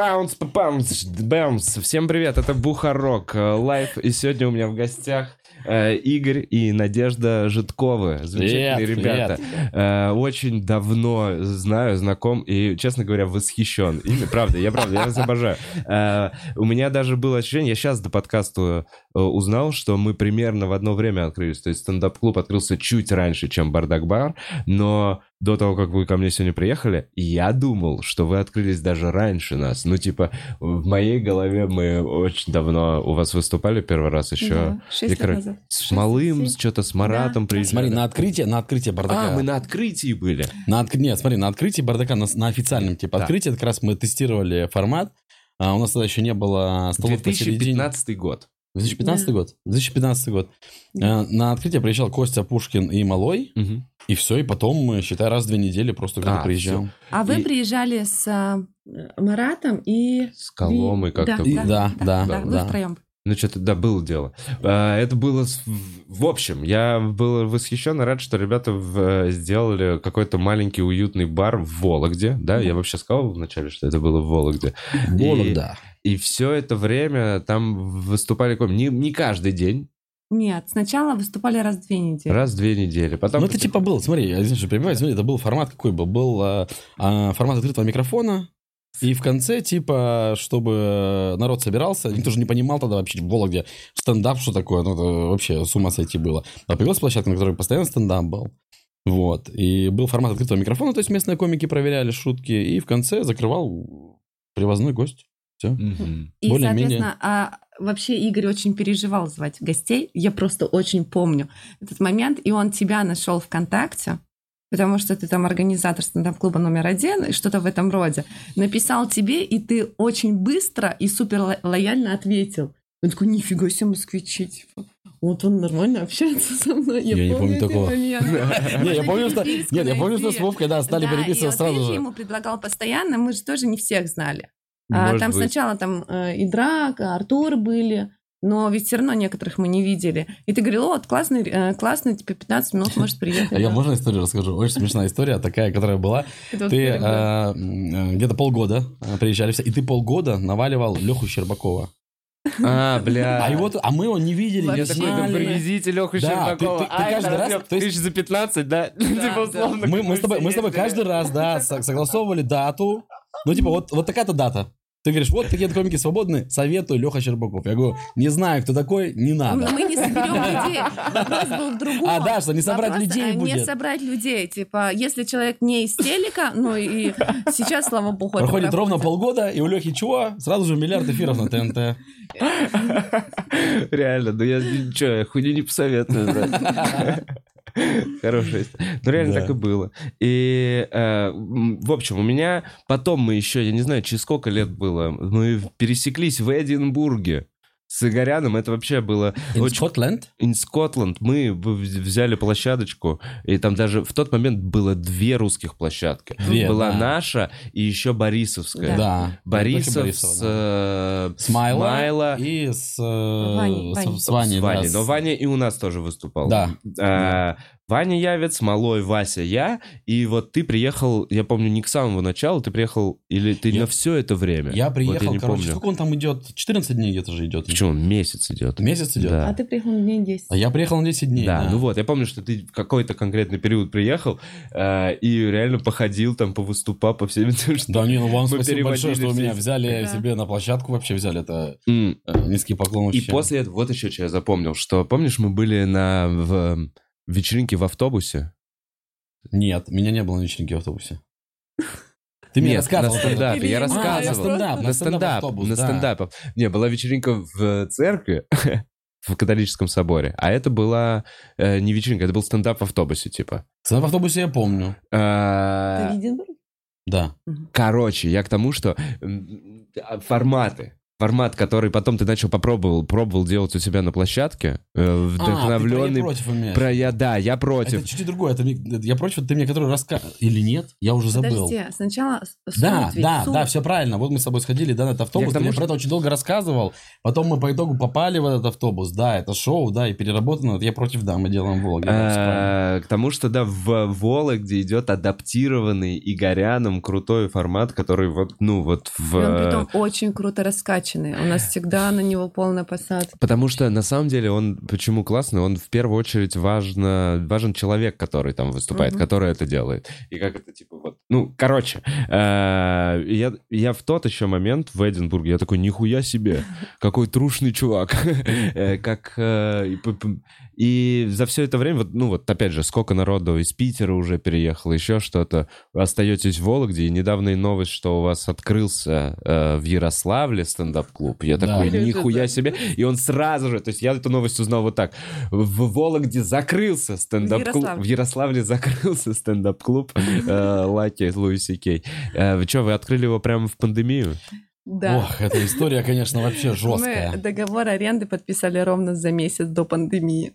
Папаунс, папаунс, бэмс. Всем привет, это Бухарог э, live. И сегодня у меня в гостях э, Игорь и Надежда Жидковы. Замечательные Привет, ребята. Э, очень давно знаю, знаком и, честно говоря, восхищен. Ими, правда, я правда, я вас обожаю. У меня даже было ощущение, я сейчас до подкаста узнал, что мы примерно в одно время открылись. То есть стендап-клуб открылся чуть раньше, чем Бардак-бар, но до того, как вы ко мне сегодня приехали, я думал, что вы открылись даже раньше нас. Ну, типа, в моей голове мы очень давно у вас выступали первый раз еще. Да, шесть лет назад. С Малым, что-то с Маратом Да. приезжали. Смотри, на открытие, на открытие бардака. А, мы на открытии были. На отк- Нет, смотри, на открытии бардака, на, на официальном типа Да. открытии, как раз мы тестировали формат. А, у нас тогда еще не было столов посередине. 2015 год. 2015 Да. год. 2015 год. Да. А, на открытие приезжал Костя Пушкин и Малой. Мгм. И все, и потом, мы, считай, раз в две недели просто кто-то А, приезжал. А вы И- приезжали с а, Маратом и... С Коломой как-то. Да, да, да, да, вы да. втроем. Ну, что-то, да, было дело. А, Это было... В общем, я был восхищен и рад, что ребята в- сделали какой-то маленький уютный бар в Вологде. Да, я вообще сказал вначале, что это было в Вологде. И- Вологда. И все это время там выступали ком- не, не каждый день, Нет, сначала выступали раз в две недели. раз в две недели. Потом Ну, это типа был, смотри, я извиняюсь, что перебиваю, смотри, это был формат какой был? Был а, а, формат открытого микрофона, и в конце, типа, чтобы народ собирался, никто же не понимал тогда вообще в Вологде стендап, что такое, ну, это вообще с ума сойти было. А появилась площадка, на которой постоянно стендап был. Вот. И был формат открытого микрофона, то есть местные комики проверяли шутки, и в конце закрывал привозной гость. Все. Мгм. И, более-менее. соответственно, а, вообще Игорь очень переживал звать гостей. Я просто очень помню этот момент. И он тебя нашел ВКонтакте, потому что ты там организатор стендап-клуба номер один и что-то в этом роде. Написал тебе, и ты очень быстро и супер ло- лояльно ответил. Он такой, нифига себе, москвичи, типа. Вот он нормально общается со мной. Я не помню такого. моменты. Не, я помню, что... Нет, я помню, что с Вовкой, да, стали переписываться сразу же. ему предлагал постоянно, мы же тоже не всех знали. А, там сначала там э, и Драк, Артур были, но ведь все равно некоторых мы не видели. И ты говорил, вот, классный, э, классный, тебе 15 минут может приехать. А я можно историю расскажу? Очень смешная история, такая, которая была. Ты э, где-то полгода э, приезжали все, и ты полгода наваливал Леху Щербакова. А, бля. А, его, а мы его не видели, не Я Вообще такой, знали. привезите Леху Да, Щербакова. ты- ты- ты Ай, каждый раз- есть- Тысяч за 15, да? Да, Типа, да. условно. Мы, мы, с тобой, мы с тобой каждый раз, да, со- согласовывали дату. Ну, типа, вот, вот такая-то дата. Ты говоришь, вот такие комики свободны, советую Леха Щербаков. Я говорю, не знаю, кто такой, не Но надо. мы не соберем людей. Вопрос был в другом. А, да, что не собрать Вопрос, людей Не будет. собрать людей. Типа, если человек не из телека, ну и сейчас, слава богу, Проходит ровно полгода, и у Лехи чего? Сразу же миллиард эфиров на ТНТ. Реально, ну я ничего, я хуйню не посоветую, брат. Хорошая история. Ну, реально Да. так и было. И, э, в общем, у меня потом мы еще, я не знаю, через сколько лет было, мы пересеклись в Эдинбурге с Игоряном. Это вообще было In очень Scotland? In Scotland мы взяли площадочку, и там даже в тот момент было две русских площадки. Две, Была да. наша и еще Борисовская. Да. Борисов Борисова, с, да. э, С Майло, Майло и с, э, Ваней, с- Ваней. с Ваней. с да, Ваней. Но Ваня и у нас тоже выступал. Да. А, Ваня Явец, Малой, Вася, я. И вот ты приехал, я помню, не к самому началу, ты приехал, или ты Я- на все это время? Я Вот приехал, не короче, помню. сколько он там идет? 14 дней где-то же идет. Почему? Месяц идет. Месяц идет? Да. А ты приехал на день 10. А я приехал на 10 дней. Да, ну вот, я помню, что ты в какой-то конкретный период приехал э, и реально походил там, повыступал по всем этим штукам. Да, не, ну вам Мы спасибо большое, что вы меня взяли Да. себе на площадку вообще взяли. Это э, низкий поклон И после этого, вот еще что я запомнил, что, помнишь, мы были на в, вечеринке в автобусе? Нет, меня не было на вечеринке в автобусе. Ты мне Нет, рассказывал. на стендапе, я. А, на рассказывал. стендап, на стендап, на да. стендапах. Не, была вечеринка в церкви, в католическом соборе, а это была э, не вечеринка, это был стендап в автобусе, типа. Стендап в автобусе я помню. А, Ты в Эдинбурге? Да. Короче, я к тому, что а, форматы. Формат, который потом ты начал попробовал, пробовал делать у себя на площадке, э, А, ты про вдохновленный... «Я против» имеешь. Про я, да, я против. Это чуть-чуть другое. Это, я против, ты мне который рассказывал. Или нет? Я уже забыл. Подожди, сначала с- Да, ведь, да, суть. да, все правильно. Вот мы с тобой сходили, да, на этот автобус, Я ты тому, мне что- про это очень долго рассказывал. Потом мы по итогу попали в этот автобус. Да, это шоу, да, и переработано. Вот Я против, да, мы делаем правильно. Э, К тому, что, да, в Вологде идет адаптированный Игоряном крутой формат, который вот, ну, вот в... И он притом очень круто раскачанный. У нас всегда на него полная посадка. Потому что на самом деле он почему классный, он в первую очередь важно, важен человек, который там выступает, Мгм. который это делает. И как это типа вот. Ну, короче, э, я, я в тот еще момент в Эдинбурге, я такой, нихуя себе, какой трушный чувак. Э, Как э, и за все это время, вот, ну вот опять же, сколько народу из Питера уже переехало, еще что-то, вы остаетесь в Вологде, и недавно и новость, что у вас открылся э, в Ярославле стендап-клуб. Я Да. такой, нихуя себе. И он сразу же, то есть я эту новость узнал вот так. В Вологде закрылся стендап-клуб. Ярославле. В Ярославле закрылся стендап-клуб э, Lucky Луи Си Кей. Э, Вы что, вы открыли его прямо в пандемию? Да. Ох, эта история, конечно, вообще Мы жесткая. договор аренды подписали ровно за месяц до пандемии.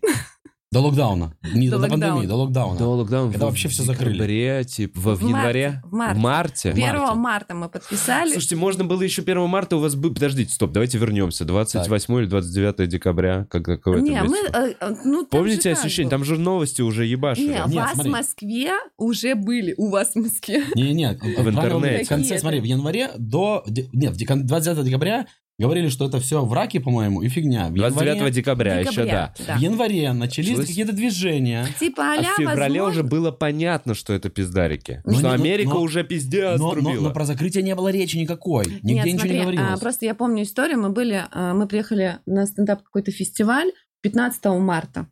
До локдауна. Не До до, локдауна. пандемии, до локдауна. До локдауна. Когда в вообще всё закрыли. декабре, типа, в, в В марте, январе? в марте. В марте? 1 марте. марта мы подписали. Слушайте, можно было еще 1 марта у вас бы... Подождите, стоп, давайте вернемся. 28 или 29 декабря, как какое-то не, мы, месяц. э, э, ну, Помните ощущение? Там же новости уже ебашили. Не, у Нет, вас смотри. в Москве уже были, у вас в Москве. Не, не, в интернете. В конце, смотри, в январе до... Нет, в декан- 29 декабря говорили, что это все враки, по-моему, и фигня. В 29 январе, декабря, еще да. в январе начались Началось- какие-то движения. Типа А а-ля, в феврале возможно- уже было понятно, что это пиздарики. Ну, что не- ну, Америка но- уже пиздец Но, но- трубила. но про закрытие не было речи никакой. Нигде Нет, ничего смотри, не говорилось. а, просто я помню историю. Мы были, а, мы приехали на стендап какой-то фестиваль 15 марта.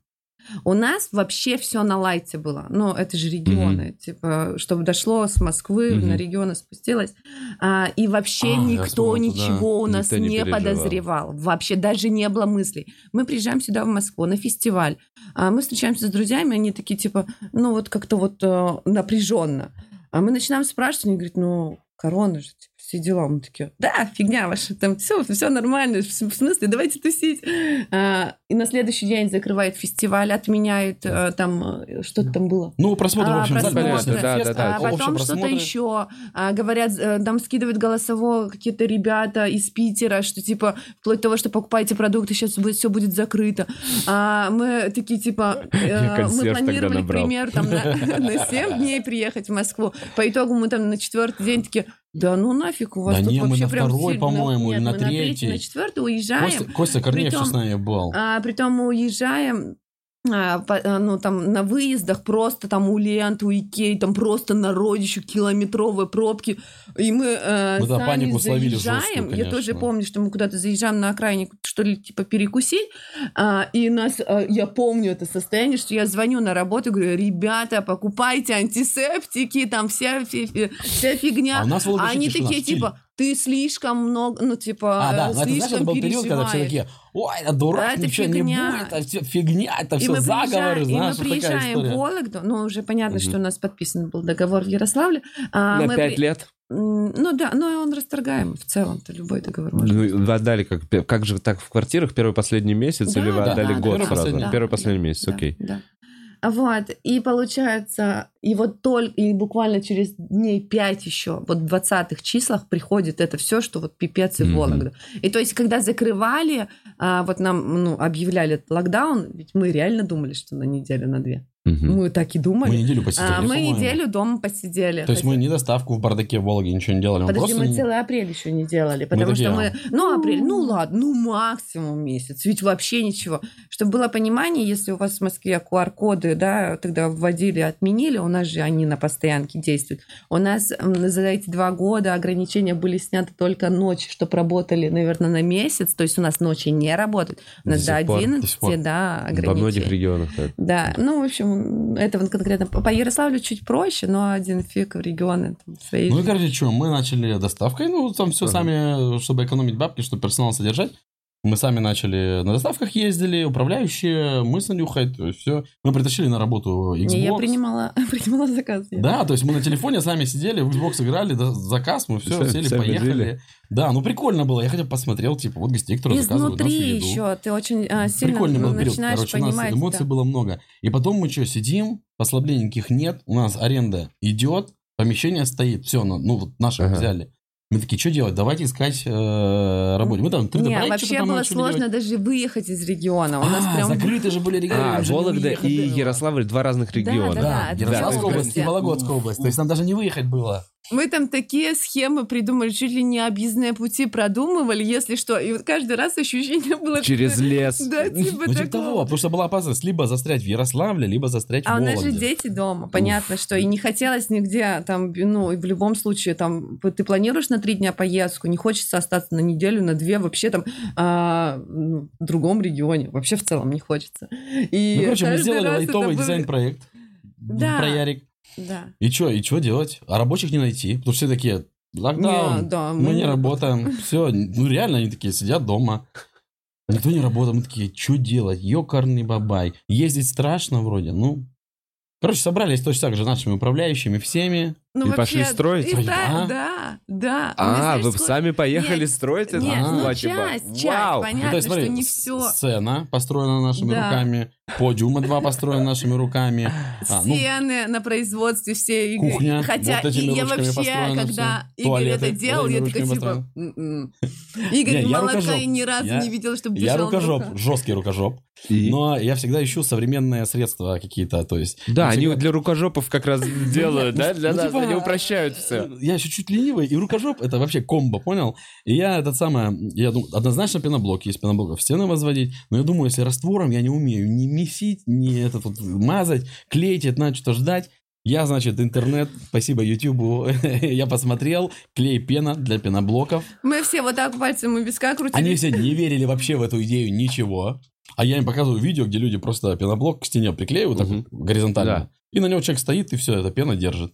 У нас вообще все на лайте было. Ну, это же регионы. Типа, чтобы дошло с Москвы, Мгм. на регионы спустилось. А, и вообще А, никто да. ничего у нас Никто не не, подозревал. Вообще даже не было мыслей. Мы приезжаем сюда, в Москву, на фестиваль. А мы встречаемся с друзьями, они такие, типа, ну, вот как-то вот э, напряженно. А мы начинаем спрашивать, они говорят, ну, корона же, типа, все дела. Мы такие, да, фигня ваша, там все, все нормально, в в смысле, давайте тусить. А, и на следующий день закрывают фестиваль, отменяют, э, там, э, что-то там было. Ну, просмотр, в А, общем, просмотры. западный Да, да, да. А потом что-то еще. А, говорят, э, там скидывают голосово какие-то ребята из Питера, что типа вплоть до того, что покупаете продукты, сейчас будет, все будет закрыто. А мы такие типа, мы планировали, примеру, там на, на 7 дней приехать в Москву. По итогу мы там на четвертый день такие, да ну нафиг, у вас Да тут не, мы вообще на прям второй, сильно- по-моему, или на мы третий. на четвертый уезжаем. Костя, Костя Корнеев Притом- с нами был. А, притом мы уезжаем, ну, там, на выездах просто там у Лент, у Икей, там просто народищу, километровые пробки. И мы э, Мы, сами панику заезжаем. жесткую, Я тоже помню, что мы куда-то заезжаем на окраине, что ли, типа, перекусить. А, и нас, а, я помню это состояние, что я звоню на работу говорю, ребята, покупайте антисептики, там вся, фи- вся фигня. А у нас А они тишина, такие, типа, ты слишком много, ну, типа, А, да, но это, знаешь, слишком это был период, когда все такие, ой, это дурак, Это ничего фигня. не будет, это все фигня, это И все мы, заговоры, приезжаем, и знаешь, мы приезжаем в. Вологду, ну, уже понятно, Мгм. что у нас подписан был договор в Ярославле. А, На мы 5 при- лет? Ну да, но он расторгаем в целом-то любой договор. может быть. Ну, вы отдали как, как же так в квартирах первый последний месяц Да, или вы да, отдали да, год первый, сразу? последний. Первый Да, последний да, месяц, да, окей. Да. Вот, и получается, и вот только, и буквально через дней пять еще, вот в 20-х числах приходит это все, что вот пипец и. Вологда. И то есть, когда закрывали, а, вот нам, ну, объявляли локдаун, ведь мы реально думали, что на неделю, на две. Мгм. Мы так и думали. Мы неделю посидели, А, мы неделю дома посидели. То есть мы не доставку в бардаке в Вологде ничего не делали, мы Подожди, просто... мы целый апрель еще не делали, потому такие, что а. мы... Ну, апрель, ну ладно, ну максимум месяц, ведь вообще ничего. Чтобы было понимание, если у вас в Москве QR-коды, да, тогда вводили, отменили, у нас же они на постоянке действуют. У нас за эти два года ограничения были сняты только ночи, чтобы работали, наверное, на месяц, то есть у нас ночи не работают. У нас До до сих пор, до 11, да, Во многих ограничения. регионах. да. Да, ну, в общем, это вот конкретно по Ярославлю чуть проще, но один фиг в регионы там, свои. Ну короче, что, мы начали доставкой, ну, там все Ага. сами, чтобы экономить бабки, чтобы персонал содержать. Мы сами начали на доставках ездили, управляющие, мы с то есть все. Мы притащили на работу Xbox. Не, я принимала, принимала заказ. я. Да, то есть мы на телефоне сами сидели, в Xbox играли, да, заказ, мы все, Сами- сели, сами поехали. жили. Да, ну прикольно было. Я хотя бы посмотрел, типа, вот гостей, которые заказывают нашу Изнутри еду. еще ты очень а, сильно Прикольный был период. начинаешь Короче, у нас понимать. эмоций да. было много. И потом мы что, сидим, послаблений никаких нет, у нас аренда идет, помещение стоит, все, ну вот наши Ага. взяли. Мы такие, что делать? Давайте искать э, работу. Мы там 3D Не, проект вообще там было сложно делать. даже выехать из региона. У нас А, прям закрыты же были регионы. А, Вологда и. Ярославль два разных Да, региона. да, Да, это Ярославская две область и. Вологодская область. То есть нам даже не выехать было. Мы там такие схемы придумали, чуть ли не объездные пути продумывали, если что. И вот каждый раз ощущение было... Через что- лес. Да, типа Ну, типа такого. того, потому что была опасность либо застрять в Ярославле, либо застрять А в у нас же дети дома, понятно, что и не хотелось нигде там, ну, и в любом случае, там, ты планируешь на три дня поездку, не хочется остаться на неделю, на две, вообще там а, ну, в другом регионе, вообще в целом не хочется. И Ну, короче, мы сделали лайтовый дизайн-проект Да. про Ярик. Да. И что, и что делать? А рабочих не найти, потому что все такие, локдаун, Не, да, мы мы- не работаем, все, ну реально они такие сидят дома. Никто не работает, мы такие, что делать? Ёкарный бабай. Ездить страшно вроде, ну... Короче, собрались точно так же нашими управляющими всеми. Ну, И пошли строить? и да, А? да, да. А, вы сколько- сами поехали Нет, строить это? Нет, А. ну ба- часть, часть, Вау! понятно, ну, то есть, смотри, что не все. Сцена построена нашими Да. руками, подиумы два построены нашими руками. А, ну, Стены на производстве все Игорь. Кухня, Хотя вот этими и я вообще, когда всё. Игорь Туалеты это делал, я такая типа, «М-м». Игорь Не, я молока рукожоп. и ни разу Я- не видела, чтобы я рукожоп, руках. жесткий рукожоп. И? Но я всегда ищу современные средства какие-то, то есть... Да, они для рукожопов как раз делают, да? Для Ну, нас типа, они упрощают все. Я еще чуть ленивый, и рукожоп это вообще комбо, понял? И я этот самое, я думаю, однозначно пеноблок, есть пеноблок в стены возводить, но я думаю, если раствором я не умею ни месить, ни этот вот мазать, клеить, это надо что-то ждать. Я, значит, интернет, спасибо Ютубу, я посмотрел, клей пена для пеноблоков. Мы все вот так пальцем у виска крутили. Они все не верили вообще в эту идею ничего. А я им показываю видео, где люди просто пеноблок к стене приклеивают так Мгм. вот горизонтально. Да. И на него человек стоит, и все, эта пена держит.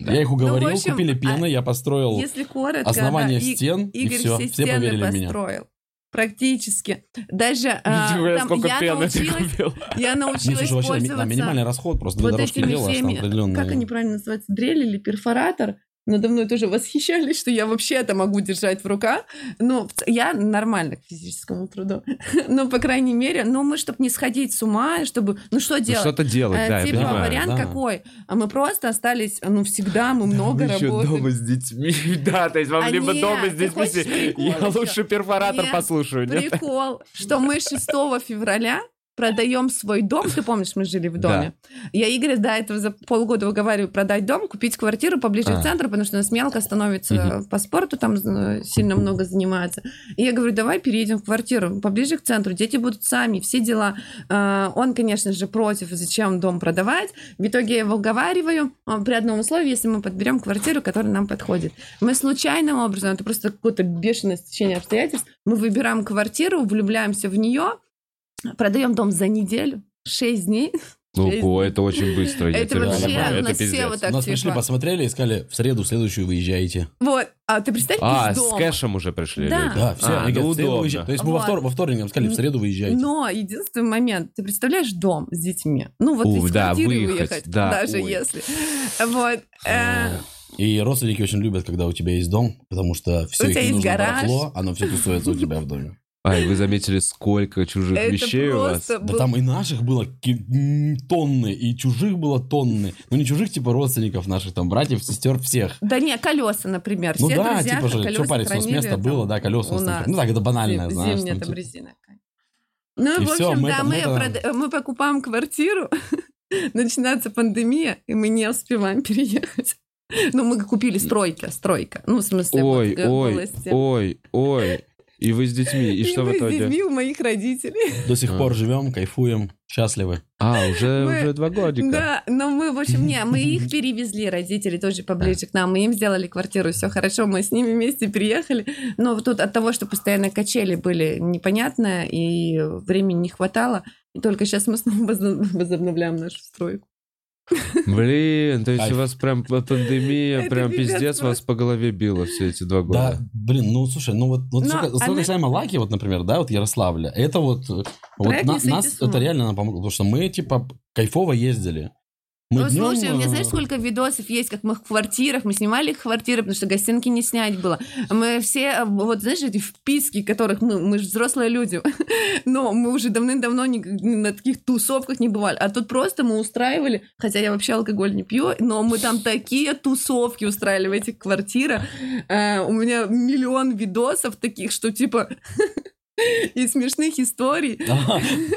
Я их уговорил, Ну, общем, купили пены, а я построил Если коротко, основание да, И- стен, и Игорь все. все Все стены поверили в меня. построил. Практически. Даже Ничего, там я пены научилась, я научилась вообще на пользоваться минимальный расход просто две вот дорожки этими делаешь, там всеми, определенные. как они правильно называются, дрель или перфоратор. Надо мной тоже восхищались, что я вообще это могу держать в руках. Ну, я нормально к физическому труду. ну, по крайней мере, ну, мы, чтобы не сходить с ума, чтобы... Ну, что Ну, делать? Что-то делать, Э, да, типа понимаю. вариант да. какой? А мы просто остались, ну, всегда, мы много Вы еще работаем. дома с детьми. Да, то есть вам А либо нет, дома с детьми... прикол Я еще? лучше перфоратор Нет, послушаю, нет? Прикол, что мы 6 февраля продаем свой дом. Ты помнишь, мы жили в доме. Я Игоря до этого за полгода уговариваю продать дом, купить квартиру поближе А. к центру, потому что у нас мелко становится Мгм. по спорту, там э, сильно много занимается. И я говорю, давай переедем в квартиру поближе к центру, дети будут сами, все дела. А, Он, конечно же, против, зачем дом продавать. В итоге я его уговариваю а, при одном условии, если мы подберем квартиру, которая нам подходит. Мы случайным образом, это просто какое-то бешеное стечение обстоятельств, мы выбираем квартиру, влюбляемся в нее, продаем дом за неделю, 6 дней. Ого, это очень быстро. я Это вообще это нас все пиздец. вот так У нас типа. пришли, посмотрели и сказали, в среду следующую выезжаете. Вот, а ты представь, А, из с кэшем уже пришли Да. люди. Да, все, А, они ну говорят. То есть мы во, втор- во вторник нам сказали, в среду выезжаете. Но единственный момент, ты представляешь дом с детьми? Ну вот из да, квартиры выехать, выехать, да, даже ой. если. Вот. э, И родственники очень любят, когда у тебя есть дом, потому что все У их тебя не есть нужно барахло, оно все тусуется у тебя в доме. А, и вы заметили, сколько чужих Это вещей у вас? просто Да был- там и наших было тонны, и чужих было тонны. Ну не чужих, типа родственников наших, там, братьев, сестер, всех. Да не, колеса, например. Ну Все да, друзья типа же, что париться, у нас место там было, да, колеса. у нас там-. Ну так, это банальное, Зим- знаешь. Зимняя там, там типа. резина. Ну, И в общем, мы да, это- мы, это- прода- мы покупаем квартиру, начинается пандемия, и мы не успеваем переехать. Ну, мы купили стройки, стройка. Ну, в смысле, вот Ой, в ой, области. ой, ой. И вы с детьми, и что в мы с итоге? детьми у моих родителей. До сих А. пор живем, кайфуем, счастливы. А, уже, Мы- уже два годика. Да, но мы, в общем, не, мы их перевезли, родители тоже поближе к нам, мы им сделали квартиру, все хорошо, мы с ними вместе приехали, но вот тут от того, что постоянно качели были непонятно, и времени не хватало, и только сейчас мы снова возо- возобновляем нашу стройку. Блин, то есть Кайф. у вас прям пандемия, Это прям пиздец вас по голове била все эти два Да, года. блин, ну слушай, ну вот, вот Но сколько, сколько она- касаемо Лаки, вот, например, да, вот Ярославля, это вот, вот Проект на- «Не сойти нас с ума». это реально нам помогло, потому что мы, типа, кайфово ездили. Мы Ну, днем, слушай, у меня знаешь, сколько видосов есть, как мы в квартирах, мы снимали их квартиры, потому что гостинки не снять было. Мы все, э, вот знаешь, эти вписки, которых мы, мы же взрослые люди, но мы уже давным-давно ни- ни на таких тусовках не бывали. А тут просто мы устраивали, хотя я вообще алкоголь не пью, но мы там такие тусовки устраивали в этих квартирах. Э, У меня миллион видосов таких, что типа и смешных историй.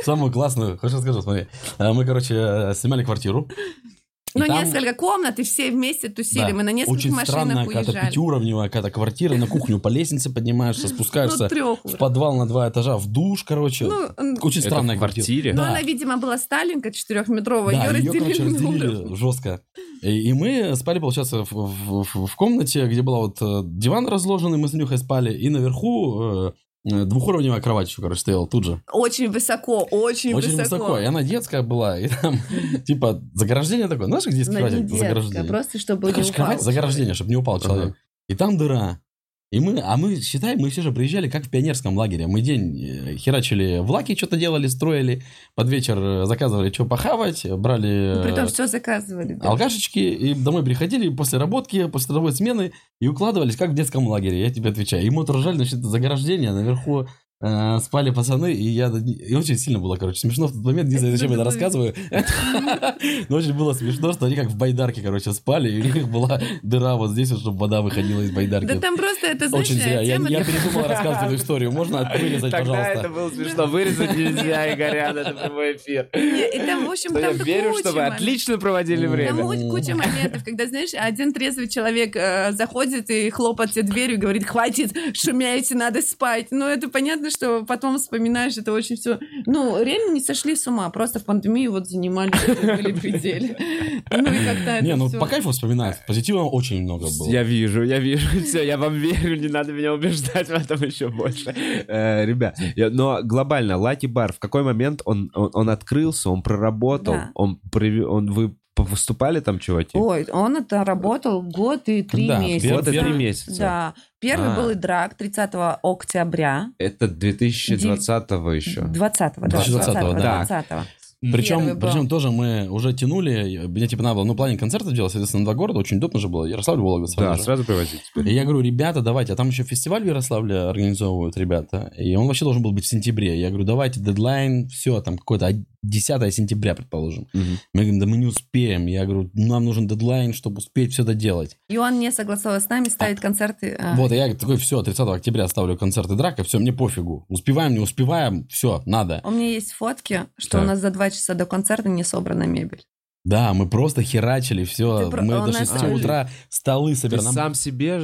Самую классную, хорошо скажу, смотри. Э, Мы, короче, э, снимали квартиру. Ну, там- несколько комнат, и все вместе тусили. Да, Мы на нескольких Очень странная машинах какая-то уезжали. пятиуровневая какая-то квартира, на кухню по лестнице поднимаешься, Ну, спускаешься в подвал на два этажа, в душ, короче. Ну, Очень Это странная в квартира. квартире? ну, Да. она, видимо, была Сталинка четырехметровая, Да, ее ее, разделили, короче, разделили жестко. И, и мы спали, получается, в, в- в- в комнате, где была вот э, диван разложенный, мы с Нюхой спали, и наверху двухуровневая кровать еще, короче, стояла тут же. Очень высоко, очень, Очень высоко. И она детская была, и там, типа, заграждение такое. Знаешь, где есть Ну, детская, Заграждение. просто чтобы не упал. заграждение, чтобы не упал человек. И там дыра. И мы, а мы, считай, мы все же приезжали как в пионерском лагере. Мы день э, херачили в лаке, что-то делали, строили. Под вечер э, заказывали, что похавать, брали... Ну, Притом э, все заказывали. да. алкашечки, и домой приходили после работки, после трудовой смены, и укладывались, как в детском лагере, я тебе отвечаю. И мы вот ржали, значит, заграждение, наверху э, спали пацаны, и я и очень сильно было, короче, смешно в тот момент, не знаю, зачем я это рассказываю, но очень было смешно, что они как в байдарке, короче, спали, и у них была дыра вот здесь, вот, чтобы вода выходила из Да байдарки. там просто это, знаешь, Очень зря. Я, тема я передумал рассказывать эту историю. Можно вырезать, пожалуйста. было смешно. Вырезать нельзя, Игорян, это прямой эфир. И там, в общем, Что я там верю, что вы отлично проводили Там Там время. очень куча моментов, когда, знаешь, один трезвый человек э, заходит и хлопает тебе дверью и говорит, хватит, шумяете, надо спать. Ну, это понятно, что потом вспоминаешь, это очень все... Ну, реально не сошли с ума, просто в пандемию вот занимались, были пределе. Ну, и как-то это Не, ну по кайфу вспоминать. Позитива очень много было. Я вижу, я вижу, все, я вам верю, не надо меня убеждать в этом еще больше. Э, ребят, но глобально, Лаки Бар, в какой момент он, он, он открылся, он проработал, он вы выступали там, чуваки? Ой, он это работал год и три Да, месяца. Год и три первый- месяца. Да. Первый А. был и драк 30 октября. Это 2020 еще. 20-го, да. 2020-го, да. 20-го. Причем, причем тоже мы уже тянули, мне типа надо было, ну, плане концертов делать, соответственно, два города, очень удобно же было, Ярославль, Вологда, сразу Да, же. сразу привозить теперь. И я говорю, ребята, давайте, а там еще фестиваль в Ярославле организовывают ребята, и он вообще должен был быть в сентябре. Я говорю, давайте, дедлайн, все, там какое-то 10 сентября, предположим. Мгм. Мы говорим, да мы не успеем. Я говорю, нам нужен дедлайн, чтобы успеть все это делать. И он не согласовал с нами ставить концерты. а, Вот, и я такой, все, 30 октября ставлю концерты драка, все, мне пофигу. Успеваем, не успеваем, все, надо. У меня есть фотки, что Так. у нас за два часа до концерта не собрана мебель. Да, мы просто херачили, все. Ты про- Мы у до нас 6 тоже- утра столы Ты собирали. Нам- сам себе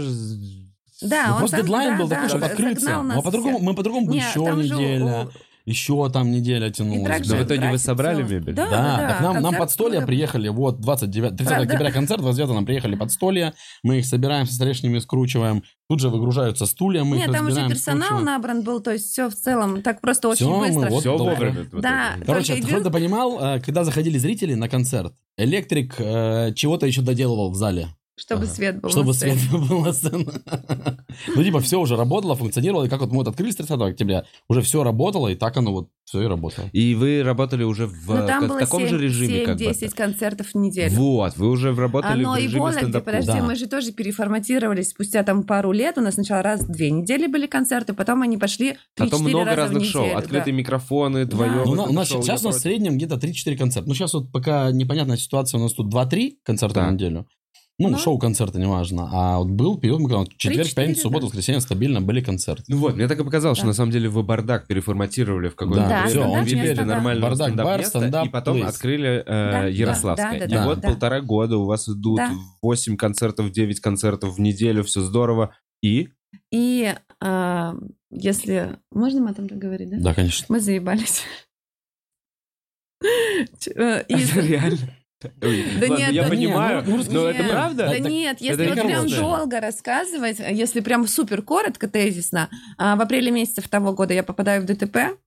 Да, Ну, он просто дедлайн да, был такой, да, чтобы открыться. загнал Ну, нас а по-другому, мы по-другому бы Не, еще неделя, у- еще там неделя тянулась. же в итоге вы собрали мебель? Да, Да, да, так нам, нам концерт под столья скоро. приехали, вот 29, 30 Да, да. октября концерт, 29 нам приехали под столья, мы их собираем, со столешнями скручиваем, тут же выгружаются стулья, мы Нет, их там уже персонал скручиваем. набран был, то есть все в целом так просто очень Всё, мы быстро. вот Все вовремя. в Да. Короче, чтобы ты понимал, э, когда заходили зрители на концерт, электрик э, чего-то еще доделывал в зале, Чтобы Ага. свет был. чтобы на сцене. свет был на сцене. Ну, типа, все уже работало, функционировало, и как вот мы вот открылись 30 октября, уже все работало, и так оно вот все и работало. И вы работали уже в, Ну, там в было таком же режиме, как бы. 7-10 концертов в неделю. Вот, вы уже работали Оно в и режиме Вологде, стендап подожди, Да. мы же тоже переформатировались спустя там пару лет. У нас сначала раз в две недели были концерты, потом они пошли 3-4 Потом много раза разных в шоу, неделю, открытые да. микрофоны, твое. Да. Ну, у нас шоу, сейчас у нас в среднем где-то 3-4 концерта. Ну, сейчас вот пока непонятная ситуация, у нас тут 2-3 концерта Так. в неделю. Ну, Ну. шоу-концерты, неважно. А вот был период, мы когда четверг, 3-4, пятница, суббота, да. воскресенье стабильно были концерты. Ну вот, мне так и показалось, что Да. на самом деле вы бардак переформатировали в какой-то Да, момент, всё, он теперь нормального бардак, стендап бар, место, стендап, и потом плейс. открыли э, Да, Ярославское. да, и да, вот да. полтора года у вас идут Да. 8 концертов, 9 концертов в неделю, все здорово. И И а, если... Можно матом говорить, да? Да, конечно. Мы заебались. Э, реально. Да ладно, нет, я да понимаю, ну, но это правда? Да нет, если вот прям долго рассказывать, если прям супер коротко, тезисно, а, в апреле месяце того года я попадаю в ДТП,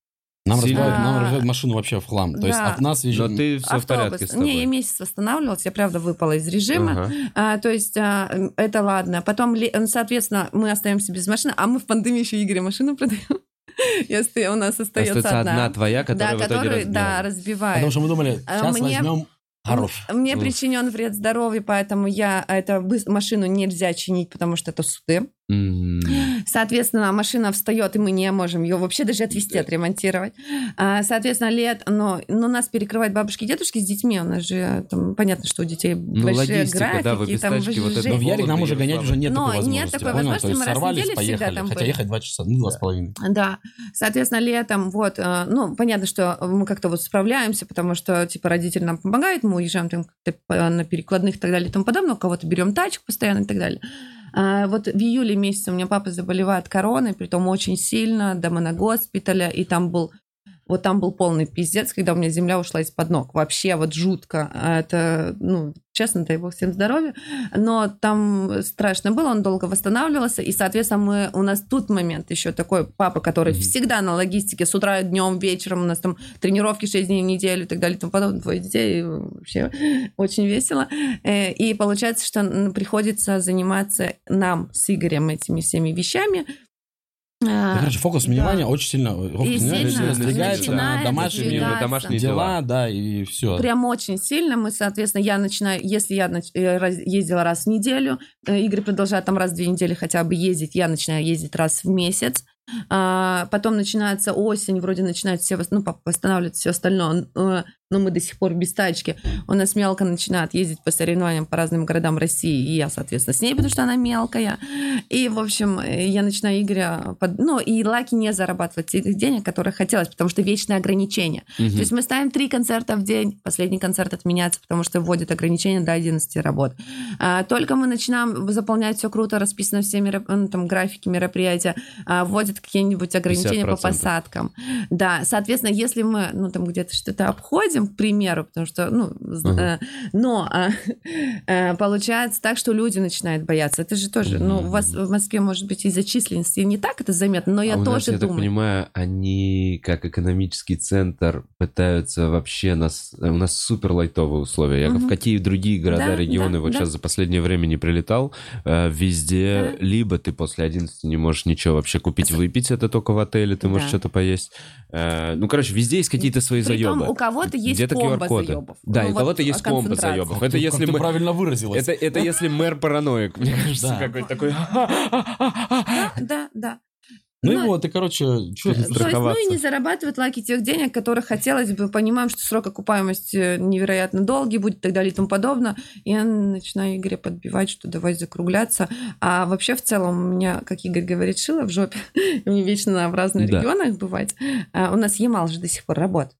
Нам разбивают, нам Да. разбивают машину вообще в хлам. То есть Да. от нас Но везет... ты все в Автобус. порядке с тобой. Не, я месяц восстанавливалась, я правда выпала из режима. Ага. А, то есть а, это ладно. Потом, соответственно, мы остаемся без машины, а мы в пандемии еще Игоря машину продаем. Если у нас остается Остается одна одна. твоя, которая Да, в итоге который, разбила. да, разбивает. Потому что мы думали, А сейчас мне- возьмем хорош. Мне причинен вред здоровью, поэтому я это быс- машину нельзя чинить, потому что это суды. Соответственно, машина встает, и мы не можем ее вообще даже отвезти, отремонтировать. А, Соответственно, лет, но, но нас перекрывают бабушки и дедушки с детьми. У нас же там, понятно, что у детей большие логистика, да, вы графики. без там тачки вот это Но в жесть. Ярик нам уже гонять уже нет Но такой нет возможности. такой понял? возможности, есть мы раз в сорвались, неделю всегда поехали. там Хотя были. ехать два часа, ну, два с половиной. Да, соответственно, летом, вот, э, ну, понятно, что мы как-то вот справляемся, потому что, типа, родитель нам помогает, мы уезжаем там по- на перекладных и так далее и тому подобное, у кого-то берем тачку постоянно и так далее. А вот в июле месяце у меня папа заболевает короной, притом очень сильно, до моногоспиталя, и там был вот там был полный пиздец, когда у меня земля ушла из-под ног. Вообще вот жутко. А Это, ну, честно, дай бог всем здоровья. Но там страшно было, он долго восстанавливался. И, соответственно, мы, у нас тут момент еще такой папа, который Мгм. всегда на логистике с утра, днем, вечером. У нас там тренировки 6 дней в неделю и так далее и тому подобное. Двое детей. Вообще очень весело. Э, И получается, что приходится заниматься нам с Игорем этими всеми вещами. Короче, фокус внимания да. очень сильно, фокус И внимания сильно сдвигается на домашние домашние дела, да, и все. Прям очень сильно. Мы, соответственно, я начинаю, если я нач- э, раз- ездила раз в неделю, э, Игорь продолжает там раз в две недели хотя бы ездить, я начинаю ездить раз в месяц. А, потом начинается осень, вроде начинают все, ну, восстанавливать все остальное, э, но мы до сих пор без тачки. У нас мелко начинает ездить по соревнованиям по разным городам России, и я, соответственно, с ней, потому что она мелкая. И, в общем, я начинаю Игоря... под- Ну, и Лаки не зарабатывать тех денег, которые хотелось, потому что вечное ограничение. Мгм. То есть мы ставим три концерта в день, последний концерт отменяется, потому что вводят ограничения до 11 работ. А, Только мы начинаем заполнять все круто, расписано все мероп- ну, там, графики мероприятия, а, вводят какие-нибудь ограничения по 50%. посадкам. Да, соответственно, если мы ну, там где-то что-то обходим, к примеру, потому что, ну, Ага. э, но а, э, получается так, что люди начинают бояться. Это же тоже, ну, у вас в Москве, может быть, из-за численности не так это заметно, но я а у тоже нас, я так думаю. понимаю, они как экономический центр пытаются вообще нас... У нас супер лайтовые условия. Я Мгм. в какие другие города, Да, регионы да, вот да. сейчас за последнее время не прилетал, э, везде либо ты после 11 не можешь ничего вообще купить, выпить, это только в отеле, ты можешь Да. что-то поесть. Э, Ну, короче, везде есть какие-то свои Притом заебы. у кого-то есть Где-то комбо QR-коды. заебов. Да, Ну, и вот кого-то есть комбо заебов. Это ты- как если ты мы... правильно выразилась. Это, это если мэр параноик, мне кажется, Да. какой-то такой... Да, да. Ну и Ну, вот, и, короче, что Э, То есть, ну и не зарабатывают лаки тех денег, которых хотелось бы. Понимаем, что срок окупаемости невероятно долгий будет и так далее и тому подобное. И я начинаю Игоря подбивать, что давай закругляться. А вообще в целом у меня, как Игорь говорит, шило в жопе. И Мне вечно в разных Да. регионах бывать. А у нас Ямал же до сих пор работает.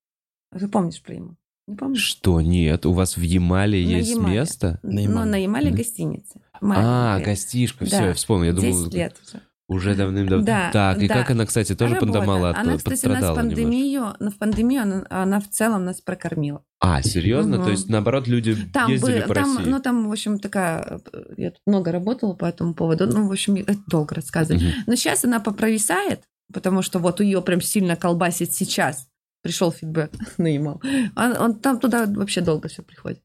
Ты помнишь про Ямал? Не помнишь? Что, нет? У вас в Ямале На есть Ямале. место? На Ну, Ямале. на Ямале Мгм. гостиница. А, Маленькая. гостишка, все, Да. я вспомнил. Я 10 думал, лет уже. уже давным-давно. Да, так, и да. как она, кстати, тоже Работа. пандомала, от- Она, кстати, нас пандемию, ну, в пандемию она, она в целом нас прокормила. А, серьезно? Мгм. То есть, наоборот, люди Там, ездили бы- по там, России? ну, там, в общем, такая... э, Я тут много работала по этому поводу. Ну, в общем, это долго рассказывать. Мгм. Но сейчас она попровисает, потому что вот ее прям сильно колбасит сейчас. Пришел фидбэк на Ямал. Он, он там туда вообще долго все приходит.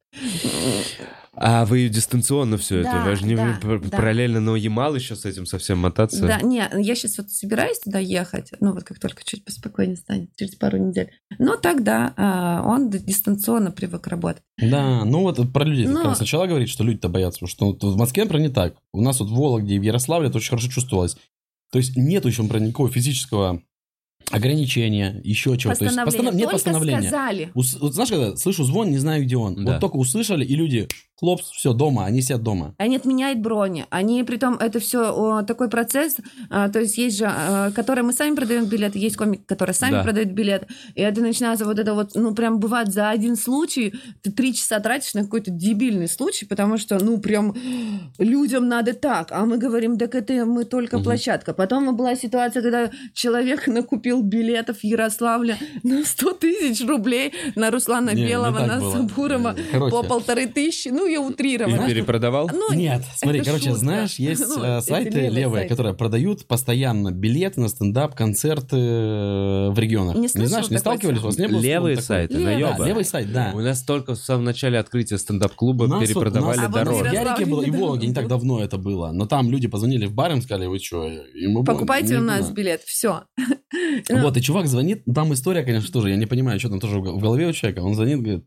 А вы дистанционно все это? Да, Вы же не да, пар- да. параллельно на Ямал еще с этим совсем мотаться? Да, не, я сейчас вот собираюсь туда ехать, ну вот как только чуть поспокойнее станет, через пару недель. Но тогда а, он дистанционно привык работать. Да, ну вот про людей Но- как раз сначала говорить, что люди-то боятся, потому что вот в Москве, например, не так. У нас вот в Вологде и в Ярославле это очень хорошо чувствовалось. То есть нет еще, например, никакого физического ограничения, еще чего-то. То есть Постановление. постанов- нет постановления. сказали. Ус- вот знаешь, когда слышу звон, не знаю, где он. Да. Вот только услышали, и люди, хлопс, все, дома, они сидят дома. Они отменяют брони. Они, притом, это все такой процесс, а, то есть есть же, а, которые мы сами продаем билеты, есть комики, которые сами Да. продают билеты, и это начинается вот это вот, ну, прям бывает за один случай, ты три часа тратишь на какой-то дебильный случай, потому что, ну, прям людям надо так, а мы говорим, так это мы только Мгм. площадка. Потом была ситуация, когда человек накупил купил билетов в Ярославле на 100 тысяч рублей, на Руслана Не, Белого, на было. Сабурова Короче. по полторы тысячи. Ну, я И утрировала. перепродавал? Ну, Нет, смотри, короче, шутка. знаешь, есть Ну, э, эти сайты левые левые, сайты. которые продают постоянно билеты на стендап, концерты э, в регионах. Не слышал знаешь, не сталкивались? У вас не было Левые сайты, Левый. наеба. Да, левый сайт, да. У нас только в самом начале открытия стендап-клуба перепродавали А вот в в Ярике было, и в Вологде не так давно это было. Но там люди позвонили в бар, им сказали, вы что? Покупайте у нас билет. Все. Вот, и чувак звонит, ну, там история, конечно, тоже, я не понимаю, что там тоже в голове у человека. Он звонит, говорит,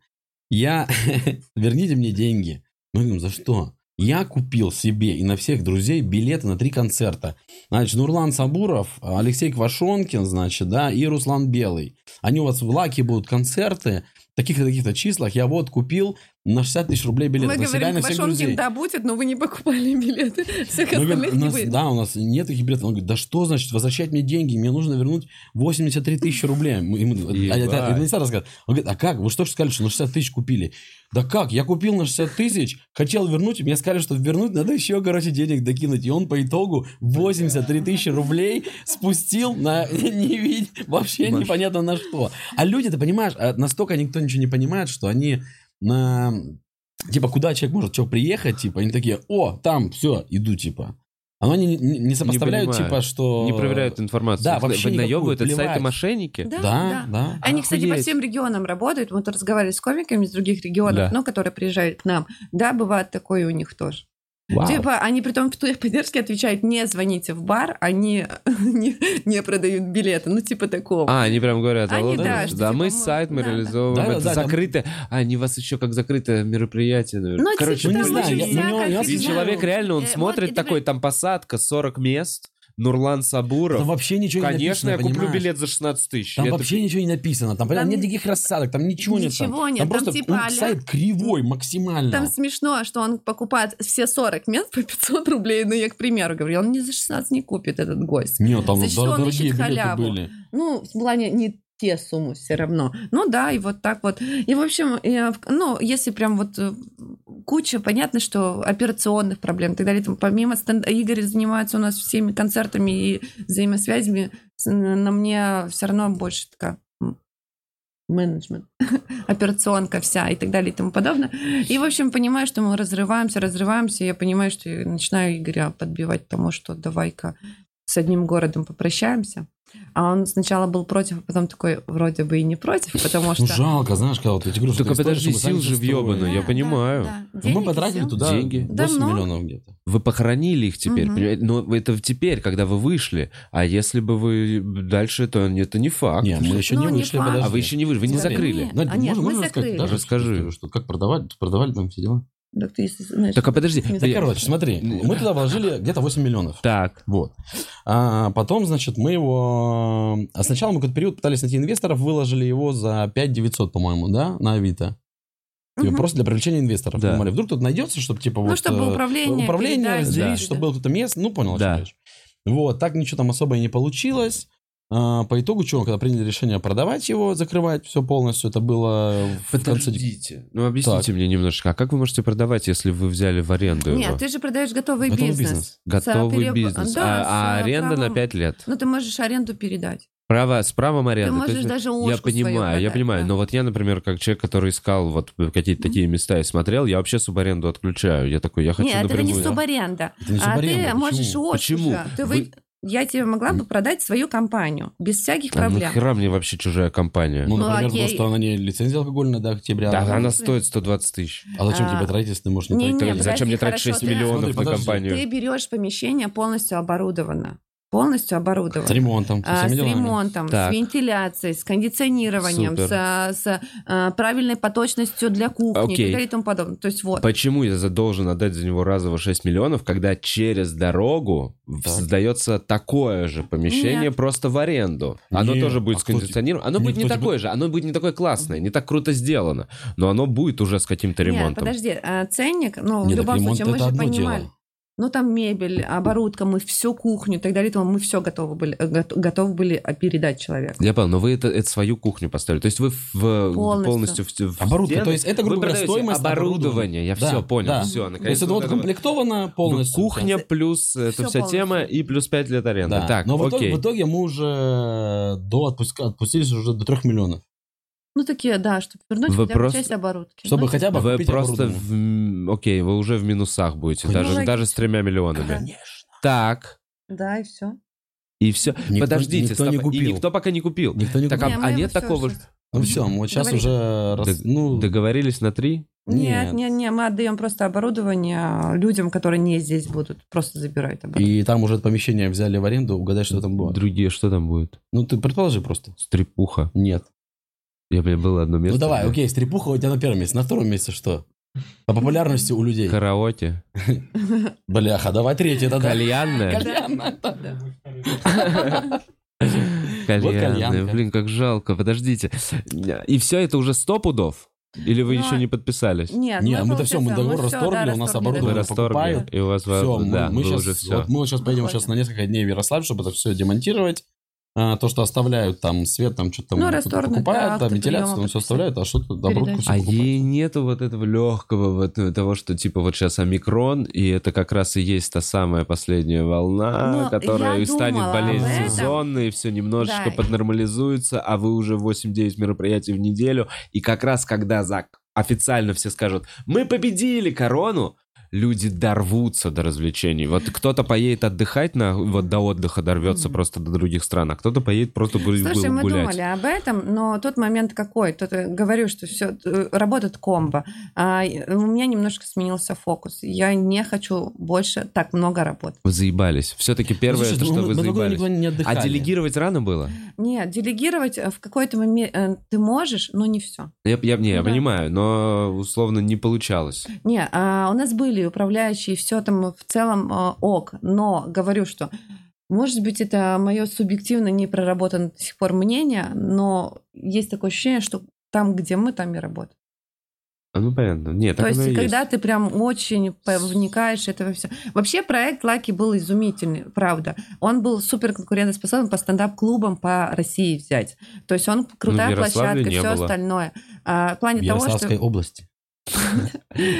я, верните мне деньги. Мы говорим, за что? Я купил себе и на всех друзей билеты на три концерта. Значит, Нурлан Сабуров, Алексей Квашонкин, значит, да, и Руслан Белый. Они у вас в Лаке будут концерты, таких-то, таких-то числах. Я вот купил на 60 тысяч рублей билеты Мы на себя говорим, на всех друзей. да, будет, но вы не покупали билеты. Всех Мы говорим, остальных у не нас, будет. да, у нас нет таких билетов. Он говорит, да что значит возвращать мне деньги? Мне нужно вернуть 83 тысячи рублей. Мы ему- а это администратор сказал. Он говорит, а как? Вы что ж сказали, что на 60 тысяч купили? Да как? Я купил на 60 тысяч, хотел вернуть, и мне сказали, что вернуть надо еще, короче, денег докинуть. И он по итогу 83 тысячи рублей спустил на не видь, вообще непонятно на что. А люди, ты понимаешь, а настолько никто ничего не понимает, что они на типа, куда человек может что приехать, типа, они такие, о, там, все, иду, типа. А они не, не- не сопоставляют, понимаю. типа, что... Не проверяют информацию. Да, вообще Вы наебывают, это сайты мошенники? Да, Да, да. да. Они, кстати, по Охуеть. всем регионам работают. Мы тут разговаривали с комиками из других регионов, Да. ну, которые приезжают к нам. Да, бывает такое у них тоже. Вау. Типа, они при том в поддержке отвечают, не звоните в бар, они не, не продают билеты. Ну, типа такого. А, они прям говорят, Они, да, да, что да, типа мы сайт, мы да, реализовываем, Да, это да, там- закрытое, а, они вас еще как закрытое мероприятие, наверное. Ну, Короче, типа, ну, не там знаю, я- всякая я И человек реально, он Э, смотрит вот, такой, там посадка, 40 мест, Нурлан Сабуров. Там вообще ничего не Конечно, написано, я куплю понимаешь? билет за 16 тысяч. Там Я вообще ничего не написано. Там, понятно, Там нет не- никаких рассадок, там ничего, нет. Ничего Там, нет, там там просто типа сайт кривой максимально. Там смешно, что он покупает все 40 мест по 500 рублей. Ну, я, к примеру, говорю, он не за 16 не купит этот гость. Нет, там он дорогие билеты халяву. были. Ну, в плане не те суммы все равно. Ну да, и вот так вот. И, в общем, я ну, если прям вот э, куча, понятно, что операционных проблем и так далее. Там, помимо стенд... Игорь занимается у нас всеми концертами и взаимосвязями, на мне все равно больше такая менеджмент, операционка вся и так далее и тому подобное. И, в общем, понимаю, что мы разрываемся, разрываемся. Я понимаю, что я начинаю Игоря подбивать тому, что давай-ка с одним городом попрощаемся. А он сначала был против, а потом такой вроде бы и не против, потому что... Ну, жалко, знаешь, когда вот говорю, что Только такая история, подожди, сил же строили. въебано, я Да, понимаю. да, да. Ну, Мы потратили сил. туда Деньги. 8 Давно. миллионов где-то. Вы похоронили их теперь, Мгм. понимаете? Но это теперь, когда вы вышли. А если бы вы дальше, то это не факт. Не, мы еще Ну, не не вышли, факт. подожди. А вы еще не вышли, вы не Смотри. закрыли. Нет. А нет, можно, мы можно закрыли. Даже Расскажи. историю, Что, как продавали, продавали там все дела? Да ты, если знаешь, Так, а подожди, Да, короче, смотри, мы туда вложили где-то 8 миллионов. Так, Вот. А потом, значит, мы его... А сначала мы какой-то период пытались найти инвесторов, выложили его за 5 900, по-моему, да, на Авито. Типа, Мгм. Просто для привлечения инвесторов. Да. Думали, вдруг тут найдется, чтобы типа Ну, вот... чтобы э, управление, Управление разделить, да. чтобы было кто-то место. Ну, понял, Да. речь. Вот, так ничего там особо и не получилось. А, По итогу, что, когда приняли решение продавать его, закрывать все полностью, это было в конце... подождите. Ну, объясните Так. мне немножко, а как вы можете продавать, если вы взяли в аренду его? Нет, ты же продаешь готовый Готовый бизнес. бизнес. Готовый переб- бизнес. Да, а, а с аренда правом- на 5 лет. Ну, ты можешь аренду передать. Право, с правом аренды. Ты можешь есть, даже я понимаю, я продать, понимаю. да. Но вот я, например, как человек, который искал вот какие-то такие места и смотрел, я вообще субаренду отключаю. Я такой, я хочу Нет, это не напрямую. субаренда. Это не а субаренда, ты можешь почему? ушку Почему? же. Ты вы- Я тебе могла бы продать свою компанию без всяких А проблем. нахера мне вообще чужая компания? Ну, Ну, например, окей. что она не лицензия алкогольная до октября. да, а- она стоит 120 тысяч. А зачем А, тебе тратить, если ты можешь не не, тратить? не, Так зачем подожди, мне тратить хорошо, 6 ты- миллионов Смотри, на подожди. компанию? Ты берешь помещение полностью оборудовано. Полностью оборудовано. С ремонтом, со А, с ремонтом, Так. с вентиляцией, с кондиционированием, Супер. с, с, а, правильной поточностью для кухни и Окей. так далее и тому подобное. То есть вот. Почему я должен отдать за него разово 6 миллионов, когда через дорогу Так. сдается такое же помещение Нет. просто в аренду? Оно Нет, тоже будет а скондиционировано. Оно тебе- будет не такое же, оно будет не такое классное, не так круто сделано, но оно будет уже с каким-то Нет, ремонтом. подожди, а, ценник, ну, Нет, в любом случае, мы же понимали. дело. Ну, там мебель, оборудка, мы всю кухню и так далее, то мы все готовы были, э, гот- готовы были э, передать человеку. Я понял, но вы это, это свою кухню поставили. То есть вы в, Полностью. полностью, в, в Оборудка, стены- то есть это, грубо говоря, стоимость оборудования. Я Да, все понял, да. все. То есть это вот комплектовано полностью. Кухня плюс эта Всё вся полностью. тема и плюс 5 лет аренды. Да. Так, Но в итоге, окей. в итоге мы уже до отпуска отпустились уже до 3 миллионов. Ну, такие, да, чтобы вернуть Вы хотя бы просто- часть оборудки. Чтобы Ну, хотя бы Вы просто, в, окей, вы уже в минусах будете, Конечно. даже, Ну, даже с тремя миллионами. Конечно. Так, Да, и все. и все. Никто- Подождите, никто стоп, не и купил. никто пока не купил. Никто не Так, купил. а- Не, мы нет такого, уже- что- Ну все, мы вот сейчас Говори. уже... рас- Дог- ну, Договорились на три? Нет, Нет. нет, мы отдаем просто оборудование людям, которые не здесь будут. Просто забирают оборудование. и там уже это помещение взяли в аренду, угадай, что там было. Другие, что там будет? Ну, ты предположи просто. Стрипуха. Нет. Я, блин, было одно место. ну давай, где- окей, стрипуха у тебя на первом месте. На втором месте что? По популярности у людей. Караоке. Бляха, давай третье тогда. Кальянная. Кальянная. Блин, как жалко. Подождите. И все это уже сто пудов? Или вы Ну, еще не подписались? Нет, Не, мы, мы-то всё, мы договор всё, расторгли, да, у нас оборудование покупают. и у вас... Все, да, мы, вы сейчас, уже все. вот мы сейчас поедем сейчас на несколько дней в Ярославль, чтобы это все демонтировать. А, то, что оставляют там свет, там что-то там Ну, расторгнуть, покупает, да, там вентиляцию, там все оставляют, а что-то все А покупают. ей нету вот этого легкого, вот э, того, что типа вот сейчас омикрон, и это как раз и есть та самая последняя волна, Ну, которая станет болезнь сезонной, и все немножечко Да. поднормализуется, а вы уже 8-9 мероприятий в неделю, и как раз когда за официально все скажут, мы победили корону, люди дорвутся до развлечений. Вот кто-то поедет отдыхать, на, вот до отдыха дорвется Мгм. просто до других стран, а кто-то поедет просто будет Слушай, мы гулять. думали об этом, но тот момент какой? Тут э, говорю, что все работает комбо. А, у меня немножко сменился фокус. Я не хочу больше так много работать. Вы заебались. Все-таки первое, Ну, слушай, это ну, что мы- вы заебались. А делегировать рано было? Нет, делегировать э, в какой-то момент э, ты можешь, но не все. Я, я, не, я да. понимаю, но условно не получалось. Не, а у нас были управляющие, все там в целом э, ок, но говорю, что может быть это мое субъективно не проработанное до сих пор мнение, но есть такое ощущение, что там, где мы, там и работаем. А, ну, понятно. Нет, так То есть, оно и когда есть. ты прям очень вникаешь в это все. Вообще, проект Лаки был изумительный, правда. Он был супер конкурентоспособен по стендап-клубам по России взять. То есть он крутая Ну, в Ярославле площадка, не все было. остальное. А, в плане В того, что... области.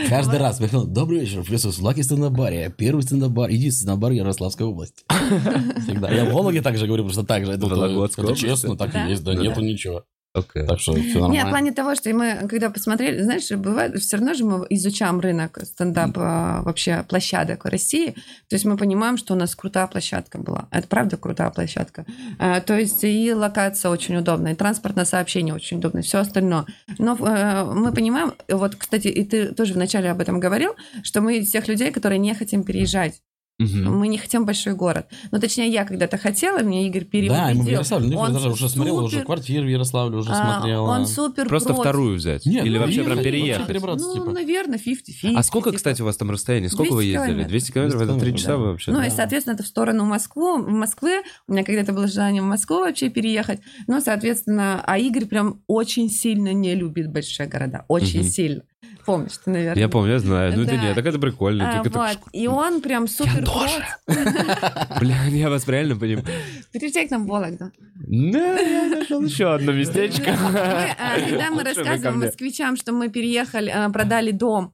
Каждый раз приходил, добрый вечер, в Лаки стендап-баре, первый стендап-бар, единственный стендап-бар Ярославской области. Всегда. Я в Вологе также говорю, потому что так же. Это, области? честно, так и есть, да, Ну нету ничего. Окей. Так что все Нет, в нормально. плане того, что мы, когда посмотрели, знаешь, бывает, все равно же мы изучаем рынок стендап а, вообще площадок в России. То есть мы понимаем, что у нас крутая площадка была. Это правда крутая площадка. А, То есть и локация очень удобная, и транспортное сообщение очень удобное, все остальное. Но э, мы понимаем, вот, кстати, и ты тоже вначале об этом говорил, что мы из тех людей, которые не хотим переезжать. Мгм. Мы не хотим большой город. Ну, точнее, я когда-то хотела, мне Игорь переубедил. Да, мы в Ярославле, ну, Он даже уже смотрела, уже супер- квартиры в Ярославле уже А, смотрела. Он супер Просто против. вторую взять? Нет, Или ну, вообще прям переехать? перебраться, Ну, типа. наверное, 50-50. А сколько, типа. кстати, у вас там расстояние? Сколько вы 200 ездили? километров. 200 километров? Это 3 километров, часа да. вы вообще? Ну да? и, соответственно, это в сторону Москвы. В Москвы у меня когда-то было желание в Москву вообще переехать. Ну, соответственно, а Игорь прям очень сильно не любит большие города. Очень Мгм. сильно. Помнишь ты, наверное. Я помню, я знаю. Ну, это Да. нет, так это прикольно. А, вот. это- И он прям супер тоже. против. Бля, я вас реально понимаю. Приезжай к нам в Вологду. Да, я нашел еще одно местечко. А, когда мы рассказываем москвичам, что мы переехали, а, продали дом,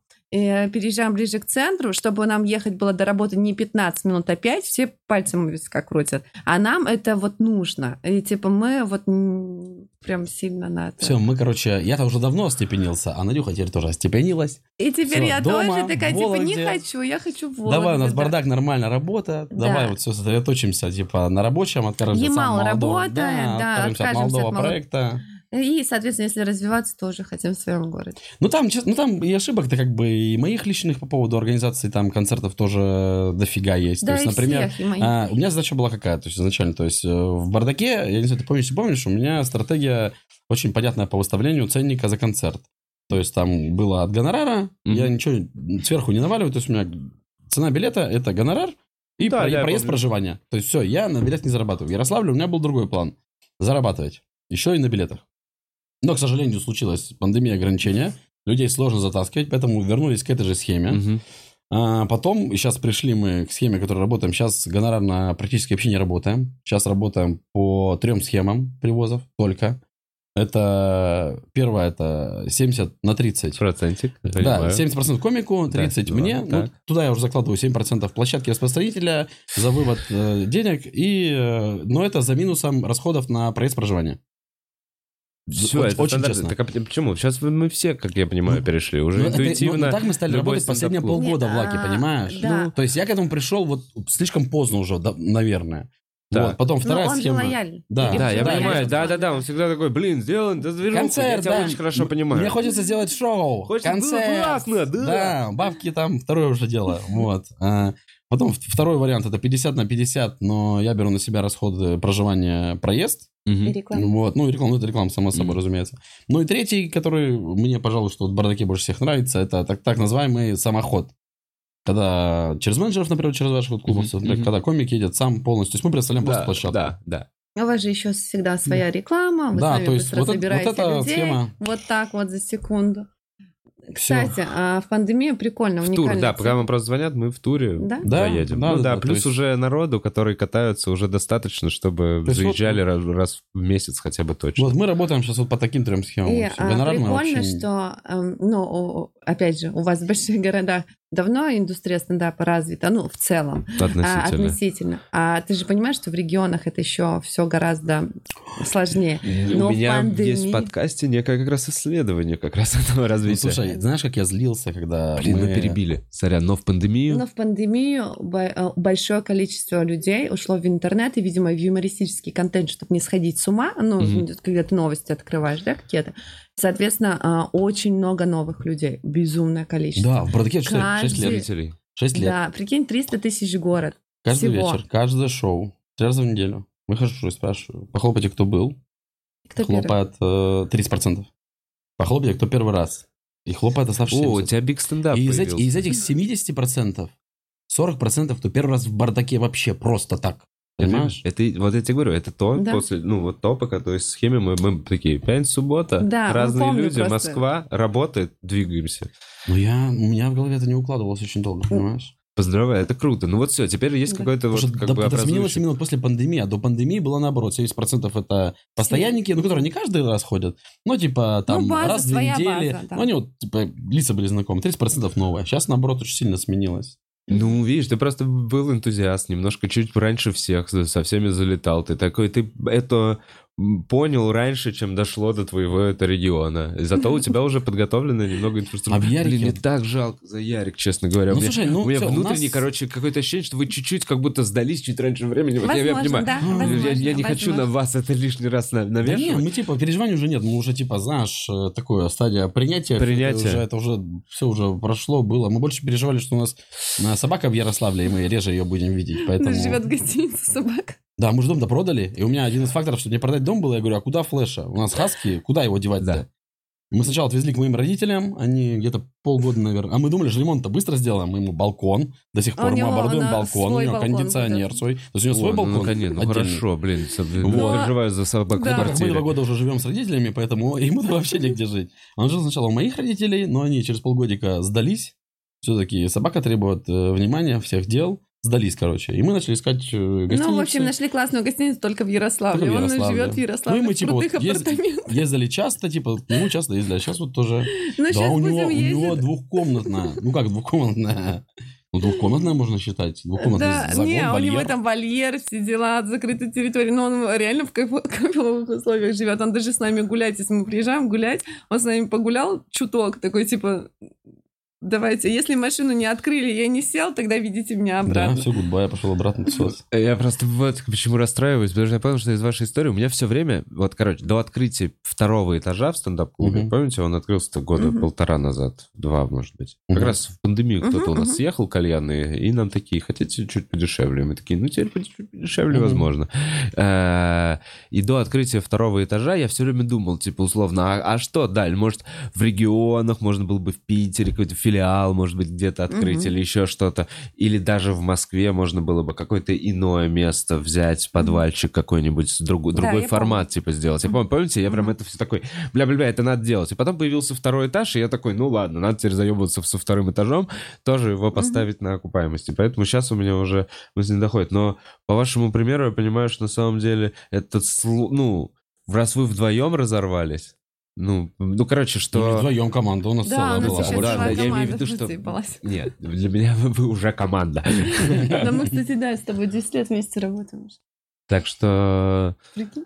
переезжаем ближе к центру, чтобы нам ехать было до работы не 15 минут, а 5, все пальцем у виска крутят. А нам это вот нужно. И типа мы вот прям сильно на это. Все, мы, короче, я-то уже давно остепенился, а Надюха теперь тоже остепенилась. И теперь Всё, я дома, тоже такая, типа, не хочу, я хочу в Давай, у нас да. бардак, нормально работа. Да. Давай вот все сосредоточимся, типа, на рабочем, откажемся от Ямал самого молодого. работает, да, откажемся от молодого от молод- проекта. И, соответственно, если развиваться, тоже хотим в своем городе. Ну там, честно, ну там и ошибок-то как бы и моих личных по поводу организации там концертов тоже дофига есть. Да, то есть, и например, всех, и моих. а, у меня задача была какая, то есть изначально, то есть э, в бардаке, я не знаю, ты помнишь, помнишь, у меня стратегия очень понятная по выставлению ценника за концерт. То есть там было от гонорара, Мгм. я ничего сверху не наваливаю, то есть у меня цена билета это гонорар и Да, про- и да, проезд проживания. То есть все, я на билет не зарабатываю. В Ярославле у меня был другой план. Зарабатывать. Еще и на билетах. Но, к сожалению, случилась пандемия ограничения. Людей сложно затаскивать, поэтому вернулись к этой же схеме. Мгм. А потом, сейчас пришли мы к схеме, которой работаем. Сейчас гонорарно практически вообще не работаем. Сейчас работаем по трем схемам привозов только. Это первое, это 70 на 30. Процентик. Да, понимаю. 70% комику, 30 Да, мне. да, Ну, так. туда я уже закладываю 7% площадки распространителя за вывод э, денег. И, э, но это за минусом расходов на проезд проживания. Все, Очень- это очень честно. Так а почему? Сейчас мы все, как я понимаю, Ну, перешли. Уже Ну, это- интуитивно. ну, так мы стали работать последние полгода Не, в Лаке, а, понимаешь? да. Ну, то есть я к этому пришел вот слишком поздно уже, да, наверное. Да. Вот, потом Но вторая он же схема. лояльный. Да. Да, же я Да, понимаю, лояльный. да-да-да, он всегда такой, блин, сделан, да движуху, я Концерт, тебя да. очень хорошо понимаю. Мне хочется сделать шоу, Хочется, было концерт. классно, да. Да, бабки там, второе уже дело. Вот. А, Потом второй вариант это 50 на 50, но я беру на себя расходы проживания, проезд. Мгм. И реклама. Вот. Ну, и реклама, ну, это реклама, само собой, Мгм. разумеется. Ну и третий, который мне, пожалуй, что в бардаке больше всех нравится, это так, так называемый самоход. Когда через менеджеров, например, через ваших вот клубов, Мгм, например, мгм. когда комик едет сам полностью. То есть мы представляем просто Да, площадку. да, да. У вас же еще всегда своя реклама, вы Да, сами то есть быстро вот это- забираете вот эта людей. схема. Вот так вот за секунду. Кстати, а в пандемию прикольно, В тур, да, пока нам просто звонят, мы в туре Да? Да, заедем. да, ну да, да, плюс есть- уже народу, которые катаются, уже достаточно, чтобы То есть вот- заезжали раз, раз в месяц хотя бы точно. Вот мы работаем сейчас вот по таким трем схемам. И а, прикольно, вообще- что, эм, ну, опять же, у вас в больших городах давно индустрия стендапа развита, ну, в целом, а, Относительно. относительно. А ты же понимаешь, что в регионах это еще все гораздо сложнее. У Но в меня пандемии- есть в подкасте некое как раз исследование как раз этого Ну, развития. слушай, знаешь, как я злился, когда Блин, мы... мы перебили. Сорян, но в пандемию... Но в пандемию э, большое количество людей ушло в интернет и, видимо, в юмористический контент, чтобы не сходить с ума. Ну, Мгм. когда ты новости открываешь, да, какие-то. Соответственно, а, очень много новых людей. Безумное количество. Да, в бардаке 6 Каждый- лет. Зрителей. 6 лет. Да, прикинь, 300 тысяч город. Каждый всего. вечер, каждое шоу. Три раза в неделю. Выхожу и спрашиваю. Похлопайте, кто был. Кто? Хлопает э, 30%. Похлопайте, кто первый раз. И хлопает оставшиеся О, у 70%. тебя биг стендап И из, эти- появился. из этих 70% 40% кто первый раз в бардаке вообще просто так. Понимаешь? Это, это- вот я тебе говорю, это то, Да. после, ну, вот то, пока, то есть схеме мы, мы такие, пятница, суббота, Да, ну, разные люди, просто. Москва, работает, двигаемся. Но я, у меня в голове это не укладывалось очень долго, понимаешь? Поздравляю, это круто. Ну вот все, теперь есть Да. какой-то вот как да- бы это сменилось именно после пандемии, а до пандемии было наоборот. 70% это постоянники, ну, которые не каждый раз ходят, но типа там Ну, база, раз в две недели. база, да. Ну, они вот типа лица были знакомы. 30% новое. Сейчас наоборот очень сильно сменилось. Ну, видишь, ты просто был энтузиаст, немножко чуть раньше всех, со всеми залетал. Ты такой, ты это понял раньше, чем дошло до твоего это региона. И Зато у тебя уже подготовлена немного инфраструктуры. А в Ярике- Блин, мне так жалко за Ярик, честно говоря. Ну, у меня, слушай, ну, у меня всё, у внутренний, нас- короче, какое-то ощущение, что вы чуть-чуть как будто сдались чуть раньше времени. Вот я- я, Возможно, понимаю. да, Я- Я- возможно, я, не хочу на возможно. вас это лишний раз на- Да навешивать. не, мы типа переживаний уже нет, мы уже типа, знаешь, э, такое стадия принятия. Принятия. Это уже, это уже все уже прошло, было. Мы больше переживали, что у нас э, собака в Ярославле, и мы реже ее будем видеть, У поэтому... живет в гостинице собака. Да, мы же дом-то продали, и у меня один из факторов, чтобы не продать дом был, я говорю, а куда флеша? У нас хаски, куда его девать Да. Мы сначала отвезли к моим родителям, они где-то полгода, наверное. А мы думали, что ремонт-то быстро сделаем. Мы ему балкон. До сих А пор у мы него оборудуем балкон. У него балкон кондиционер будет. свой. То есть у него О, свой ну, балкон. наконец, ну, хорошо, блин, с- Вот. переживаю за собаку Да. в мы два года уже живем с родителями, поэтому ему вообще негде жить. Он жил сначала у моих родителей, но они через полгодика сдались. Все-таки собака требует э, внимания, всех дел. Сдались, короче. И мы начали искать э, гостиницы. Ну, в общем, нашли классную гостиницу только в Ярославле. Только в Он Ярославле. живет в Ярославле. Ну, и мы, типа, вот езд- апартаментах. Ездили часто, типа, нему часто ездили. А сейчас вот тоже... Ну, да, у него, у него двухкомнатная. Ну как двухкомнатная? Ну, двухкомнатная можно считать. Двухкомнатная Да, загон, не, у него вольер. там вольер, все дела, закрытая территория. Но он реально в кайфо- кайфовых условиях живет. Он даже с нами гулять, если мы приезжаем гулять, он с нами погулял чуток, такой типа, давайте, если машину не открыли, я не сел, тогда ведите меня Да, обратно. все, гудбай, я пошел обратно тусоваться. Я просто вот почему расстраиваюсь, потому что я понял, что из вашей истории у меня все время, вот, короче, до открытия второго этажа в стендап-клубе, помните, он открылся года полтора назад, два, может быть. Как раз в пандемию кто-то у нас съехал кальянные, и нам такие, хотите чуть подешевле? Мы такие, ну, теперь чуть подешевле, возможно. Э, И до открытия второго этажа я все время думал, типа, условно, а, а что дальше? Может, в регионах можно было бы в Питере какой-то филиал, может быть, где-то открыть Мгм. или еще что-то. Или даже в Москве можно было бы какое-то иное место взять, подвальчик какой-нибудь, друг- Да, другой формат типа сделать. Я помню, помните, я прям это все такой, бля-бля-бля, это надо делать. И потом появился второй этаж, и я такой, ну ладно, надо теперь заебываться со вторым этажом, тоже его поставить на окупаемости. Поэтому сейчас у меня уже мысль не доходит. Но по вашему примеру я понимаю, что на самом деле это, слу- ну, раз вы вдвоем разорвались, ну, ну, короче, Ну, что... Вдвоем команда у нас Да, целая у нас была. да, да, я имею в виду, что... Нет, для меня вы, уже команда. Да мы, кстати, да, с тобой 10 лет вместе работаем. Так что... Прикинь?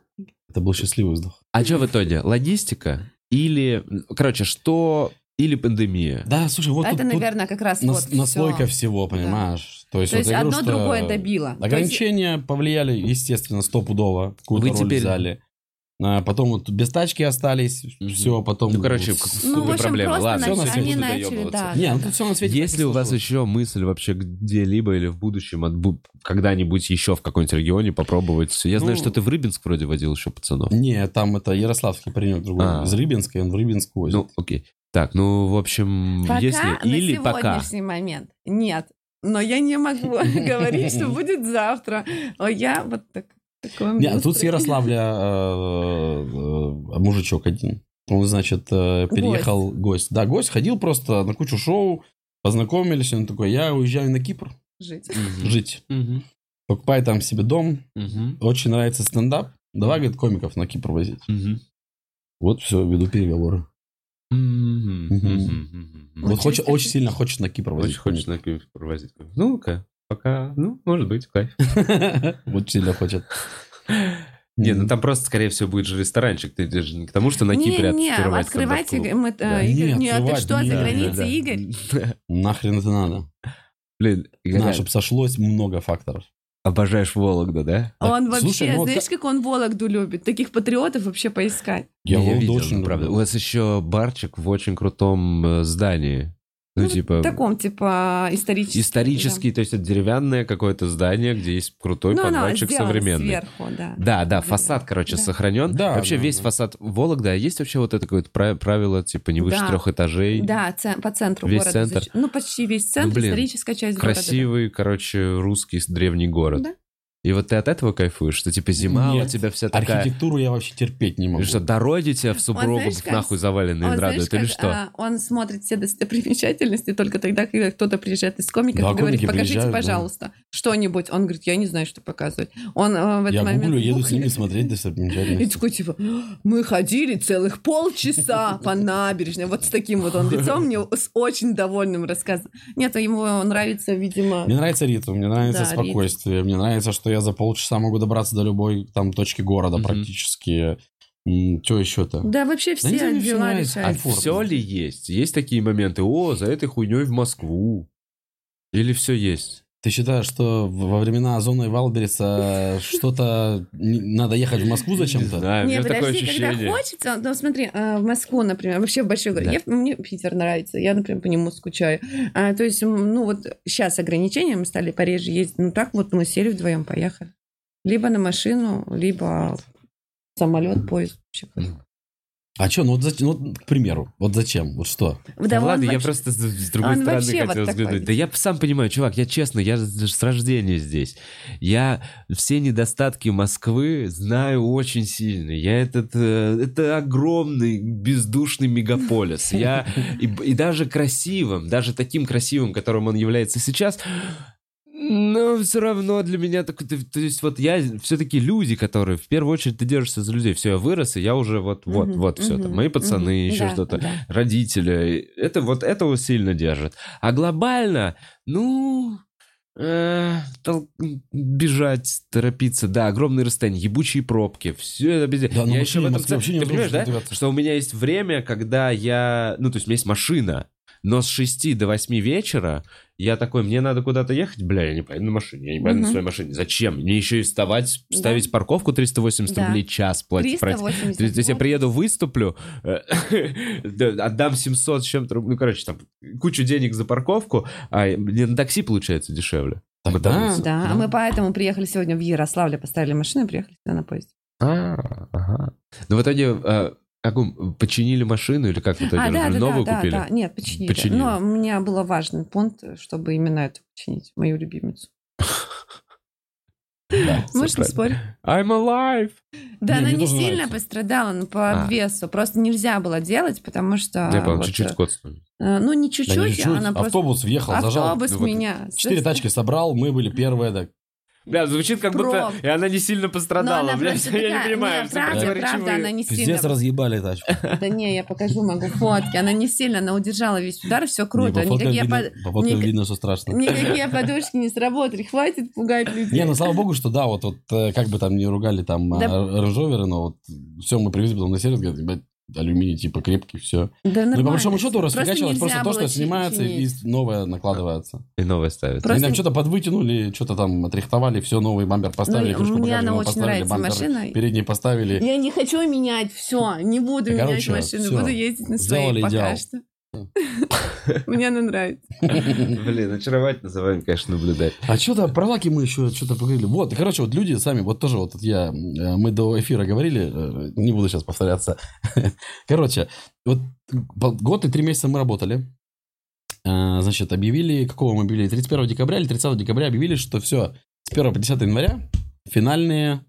Это был счастливый вздох. А что в итоге? Логистика? Или... Короче, что... Или пандемия? Да, слушай, вот Это, тут, наверное, как раз нас- вот наслойка всё. всего, понимаешь? То есть, То вот есть говорю, одно что другое добило. То есть- Ограничения повлияли, естественно, стопудово. Какую-то Вы роль теперь- взяли. А потом вот без тачки остались, все, потом... Ну, короче, Ну, в общем, проблема. просто Ладно, всё на свете они начали, да. Не, ну тут все на свете. Есть ли у вас еще мысль вообще где-либо или в будущем отбу- когда-нибудь еще в каком-нибудь регионе попробовать? Я знаю, Ну- что ты в Рыбинск вроде водил еще пацанов. Не, там это Ярославский паренек другой, А. из Рыбинска, и он в Рыбинск возит. Ну, окей. Так, ну, в общем, Пока если... на Или пока. сегодняшний момент нет. Но я не могу говорить, что будет завтра. О, я вот так. Такой у Не, меня а тут с. Ярославля э, э, мужичок один. Он, значит, э, переехал гость. Да, гость ходил просто на кучу шоу, познакомились, он такой, я уезжаю на Кипр Жить. Жить. Покупай там себе дом, очень нравится стендап. Давай, говорит, комиков на Кипр возить. Вот все, веду переговоры. Вот хочет, очень сильно хочет на Кипр возить. Очень хочешь на Киев провозить. Ну-ка, пока, ну, может быть, кайф. Вот сильно хочет. Не, ну там просто, скорее всего, будет же ресторанчик. Ты же не к тому, что на Кипре не, не, открывать открывайте, мы, э, Да. Игорь, Не, нет, ты что, за границей. Игорь? Нахрен это надо? Блин, На, чтобы сошлось много факторов. обожаешь Вологду, да? Он вообще, слушай, ну вот знаешь, как он Вологду любит? Таких патриотов вообще поискать. Я, Не, Вологду видел, очень правда. У вас еще барчик в очень крутом э, здании. Ну, Ну, типа... В таком, типа, историческом. Исторический, то есть это деревянное какое-то здание, где есть крутой да. Ну, подвальчик современный. сверху, да. Да, да, Да. фасад, короче, Да. сохранен. Да, вообще да, весь да. фасад Вологда, а есть вообще вот это какое-то пра- правило, типа не выше Да. трех этажей? Да, це- по центру Весь города. центр? Ну, почти весь центр, Ну, блин, историческая часть Красивый, короче, русский древний город. Да. И вот ты от этого кайфуешь, что типа зима Нет, у тебя вся такая... Архитектура я вообще терпеть не могу. И что, дороги тебя в суброгу знаешь, как- нахуй заваленные Он, знаешь, радуют, или как, что? а, он смотрит все достопримечательности только тогда, когда кто-то приезжает из комиков Да, и говорит, покажите, приезжают, да. пожалуйста, что-нибудь. Он говорит, я не знаю, что показывать. Он э, в этот Я момент... гуглю, еду с ними смотреть И достопримечательности. такой, типа, мы ходили целых полчаса по набережной. Вот с таким вот он лицом мне с очень довольным рассказом. Нет, ему нравится, видимо... Мне нравится ритм, мне нравится спокойствие, мне нравится, что я за полчаса могу добраться до любой там точки города Мгм. практически. Что еще-то? Да, вообще все всё дела нравится. А все ли есть? Есть такие моменты? О, за этой хуйней в Москву. Или все есть? Ты считаешь, что во времена Озона и Валбериса что-то надо ехать в Москву Не зачем-то? знаю, у Не, меня такое подожди, когда хочется, ну смотри, э, в Москву, например, вообще в большой город. Да. Я- мне Питер нравится, я, например, по нему скучаю. А, то есть, ну вот сейчас ограничения, мы стали пореже ездить. Ну так вот мы сели вдвоем, поехали. Либо на машину, либо самолет, поезд. Вообще. А что, ну вот, зачем, ну вот, к примеру, вот зачем, вот что? Да он ладно, я вообще- просто с, с другой он стороны вообще вот хотел такой. взглянуть. Да я сам понимаю, чувак, я честно, я с с рождения здесь. Я все недостатки Москвы знаю очень сильно. Я этот, э, это огромный бездушный мегаполис. Я и, и даже красивым, даже таким красивым, которым он является сейчас, но все равно для меня такой, то, то есть вот я все-таки люди, которые в первую очередь ты держишься за людей. Все, я вырос, и я уже вот, вот, вот все там. Мои пацаны, еще Да, что-то да. родители. Это вот этого сильно держит. А глобально, ну, э, тол- бежать, торопиться, да, огромные расстояния, ебучие пробки, все это без... Да, ну, я вообще еще в этом... Москве вообще Ты понимаешь, да, что у меня есть время, когда я... Ну, то есть у меня есть машина, но с 6 до 8 вечера я такой, мне надо куда-то ехать, бля, я не поеду на машине, я не поеду на Мгм. своей машине. Зачем? Мне еще и вставать, Да. ставить парковку 380 Да. рублей час платить. 380. То есть, я Вот. приеду, выступлю, э, да, отдам 700 с чем-то, ну, короче, там, кучу денег за парковку, а мне на такси получается дешевле. Тогда, Мотовоз. Да, а мы поэтому приехали сегодня в Ярославле, поставили машину и приехали сюда на поезде. А, ага. Но в итоге, э, Как вы починили машину или как итоге? А, да, да, новую да, купили? да, да. Нет, починили. Починили. Но у меня был важный пункт, чтобы именно это починить, мою любимицу. Да, Можно спорить? I'm alive! Да, Не, она не сильно нравится. пострадала но по А. обвесу. Просто нельзя было делать, потому что... Я понял, вот, чуть-чуть э, коцнули. э, Ну, не Да чуть-чуть, не чуть-чуть. она просто... Автобус въехал, зажал. Автобус меня... Четыре тачки собрал, мы были первые, да. Бля, звучит как будто... Проб. И она не сильно Но пострадала. она Бля, я не понимаю, Не, что правда, правда, она не сильно... разъебали тачку. Да не, я покажу, могу фотки. Она не сильно, она удержала весь удар, все Не, круто. по фоткам Никакие, видно, под- по фоткам ник- видно, что страшно. никакие подушки не сработали. Хватит пугать людей. Не, ну слава богу, что да, вот, вот э, как бы там не ругали там Да. оранжоверы, но вот все мы привезли потом на сервис, говорят, «Ебать, алюминий типа крепкий, все. Да Ну и по большому счету расфигачилось просто нельзя то, что снимается и чинить. новое накладывается. И новое ставит. Просто- Они там что-то подвытянули, что-то там отрихтовали, все, новый бампер поставили, Ну, крышку мне она очень поставили, нравится бампер машина. передний поставили. Я не хочу менять все, не буду Да, менять короче, машину, всё. буду ездить на Сделали своей пока идеал. что. Мне она нравится. Блин, очаровательно за вами, конечно, наблюдать. А что-то про лаки мы еще что-то поговорили. Вот, короче, вот люди сами, вот тоже вот я, э, мы до эфира говорили, э, не буду сейчас повторяться. Короче, вот год и три месяца мы работали. А, Значит, объявили, какого мы объявили? 31 декабря или 30 декабря объявили, что все, с 1 по 10 января финальные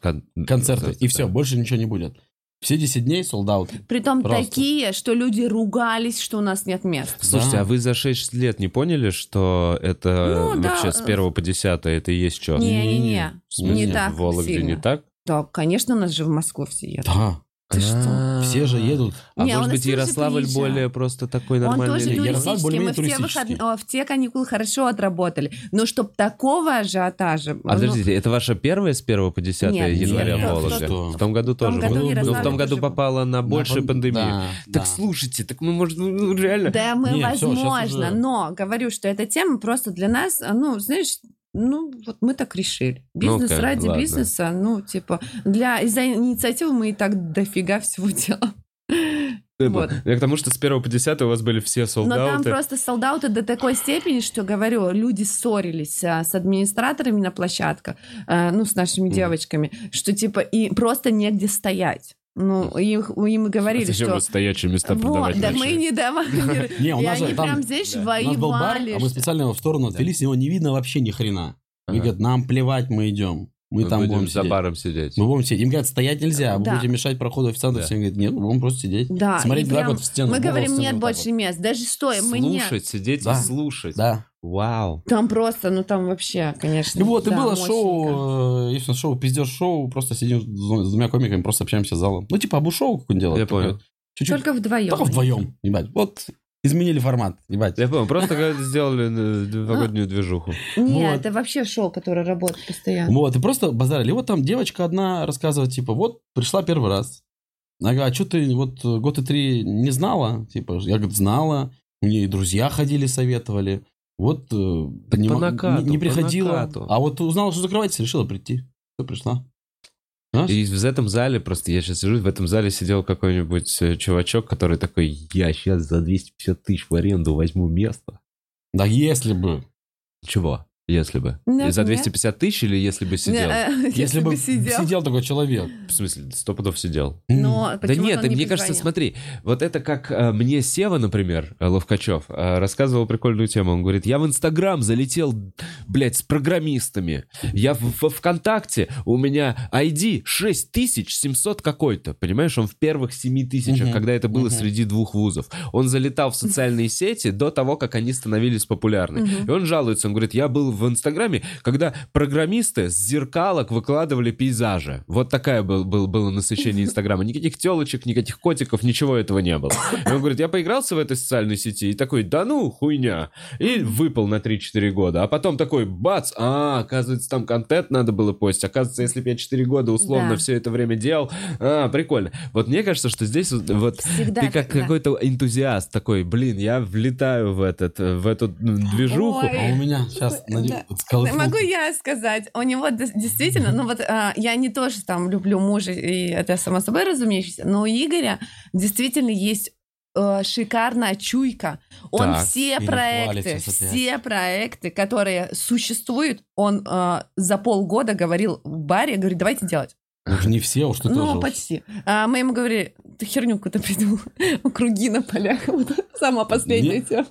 Кон- концерты. И все, да. больше ничего не будет. Все 10 дней солдат. Притом Просто. такие, что люди ругались, что у нас нет мест. Слушайте, Да. а вы за 6 лет не поняли, что это Ну, да. вообще с 1 по 10 это и есть что? Не-не-не, В не в так Вологде сильно. не так? Да, конечно, у нас же в Москву все едут. Да, Ты что? А. все же едут. А Не, может быть, тоже Ярославль приезжал. более просто такой Он нормальный тоже регион? Ярославль туристический, более-менее мы все, туристический. выход... о, в те каникулы хорошо отработали. Но чтоб такого ажиотажа... А ну, подождите, это ваша первая с 1 по 10 Нет, января нет, в в Вологде? том- В том году в том тоже. году было? в Ну, в том году тоже попала на большую пан- пандемию. Да, Так да. слушайте, так мы, может, ну, реально... Да, мы, Не, всё, щас возможно, уже- но говорю, что эта тема просто для нас, а, ну, знаешь, ну, вот мы так решили. Ну, Бизнес окей, ради ладно. бизнеса, ну, типа, для из-за инициативы мы и так дофига всего делаем. Вот. Я к тому, что с 1 по 10 у вас были все Но там солдаты. просто солдаты до такой степени, что, говорю, люди ссорились а, с администраторами на площадках, а, ну, с нашими Мгм. девочками, что, типа, и просто негде стоять. Ну, им, им говорили, Зачем что... вы стоячие места Вот, продавать да мы не давали. Не, у И нас они там- прям, бар, воевали. а мы специально его в сторону отвели, с него не видно вообще ни хрена. И говорят, нам плевать, мы идем. Мы, Мы там будем будем за сидеть. баром сидеть. Мы будем сидеть. Им говорят, стоять нельзя, вы Да. будете мешать проходу официантов. Да. Все говорят, нет, мы будем просто сидеть. Да, Смотреть и прям вот в стену. Мы говорим, стену нет больше вот. мест. Даже стоя, мы не... Слушать, сидеть Да. и слушать. Да. Вау. Там просто, ну там вообще, конечно. И вот, и да, было мощненько. шоу, э, если шоу, пиздешь шоу, просто сидим с двумя- с двумя комиками, просто общаемся с залом. Ну, типа абу-шоу какое-нибудь делать. Я понял. Чуть-чуть. Только вдвоем. Только вдвоем, ебать. Вот изменили формат, ебать. Я понял, просто сделали э, новогоднюю движуху. Нет, Вот. это вообще шоу, которое работает постоянно. Вот, и просто базарили. И вот там девочка одна рассказывает, типа, вот пришла первый раз. Она говорит, а что ты вот год и три не знала? Типа, я, говорит, знала. У нее и друзья ходили, советовали. Вот э, не, по мо- накату, не- не по приходила. накату. А вот узнала, что закрывается, решила прийти. Все, пришла. Знаешь? И в этом зале, просто я сейчас сижу, в этом зале сидел какой-нибудь э, чувачок, который такой, я сейчас за 250 тысяч в аренду возьму место. Да если бы. Чего? Если бы. Нет, И за нет. 250 тысяч или если бы сидел? Э, Если, бы сидел. сидел. такой человек. В смысле, сто пудов сидел. Но Да нет, он не мне кажется, смотри, вот это как э, мне Сева, например, э, Ловкачев, э, рассказывал прикольную тему. Он говорит, я в Инстаграм залетел, блядь, с программистами. Я в, во ВКонтакте, у меня ID 6700 какой-то. Понимаешь, он в первых 7 тысячах, Мгм, когда это было мгм. среди двух вузов. Он залетал в социальные сети до того, как они становились популярны. Мгм. И он жалуется, он говорит, я был в Инстаграме, когда программисты с зеркалок выкладывали пейзажи. Вот такая был, был, было насыщение Инстаграма. Никаких телочек, никаких котиков, ничего этого не было. И он говорит, я поигрался в этой социальной сети и такой, да ну, хуйня. И выпал на 3-4 года. А потом такой, бац, а, оказывается, там контент надо было постить. Оказывается, если бы я 4 года условно Да. все это время делал, а, прикольно. Вот мне кажется, что здесь вот- вот Всегда ты как какой-то энтузиаст такой, блин, я влетаю в этот, в эту движуху. Ой. А у меня сейчас Да. колокол- Могу я сказать, у него действительно, ну вот а, я не тоже там люблю мужа, и это само собой разумеющееся, но у Игоря действительно есть э, шикарная чуйка. Он Так, все проекты, все проекты, которые существуют, он э, за полгода говорил в баре, говорит, давайте делать. Ну, не все, уж ты Ну, тоже. почти. А мы ему говорили, ты херню какую-то придумал. Круги на полях. Вот Самая последняя Нет. тема.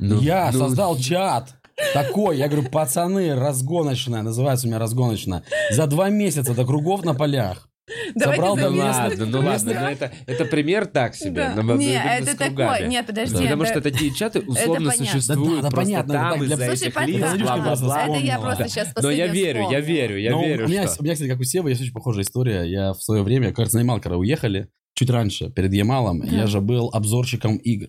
Ну, я ну, создал чат такой, я говорю, пацаны, разгоночная, называется у меня разгоночная. За два месяца до кругов на полях. Давайте Собрал до Ну ладно, ну ладно, но это, это пример так себе. Да. но Не, именно это такой, нет, подожди. Потому это- что такие чаты условно понятно. существуют. Да, да, просто понятно, там это из-за так, Слушай, этих лиц, Владимир бла-бла-бла. просто это я просто Да. сейчас Но я верю, я верю, я Но верю, у меня, что... у меня, кстати, как у Сева, есть очень похожая история. Я в свое время, раз на Ямал, когда уехали, чуть раньше, перед Ямалом, Да. я же был обзорщиком игр.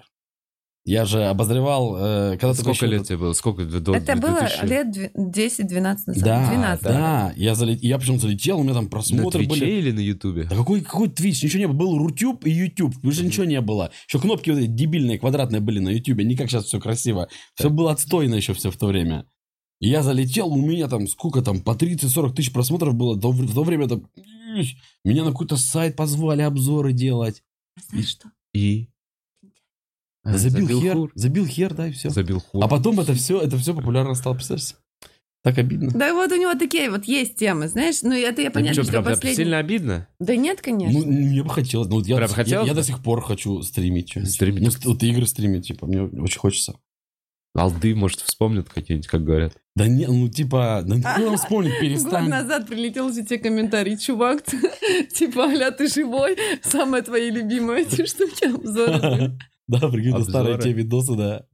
Я же обозревал, э, когда Сколько еще- лет тебе было? Сколько? До Это было 2000? лет дви- 10-12 назад. Да, 12. да, я, залет... я причем залетел, у меня там На просмотры Твиче были. или на Ютубе? Да какой, какой Twitch? Ничего не было. Был Рутюб и YouTube. Уже ничего не было. Еще кнопки вот эти дебильные, квадратные были на Ютубе. Не как сейчас все красиво. Все было отстойно еще все в то время. И я залетел, у меня там сколько там, по 30-40 тысяч просмотров было. То- В то время там... Меня на какой-то сайт позвали обзоры делать. Знаешь что? И? А, забил, хер, хур. забил хер, да, и все. Забил хур. А потом это все, это все популярно стало, представляешь? Так обидно. Да вот у него такие вот есть темы, знаешь, ну это я Ну, понятно, чё, что прям- последний... сильно обидно? Да нет, конечно. Ну, мне бы хотелось. Ну, вот я, Прям я- хотелось я, бы? до сих пор хочу стримить. Стримить? Ну, вот игры стримить, типа, мне очень хочется. Алды, может, вспомнят какие-нибудь, как говорят. Да не, ну типа, да кто нам вспомнит, Год перестань. назад прилетел же тебе комментарий, чувак, типа, аля, ты живой, самые твои любимые эти штуки, обзоры. Да, прикинь, старые те видосы, да.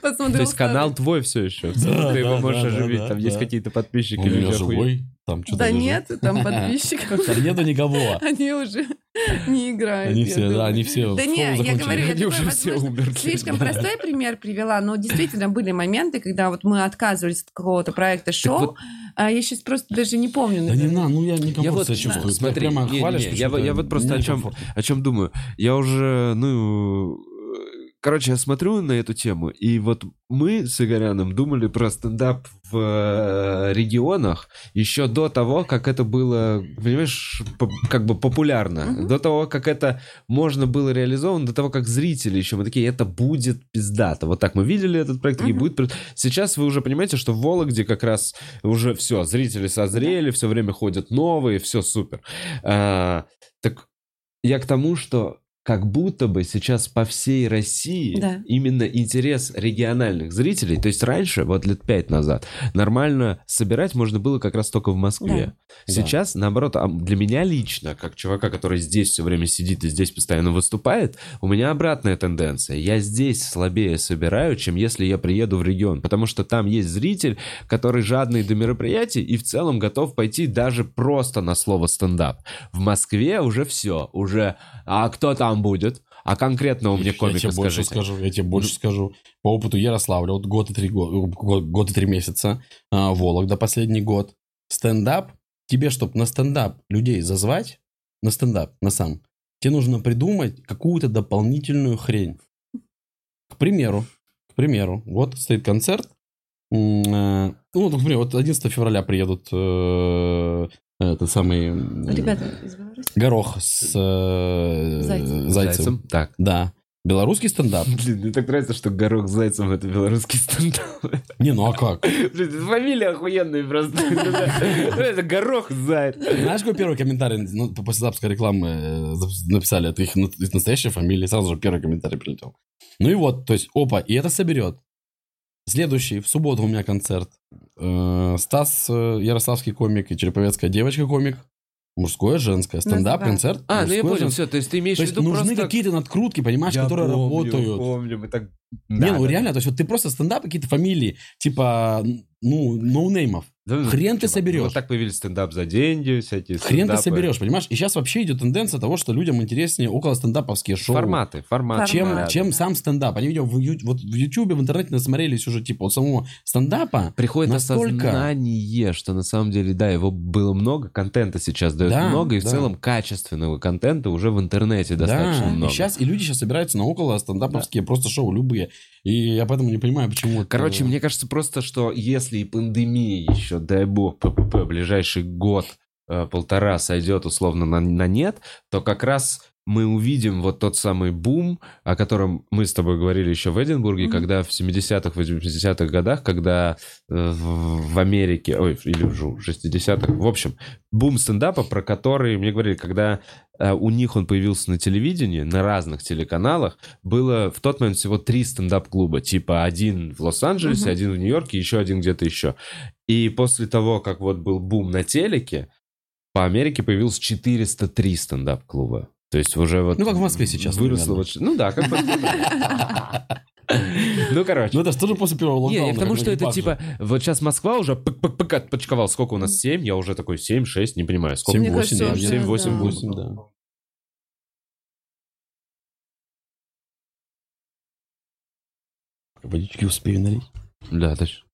Посмотрел То есть старый. канал твой все еще. Да, Ты его да, можешь да, да, оживить. да, Там да. есть какие-то подписчики. У меня люди охуеют. живой, там что-то Да нет, там подписчиков. Да нету никого. Они уже не играют. Они все, да, они все Да не, я говорю, я Они уже все умерли. Слишком простой пример привела, но действительно были моменты, когда вот мы отказывались от какого-то проекта шоу. а я сейчас просто даже не помню. Да не на, ну я не Я комфортно вот, себя чувствую. Смотри, я, вот- я вот просто о чем, о чем думаю. Я уже, ну, короче, я смотрю на эту тему, и вот мы с Игоряном думали про стендап в э, регионах еще до того, как это было, понимаешь, по- как бы популярно, Мгм. до того, как это можно было реализовано, до того, как зрители еще, мы такие, это будет пиздато. Вот так мы видели этот проект, и Мгм. будет... Сейчас вы уже понимаете, что в Вологде как раз уже все, зрители созрели, все время ходят новые, все супер. А, так я к тому, что как будто бы сейчас по всей России Да. именно интерес региональных зрителей, то есть раньше, вот лет пять назад, нормально собирать можно было как раз только в Москве. Да. Сейчас, наоборот, а для меня лично, как чувака, который здесь все время сидит и здесь постоянно выступает, у меня обратная тенденция. Я здесь слабее собираю, чем если я приеду в регион, потому что там есть зритель, который жадный до мероприятий и в целом готов пойти даже просто на слово стендап. В Москве уже все, уже, а кто там будет? А конкретно у меня Я комика тебе больше скажите. скажу, я тебе больше скажу. По опыту Ярославля, вот год и три, го- год, год и три месяца, а, Вологда последний год. Стендап, тебе, чтобы на стендап людей зазвать, на стендап, на сам, тебе нужно придумать какую-то дополнительную хрень. К примеру, к примеру, вот стоит концерт, э, ну, вот, например, вот 11 февраля приедут э, этот самый... Ребята из Беларуси. Горох с э, Зайцем. Зайцем. Так. Да. Белорусский стендап. Блин, мне так нравится, что Горох с Зайцем это белорусский стендап. Не, ну а как? Блин, это фамилия охуенная просто. Ну. Ну, Это Горох Заяц. Знаешь, какой первый комментарий ну, после запуска рекламы э, написали? Это их настоящая фамилия. Сразу же первый комментарий прилетел. Ну и вот, то есть, опа, и это соберет. Следующий, в субботу у меня концерт. Э, Стас э, Ярославский комик и Череповецкая девочка комик. Мужское, женское. Стендап-концерт. А, ну я понял, женское. все, то есть ты имеешь То в виду нужны просто... какие-то надкрутки, понимаешь, Я которые помню, работают. Помню, мы так... Не, Да, ну да. реально, то есть вот ты просто стендап, какие-то фамилии, типа, ну, ноунеймов. Да, ну, Хрен ты чувак, соберешь. Вот так появились стендап за деньги, всякие Хрен ты стендапы. соберешь, понимаешь? И сейчас вообще идет тенденция того, что людям интереснее около стендаповские шоу. Форматы, форматы. Чем, Формат. чем сам стендап. Они видео в, вот в Ютубе, в интернете насмотрелись уже, типа, вот самого стендапа. Приходит Настолько- осознание, что на самом деле, да, его было много, контента сейчас дает Да, много, и в да. целом качественного контента уже в интернете достаточно да, много. И, сейчас, и люди сейчас собираются на около стендаповские просто шоу, любые. И я поэтому не понимаю, почему... это- Короче, мне кажется просто, что если пандемия еще, дай бог, ППП, ближайший год э, полтора сойдет условно на, на нет, то как раз мы увидим вот тот самый бум, о котором мы с тобой говорили еще в Эдинбурге, Мгм. когда в 70-х, 80-х годах, когда э, в, в Америке, ой, или уже 60-х, в общем, бум стендапа, про который мне говорили, когда э, у них он появился на телевидении, на разных телеканалах, было в тот момент всего три стендап-клуба, типа один в Лос-Анджелесе, Мгм. один в Нью-Йорке, еще один где-то еще. И после того, как вот был бум на телеке, по Америке появилось 403 стендап-клуба. То есть уже вот... Ну, как в Москве сейчас Выросло вот... Ну да, как. Ну, короче. Ну это же тоже после первого Не, локдауна. я к тому, как что это типа, вот сейчас Москва уже пык-пык-пык отпочковал. Сколько у нас? 7? Я уже такой 7, 6, не понимаю. Сколько? Мне 7-8, кажется, да, уже, 7, 8, да. 8. 8, да. Водички успею налить. Да, точно.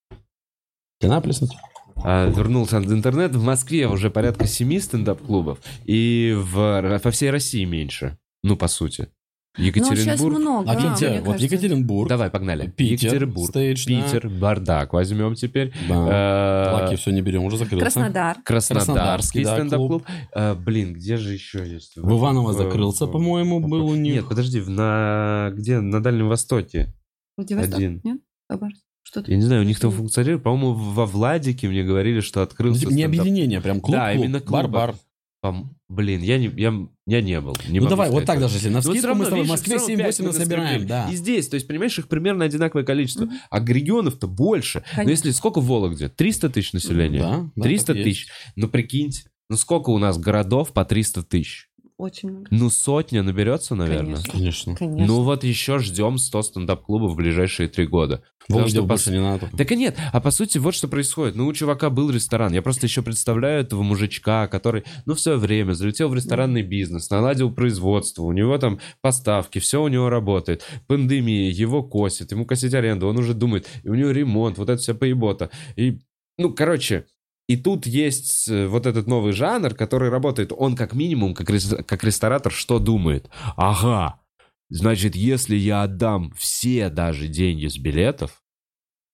Вина плеснуть? А, вернулся в интернет. В Москве уже порядка 7 стендап-клубов. И в, по всей России меньше. Ну, по сути. Ну, сейчас Екатеринбург. много. А Питер, вот кажется. Екатеринбург. Давай, погнали. Питер, Екатеринбург. stage, да. Питер, бардак возьмем теперь. Да. Э, Lucky все не берем, уже закрылся. Краснодар. Краснодарский да, стендап-клуб. Э, блин, где же еще есть? В Иваново В- закрылся, в- по-моему, был у них. Нет, подожди, в- на где? На Дальнем Востоке. Владивосток? Один. Нет? Хабаровск? Что Я не знаю, у них там функционирует. По-моему, во Владике мне говорили, что Ну, открылся типа, не стендап- объединение, прям клуб, Да, клуб, именно клуб. бар-бар. Пом- Блин, я не, я, я не был. Не Ну давай, вот так даже, если на Но всё скидку равно, мы с тобой в Москве всё равно 7-8 пять мы насобираем, да. И здесь, то есть, понимаешь, их примерно одинаковое количество. Мгм. А регионов-то больше. Но Конечно. если сколько в Вологде? 300 тысяч населения? Да, да, 300 так есть. тысяч. Ну, прикиньте, ну сколько у нас городов по 300 тысяч? Очень много. Ну, сотня наберется, наверное. Конечно. Конечно. Ну вот еще ждем 100 стендап-клубов в ближайшие три года. Потому что пос- не надо. Так и нет, а по сути вот что происходит. Ну, у чувака был ресторан. Я просто еще представляю этого мужичка, который, ну, в свое время залетел в ресторанный бизнес, наладил производство, у него там поставки, все у него работает. Пандемия, его косит, ему косить аренду, он уже думает, и у него ремонт, вот это вся поебота. И, ну, короче, и тут есть э, вот этот новый жанр, который работает. Он как минимум, как, рес- как ресторатор, что думает? Ага, значит, если я отдам все даже деньги с билетов,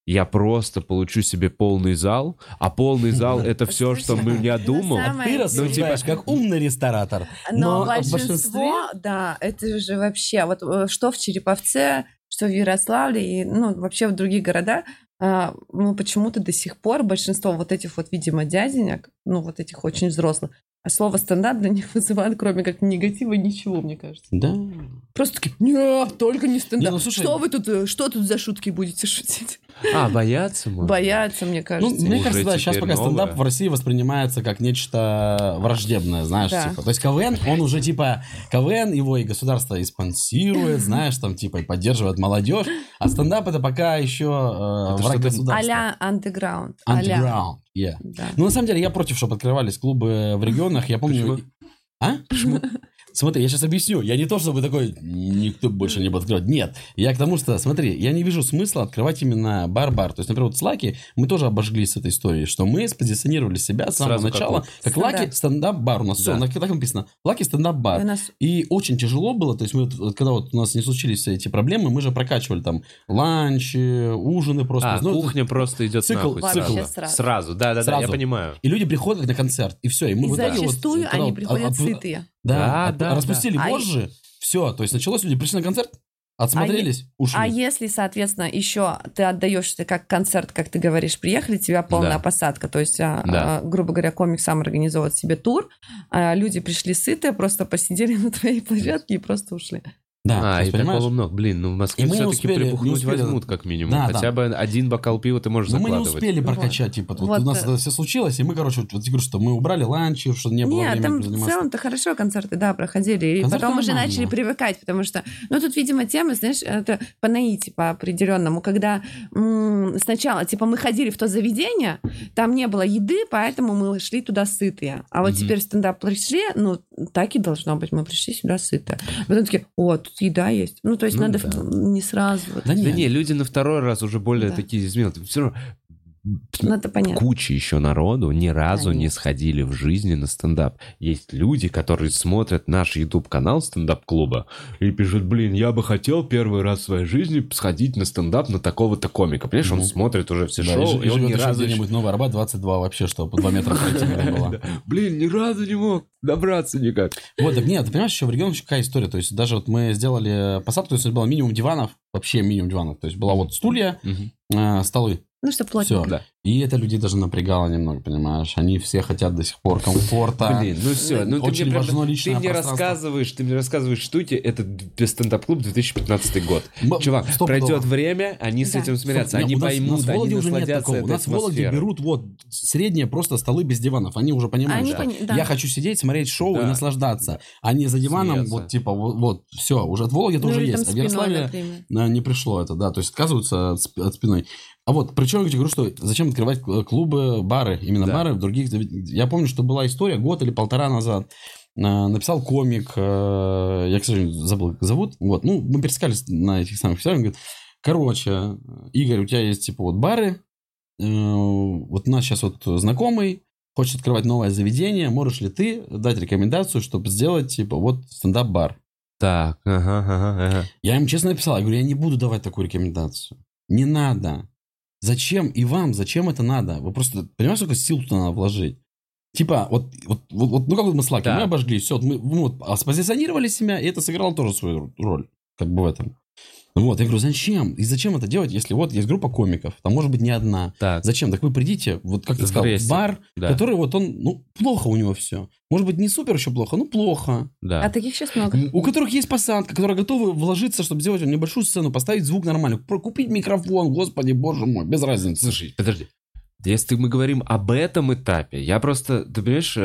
я просто получу себе полный зал, а полный зал это все, что мы я думал. Ты рассуждаешь типа- как умный ресторатор. Но, большинство, да, это же вообще, вот э, что в Череповце, что в Ярославле и, ну, вообще в других городах, ну, почему-то до сих пор большинство вот этих вот, видимо, дяденек, ну, вот этих очень взрослых, а слово стендап для них вызывает, кроме как негатива, ничего, мне кажется. Да. Просто такие, нет, только не стендап. Не, ну, слушай- Что вы тут, э, что тут за шутки будете шутить? А, бояться может? Боятся, мне Ну, кажется. мне Уже кажется, да, сейчас пока стендап новое. в России воспринимается как нечто враждебное, знаешь, Да. типа. То есть КВН, он уже типа, КВН его и государство и спонсирует, знаешь, там типа и поддерживает молодежь, а стендап это пока еще э, Это враг государства. А-ля андеграунд. А-ля. Yeah. Да. Ну, на самом деле, я против, чтобы открывались клубы в регионах. Я помню... Почему? А? Смотри, я сейчас объясню. Я не то, чтобы такой, никто больше не будет открывать. Нет. Я к тому, что, смотри, я не вижу смысла открывать именно бар-бар. То есть, например, вот с Lucky мы тоже обожглись с этой историей, что мы спозиционировали себя с самого Сразу как начала вот. как Стендап. Lucky стендап-бар. У нас все, Да. так написано. Lucky И стендап-бар. у нас И очень тяжело было, то есть мы, вот, вот когда вот у нас не случились все эти проблемы, мы же прокачивали там ланчи, ужины просто. А, Ну, кухня просто идет цикл- нахуй Вообще сразу. сразу. Сразу, да-да-да, я Сразу. понимаю. И люди приходят на концерт, и все. И мы и вот, зачастую когда они вот приходят от- от- сытые. Да, Да, да, распустили да. А вожжи, все. То есть началось, люди пришли на концерт, отсмотрелись, ушли. А если, соответственно, еще ты отдаешь это как концерт, как ты говоришь, приехали, тебя полная Да. посадка, то есть, а, Да. а, грубо говоря, комик сам организовывает себе тур, а люди пришли сытые, просто посидели на твоей площадке и просто ушли. Да, а, и понимаешь? такого много. Блин, ну в Москве все-таки прибухнуть успели- возьмут как минимум. Да, Хотя да. бы один бокал пива ты можешь Но мы не закладывать. успели Вот. прокачать, типа, вот, Вот, у нас э. это все случилось, и мы, короче, вот, я говорю, что мы убрали ланчи, что не было Нет, времени там в заниматься. целом-то хорошо концерты, да, проходили. И Концерты потом уже нормально. начали привыкать, потому что, ну, тут, видимо, тема, знаешь, это по наите, по определенному, когда м, сначала, типа, мы ходили в то заведение, там не было еды, поэтому мы шли туда сытые. А вот Мгм. теперь в стендап пришли, ну, так и должно быть, мы пришли сюда сытые. Потом такие, о, тут еда есть. Ну, то есть Ну надо да. в- не сразу. вот. Да Да нет, не, люди на второй раз уже более Да. такие измены. Все равно Ну, это понятно. куча еще народу ни разу не Конечно. сходили в жизни на стендап. Есть люди, которые смотрят наш YouTube-канал стендап-клуба и пишут, блин, я бы хотел первый раз в своей жизни сходить на стендап на такого-то комика. Понимаешь, он Мгм. смотрит уже все Да, шоу, и, и он ни разу... где-нибудь Новый Арбат 22 вообще, что по 2 метра пройти не было. Блин, ни разу не мог добраться никак. Вот, так нет, ты понимаешь, еще в регионах еще какая история. То есть даже вот мы сделали посадку, то есть было минимум диванов, вообще минимум диванов. То есть была вот стулья, э, столы. Ну, что Все. плотненько. Да. И это людей даже напрягало немного, понимаешь? Они все хотят до сих пор комфорта. Блин, ну все, ну ты Очень мне, важно личное ты мне рассказываешь, ты мне рассказываешь штуки, это стендап-клуб 2015 год. М- Чувак, стопудово. пройдет время, они с Да. этим смирятся, Стоп, они у нас- поймут, у нас в они Вологде уже нет насладятся такого. У нас в Вологде берут вот средние просто столы без диванов. Они уже понимают, Они что пони- да. я хочу сидеть, смотреть шоу Да. и наслаждаться. А не за диваном, Смеяться. вот типа, вот, вот все, уже от Вологи это Ну, уже есть. А в например. э, не пришло это, да. То есть отказываются от спиной. А вот, причем я говорю, что зачем открывать клубы, бары, именно Да. бары в других... Я помню, что была история год или полтора назад. Написал комик, э, я, к сожалению, забыл, как зовут. Вот, ну, мы пересекались на этих самых фестивалях. Говорит, короче, Игорь, у тебя есть, типа, вот бары, э, вот у нас сейчас вот знакомый хочет открывать новое заведение, можешь ли ты дать рекомендацию, чтобы сделать, типа, вот стендап-бар? Так, ага, ага, ага. Я им честно написал, я говорю, я не буду давать такую рекомендацию. Не надо. Зачем и вам, зачем это надо? Вы просто, понимаешь, сколько сил туда надо вложить? Типа, вот, вот, вот, вот, ну как вот мы с Лаки, Да. мы обожгли, все, мы, мы вот спозиционировали себя, и это сыграло тоже свою роль, как бы в этом. Вот, я говорю, зачем? И зачем это делать, если вот есть группа комиков, там может быть не одна. Так, Зачем? Так вы придите, вот как ты сказал, Вместе. в бар, да, который вот он, ну, плохо у него все. Может быть, не супер еще плохо, ну, плохо. да. А таких сейчас много. У которых есть посадка, которые готовы вложиться, чтобы сделать небольшую сцену, поставить звук нормальный, про- купить микрофон, господи, боже мой, без разницы. Слушай, подожди. Если мы говорим об этом этапе, я просто, ты понимаешь,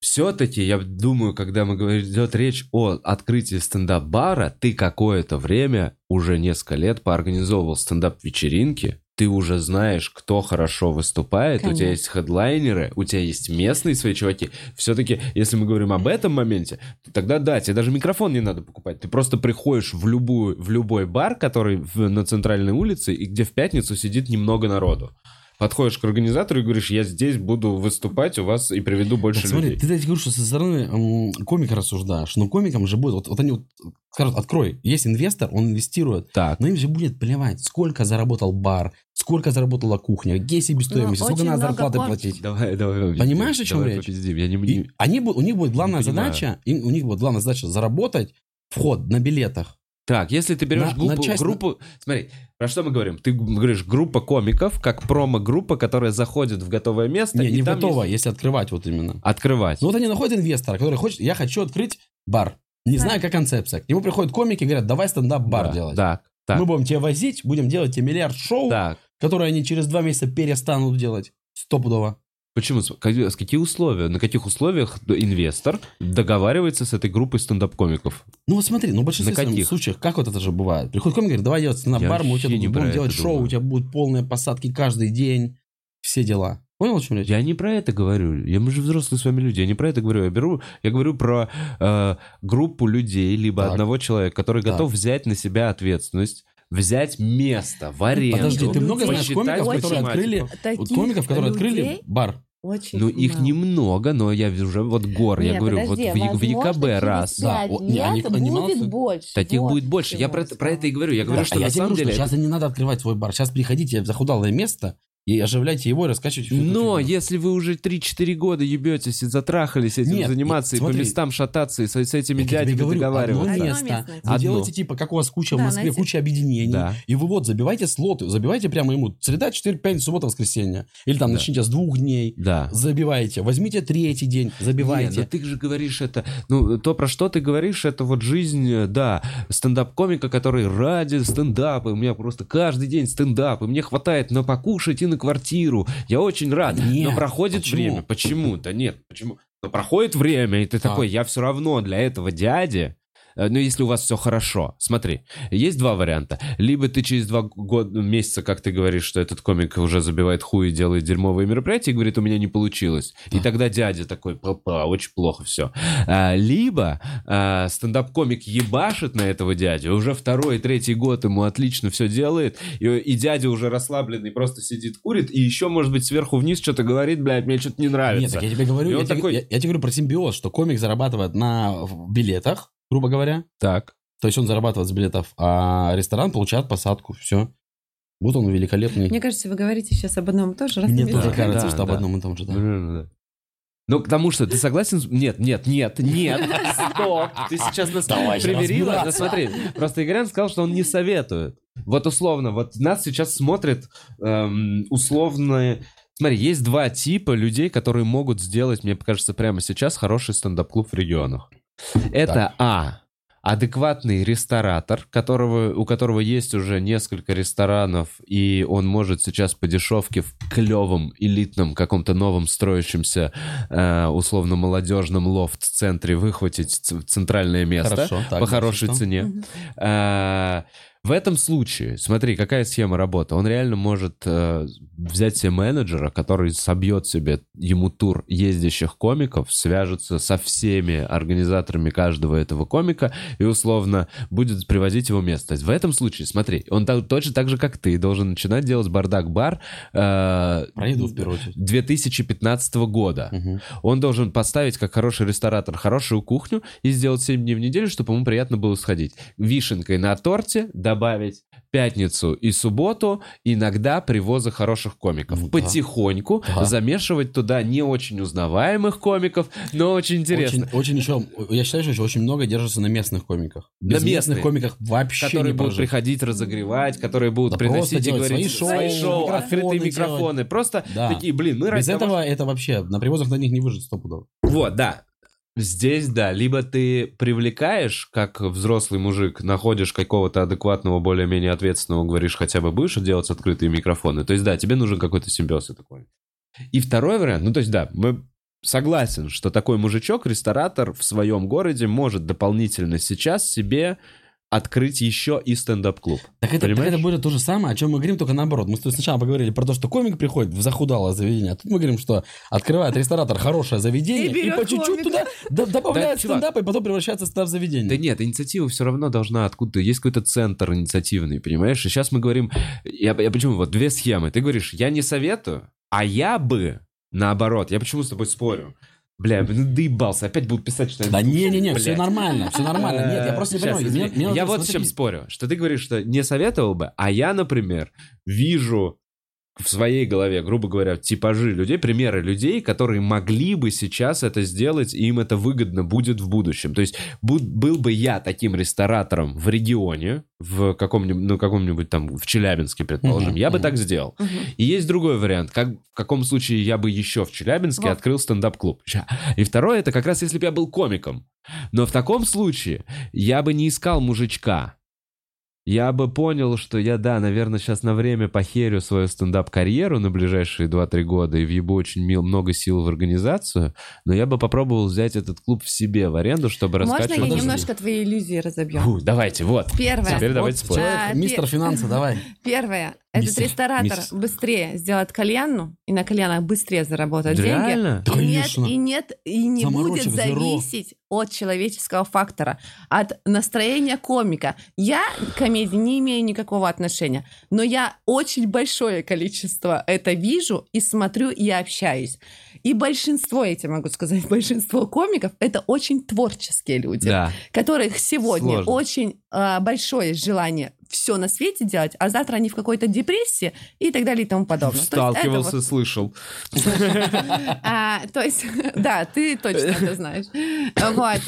все-таки, я думаю, когда мы говорим, идет речь о открытии стендап-бара, ты какое-то время, уже несколько лет, поорганизовывал стендап-вечеринки, ты уже знаешь, кто хорошо выступает, у тебя Конечно. есть хедлайнеры, у тебя есть местные свои чуваки. Все-таки, если мы говорим об этом моменте, то тогда да, тебе даже микрофон не надо покупать. Ты просто приходишь в, любую, в любой бар, который в- на центральной улице, и где в пятницу сидит немного народу. Подходишь к организатору и говоришь, я здесь буду выступать у вас и приведу больше Так смотри, людей. ты, ты говоришь, что со стороны комика рассуждаешь, но комикам же будет, вот, вот они вот скажут, открой, есть инвестор, он инвестирует, Так, но им же будет плевать, сколько заработал бар, сколько заработала кухня, какие себестоимости, Ну, сколько надо зарплаты ком- платить. давай, давай. попиздим. Понимаешь, о чем Давай речь? попиздим. Я не, И не- они, будут- у них будет главная Не задача, им- у них будет главная задача заработать вход на билетах. Так, если ты берешь На- группу, на часть- группу- Смотри, про что мы говорим? Ты говоришь группа комиков, как промо-группа, которая заходит в готовое место. Не, и не там готово, есть- если открывать вот именно. Открывать. Ну вот они находят инвестора, который хочет, я хочу открыть бар. Не Да. знаю, как концепция. К нему приходят комики и говорят, давай стендап-бар Да, делать. Так, так, Мы будем тебя возить, будем делать тебе миллиард шоу, так. которые они через два месяца перестанут делать. Стопудово. Почему? С какие условия? На каких условиях инвестор договаривается с этой группой стендап-комиков? Ну вот смотри, ну в большинстве На каких? случаев, как вот это же бывает? Приходит комик и говорит, давай делать стендап-бар, мы у тебя будем делать шоу, думаю. у тебя будут полные посадки каждый день, все дела. Понял, о чем речь? Я не про это говорю. Я, мы же взрослые с вами люди. Я не про это говорю. Я беру, я говорю про э, группу людей, либо Так. одного человека, который Так. готов взять на себя ответственность, взять место в аренду. Подожди, ты много знаешь комиков, которые открыли, Таких вот комиков, которые открыли бар? Очень Ну, их мало. немного, но я уже вот гор, я Не, говорю, подожди, вот в, в ЕКБ раз. Да, пять о, не, они- будет молодцы. больше. Таких Вот будет больше. Я про, я про это и говорю. Я говорю, Да, что а я на тебе самом говорю, что деле... сейчас не надо открывать свой бар. Сейчас приходите в захудалое место и оживляйте его и раскачивайте Но если вы уже 3-4 года ебетесь и затрахались этим Нет, заниматься, нет, и по смотри. местам шататься, и с, с этими Я дядями говорю, договариваться. одно Одно место. место. Вы Одно. делаете, типа, как у вас куча в Да, Москве, знаете- куча объединений. Да. И вы вот забивайте слоты, забивайте прямо ему среда, четверг, пятница, суббота, воскресенье. Или там Да. начните с двух дней. Да. Забивайте. Возьмите третий день, забивайте. но ты же говоришь это, ну, то, про что ты говоришь, это вот жизнь, э, да, стендап-комика, который ради стендапа, у меня просто каждый день стендап, и мне хватает на покушать и на квартиру, я очень рад, Нет, но проходит почему? время, почему? Да нет, почему? Но проходит время, и ты Так. такой, я все равно для этого дяди ну, если у вас все хорошо. Смотри, есть два варианта. Либо ты через два года, месяца, как ты говоришь, что этот комик уже забивает хуй и делает дерьмовые мероприятия, и говорит, у меня не получилось. И тогда дядя такой, папа, очень плохо все. Либо а, стендап-комик ебашит на этого дядю, уже второй, третий год ему отлично все делает, и, и дядя уже расслабленный просто сидит, курит, и еще, может быть, сверху вниз что-то говорит, блядь, мне что-то не нравится. Нет, так я тебе говорю, я, тебе, такой- я- я тебе говорю про симбиоз, что комик зарабатывает на билетах, грубо говоря. Так. То есть он зарабатывает с билетов, а ресторан получает посадку. Все. Вот он великолепный. Мне кажется, вы говорите сейчас об одном и том же. раз Мне не тоже кажется, Да, что об да. одном и том же. Да. Ну, да. Ну, к тому, что ты согласен? Нет, нет, нет, нет, стоп. Ты сейчас нас Давай же примирила. Да смотри, просто Игорян сказал, что он не советует. Вот условно, вот нас сейчас смотрят эм, условно... Смотри, есть два типа людей, которые могут сделать, мне кажется, прямо сейчас хороший стендап-клуб в регионах. Это А. Адекватный ресторатор, которого, у которого есть уже несколько ресторанов, и он может сейчас по дешевке в клевом, элитном, каком-то новом строящемся, э, условно молодежном лофт-центре выхватить ц- центральное место Хорошо, так, по хорошей что? цене. Мгм. В этом случае, смотри, какая схема работы. Он реально может э, взять себе менеджера, который собьет себе ему тур ездящих комиков, свяжется со всеми организаторами каждого этого комика и условно будет привозить его место. То есть в этом случае, смотри, он та- точно так же, как ты, должен начинать делать бардак-бар э, в первую очередь. 2015 года. Мгм. Он должен поставить, как хороший ресторатор, хорошую кухню и сделать 7 дней в неделю, чтобы ему приятно было сходить. Вишенкой на торте добавить пятницу и субботу, иногда привоза хороших комиков. Ну да. Потихоньку Да. замешивать туда не очень узнаваемых комиков, но очень интересно. Очень, очень еще, я считаю, что очень много держится на местных комиках. На Без местных. местных комиках вообще которые не будут прожить. приходить разогревать, которые будут Да приносить и говорить свои шоу, микрофоны открытые делать. микрофоны. Просто Да. такие, блин, мы Без того, этого это вообще на привозах на них не выжить стопудово. Вот, да. Здесь, да, либо ты привлекаешь, как взрослый мужик, находишь какого-то адекватного, более-менее ответственного, говоришь, хотя бы будешь делать открытые микрофоны. То есть, да, тебе нужен какой-то симбиоз такой. И второй вариант, ну, то есть, да, мы согласен, что такой мужичок, ресторатор в своем городе может дополнительно сейчас себе открыть еще и стендап-клуб. Так это, так это будет то же самое, о чем мы говорим, только наоборот. Мы с тобой сначала поговорили про то, что комик приходит в захудалое заведение, а тут мы говорим, что открывает ресторатор хорошее заведение И и, по чуть-чуть туда добавляет Да, стендап, и потом превращается в стендап-заведение. Да нет, инициатива все равно должна откуда-то... Есть какой-то центр инициативный, понимаешь? И сейчас мы говорим... Я, я почему? Вот две схемы. Ты говоришь, я не советую, а я бы, наоборот, я почему с тобой спорю? Бля, ну доебался, опять будут писать, что. Да не-не-не, все нормально, все нормально. Нет, я просто не понимаю. я вот с чем спорю, что ты говоришь, что не советовал бы, а я, например, вижу в своей голове, грубо говоря, типажи людей, примеры людей, которые могли бы сейчас это сделать, и им это выгодно будет в будущем. То есть бу- был бы я таким ресторатором в регионе, в каком-нибудь, ну, каком-нибудь там, в Челябинске, предположим, Мгм, я бы мгм. так сделал. Мгм. И есть другой вариант, как, в каком случае я бы еще в Челябинске Вот. открыл стендап-клуб. И второе, это как раз если бы я был комиком. Но в таком случае я бы не искал мужичка. Я бы понял, что я, да, наверное, сейчас на время похерю свою стендап-карьеру на ближайшие 2-3 года и въебу очень мил- много сил в организацию, но я бы попробовал взять этот клуб в себе в аренду, чтобы Можно раскачивать... я Подожди. немножко твои иллюзии разобью? Фу, давайте, вот. Первое. Теперь давайте Вот спорить. человек, А, мистер пе- финансы, давай. Первое. Этот ресторатор Миссис. быстрее сделает кальянну и на кальянах быстрее заработает деньги. Реально? Да, И нет, конечно. и нет, и не будет Заморочек зеро. зависеть от человеческого фактора, от настроения комика. Я к комедии не имею никакого отношения, но я очень большое количество это вижу и смотрю и общаюсь. И большинство, я тебе могу сказать, большинство комиков это очень творческие люди, Да. которых сегодня Сложно. очень а, большое желание все на свете делать, а завтра они в какой-то депрессии и так далее и тому подобное. То Сталкивался, вот- слышал. а, то есть, да, ты точно это знаешь. Вот.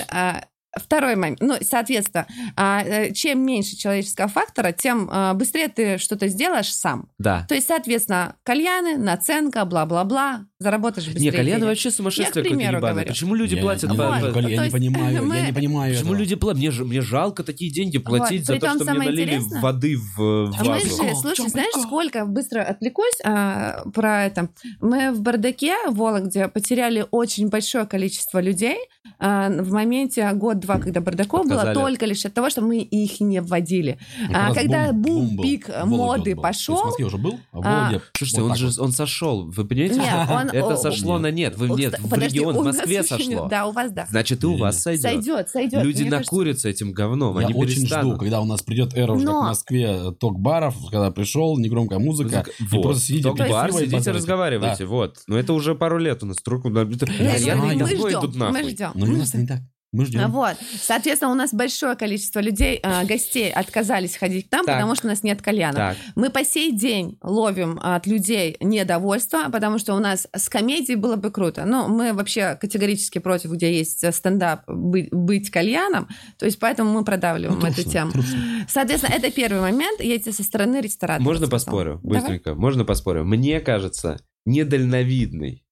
Второй момент. Ну, соответственно, а, э, чем меньше человеческого фактора, тем а, быстрее ты что-то сделаешь сам. Да. То есть, соответственно, кальяны, наценка, бла-бла-бла, заработаешь быстрее. Не, кальяны денег. вообще сумасшедшее какое-то примеру, ебаное. говорю. Почему люди Я платят не по- Вот. Коля, я не понимаю, мы- я не понимаю Почему этого. люди платят? Мне, мне жалко такие деньги платить за то, что мне налили интересное- воды в, в А мы вазу. же, слушай, знаешь, сколько быстро отвлекусь а, про это. Мы в Бардаке, в Вологде, потеряли очень большое количество людей а, в моменте год год-два, когда бардаков было, Отказали. только лишь от того, что мы их не вводили. А когда бум, был. пик В Вологде моды был. То есть пошел, в Москве уже был, а в а, Слушайте, вот он же вот. он сошел. Вы понимаете? Нет, он- Это о, сошло нет. на нет. Вы нет, в подожди, регион, в Москве не- сошло. Да, у вас да. Значит, и у вас сойдет. Сойдет, сойдет. Люди Мне кажется, накурятся этим говном, Я они очень перестанут. жду, когда у нас придет эра уже, в Москве, ток-баров, когда пришел, негромкая музыка, и просто сидите, Ток-бар, сидите, разговаривайте, вот. Но это уже пару лет у нас. Нет, знаю, мы я ждем, мы ждем. Но у нас не так. Мы А ждем. Вот, соответственно, у нас большое количество людей, э, гостей отказались ходить к нам, Так. потому что у нас нет кальяна. Так, Мы по сей день ловим от людей недовольство, потому что у нас с комедией было бы круто. Но мы вообще категорически против, где есть э, стендап, быть, быть кальяном. То есть поэтому мы продавливаем Ну, эту трушно, тему. трушно. Соответственно, это первый момент. Я тебе со стороны ресторатора можно сказала. поспорю? Давай. Быстренько. Можно поспорю? Мне кажется, недальновидный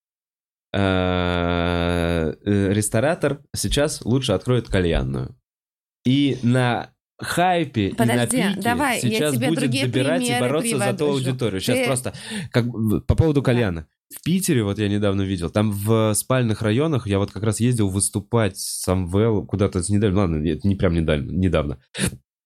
ресторатор сейчас лучше откроет кальянную. И на хайпе Подожди, и на пике давай, я сейчас тебе будет другие добирать и бороться за ту аудиторию. Сейчас Ты- просто как по поводу кальяна. В Питере, вот я недавно видел, там в спальных районах, я вот как раз ездил выступать сам Вэл куда-то с недавно, ладно, это не прям недавно, недавно.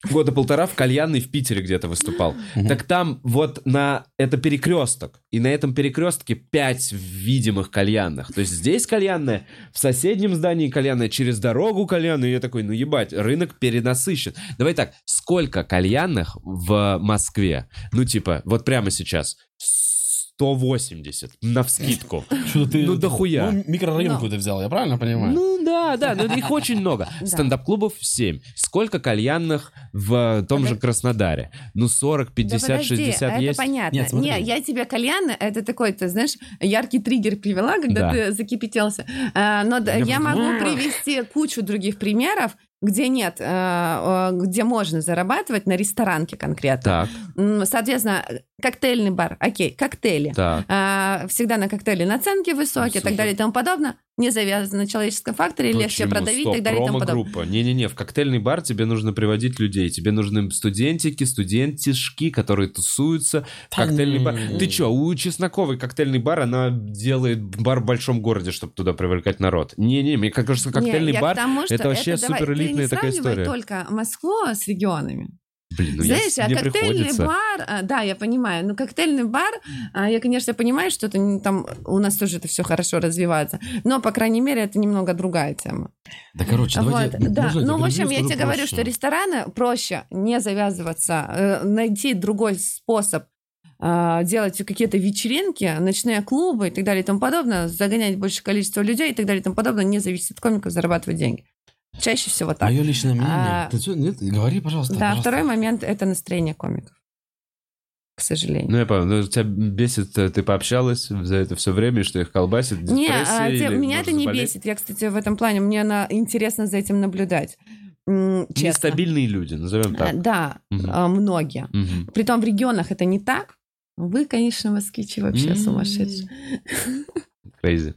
Года полтора в кальянной в Питере где-то выступал. Так там вот на... Это перекресток. И на этом перекрестке пять видимых кальянных. То есть здесь кальянная, в соседнем здании кальянная, через дорогу кальянная. И я такой, ну ебать, рынок перенасыщен. Давай так, сколько кальянных в Москве? Ну типа, вот прямо сейчас. 180 на вскидку. Что-то ты... Ну, дохуя. Ну, микрорайон какой-то взял, я правильно понимаю? Ну да, да, но их очень много. Да. Стендап-клубов 7. Сколько кальянных в том же Краснодаре? Ну 40, 50, да подожди, 60 это есть? понятно. Нет, смотри. Не, я тебе кальян, это такой, ты знаешь, яркий триггер привела, когда Да. ты закипятился. А, но Я могу привести кучу других примеров, где нет, э, э, где можно зарабатывать на ресторанке конкретно. Так, Соответственно, коктейльный бар, окей, коктейли. так. А, всегда на коктейли наценки высокие, и так Супер. далее и тому подобное. Не завязано на человеческом факторе, легче Почему? продавить и Стоп, так далее и тому подобное. промо-группа. Не-не-не, в коктейльный бар тебе нужно приводить людей. Тебе нужны студентики, студентишки, которые тусуются в коктейльный бар. Ты чё, у Чесноковой коктейльный бар, она делает бар в большом городе, чтобы туда привлекать народ. Не-не, мне кажется, коктейльный Не, бар... тому, что это вообще ты не такая история. только Москву с регионами. Блин, ну я Знаешь, с- а коктейльный приходится. бар, а, да, я понимаю, но коктейльный бар, а, я, конечно, понимаю, что это там у нас тоже это все хорошо развивается, но, по крайней мере, это немного другая тема. Да, короче, давайте... Вот, да, я ну, в общем, я тебе говорю, проще? что рестораны проще не завязываться, э, найти другой способ э, делать какие-то вечеринки, ночные клубы и так далее и тому подобное, загонять большее количество людей и так далее и тому подобное, не зависит от комиков зарабатывать деньги. Чаще всего так. Мое личное мнение. А, Ты чё, нет, говори, пожалуйста. Да, пожалуйста. второй момент это настроение комиков. К сожалению. Ну, я понял. Ну, тебя бесит, э, ты пообщалась за это все время, что их колбасит, Не, а, те- или меня это не заболеть? бесит. Я, кстати, в этом плане, мне на, интересно за этим наблюдать. Честно. Нестабильные люди, назовем А, так. Да, Мгм. а, многие. Мгм. Притом в регионах это не так. Вы, конечно, москвичи вообще М. сумасшедшие. Crazy.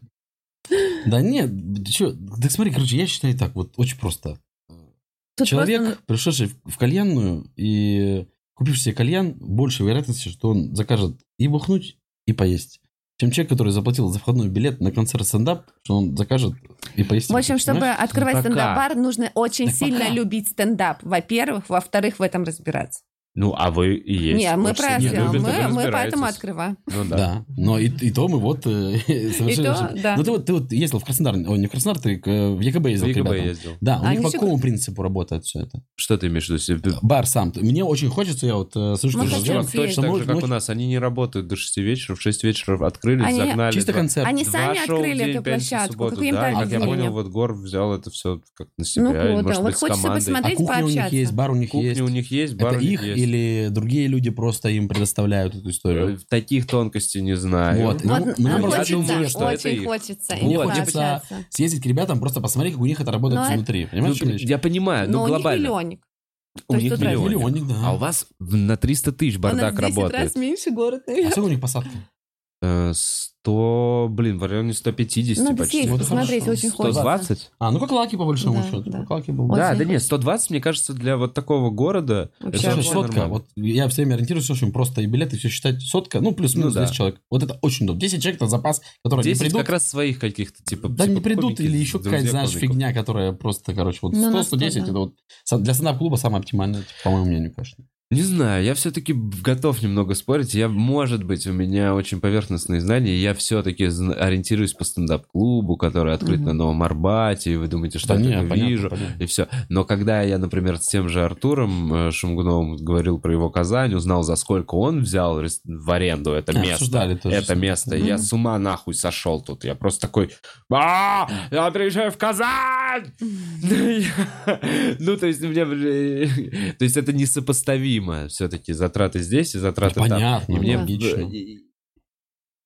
Да нет, ты чё, да смотри, короче, я считаю так, вот очень просто. Тут Человек, просто- пришедший в- в кальянную и купивший себе кальян, больше вероятности, что он закажет и бухнуть, и поесть. Чем человек, который заплатил за входной билет на концерт стендап, что он закажет и поесть. В общем, чтобы Понимаешь? открывать Пока. стендап-бар, нужно очень Так сильно пока. любить стендап. Во-первых. Во-вторых, в этом разбираться. Ну, а вы и есть. Не, мы Очень про это. любите, мы, мы поэтому открываем. Ну да. Да, но и, и то мы вот э, совершенно... И то, да. Ну ты вот, ты вот ездил в Краснодар, ой, не в Краснодар, ты э, в ЕКБ В ездил к ЕКБ ребятам. ездил. Да, у А них по какому принципу работает все это? Что ты имеешь в виду? Бар сам. Мне очень хочется, я вот слышу, Мы что. Точно так ночь- же, как у нас. Они не работают до 6 вечера. В 6 вечера открылись, Они- загнали. Чисто два- концерт. Они сами в открыли эту площадку. Да, как я понял, вот Гор взял это все как на Ну себя. или, вот, хочется. А посмотреть, кухня у них пообщаться. есть, бар у них Кухня есть. у них есть, бар у них их есть. Или другие люди просто им предоставляют эту Э, историю? Таких тонкостей не знаю. Вот. Вот, Ну, ну, а просто хочется, думаю, что это очень их. хочется Мне хочется общаться. съездить к ребятам, просто посмотреть, как у них это работает Но это- внутри. Ну, Понимаешь, в речь? я понимаю, Но ну у них глобально. миллионник. У них миллионник. Миллионник, да. А у вас в- на 300 тысяч У нас бардак 10 работает. раз меньше город, А наверное. сколько у них посадка? Э, 100, блин, в районе 150 Надо почти. съесть, Вот посмотреть, очень хочется. 120? А, ну как Лаки, по большому Да, счету. да. Как Лаки был. Очень Да, да хочется. нет, 120, мне кажется, для вот такого города... Вообще это сотка, нормально. вот я все время ориентируюсь, очень просто и билеты, все считать сотка, ну плюс-минус Ну да. 10 человек. Вот это очень удобно. 10 человек это запас, который 10 не придут. как раз своих каких-то, типа... Да типа не придут, комики, или еще какая-то, знаешь, комиков. фигня, которая просто, короче, вот Ну, на 100-110, 100, да. это вот для стендап-клуба самое оптимальное, типа, по моему мнению, конечно. Не знаю, я все-таки готов немного спорить. Я, может быть, у меня очень поверхностные знания. и Я все-таки ориентируюсь по стендап-клубу, который открыт Мгм. на Новом Арбате. И вы думаете, что Да я не, понятно, вижу. понятно. И все. Но когда я, например, с тем же Артуром э, Шумгуновым говорил про его Казань, узнал, за сколько он взял в аренду это место. это место. Я с ума нахуй сошел тут. Я просто такой, а, я приезжаю в Казань! Ну, то есть, э, То есть, это несопоставимо все-таки затраты здесь и затраты там. Понятно, мне, логично.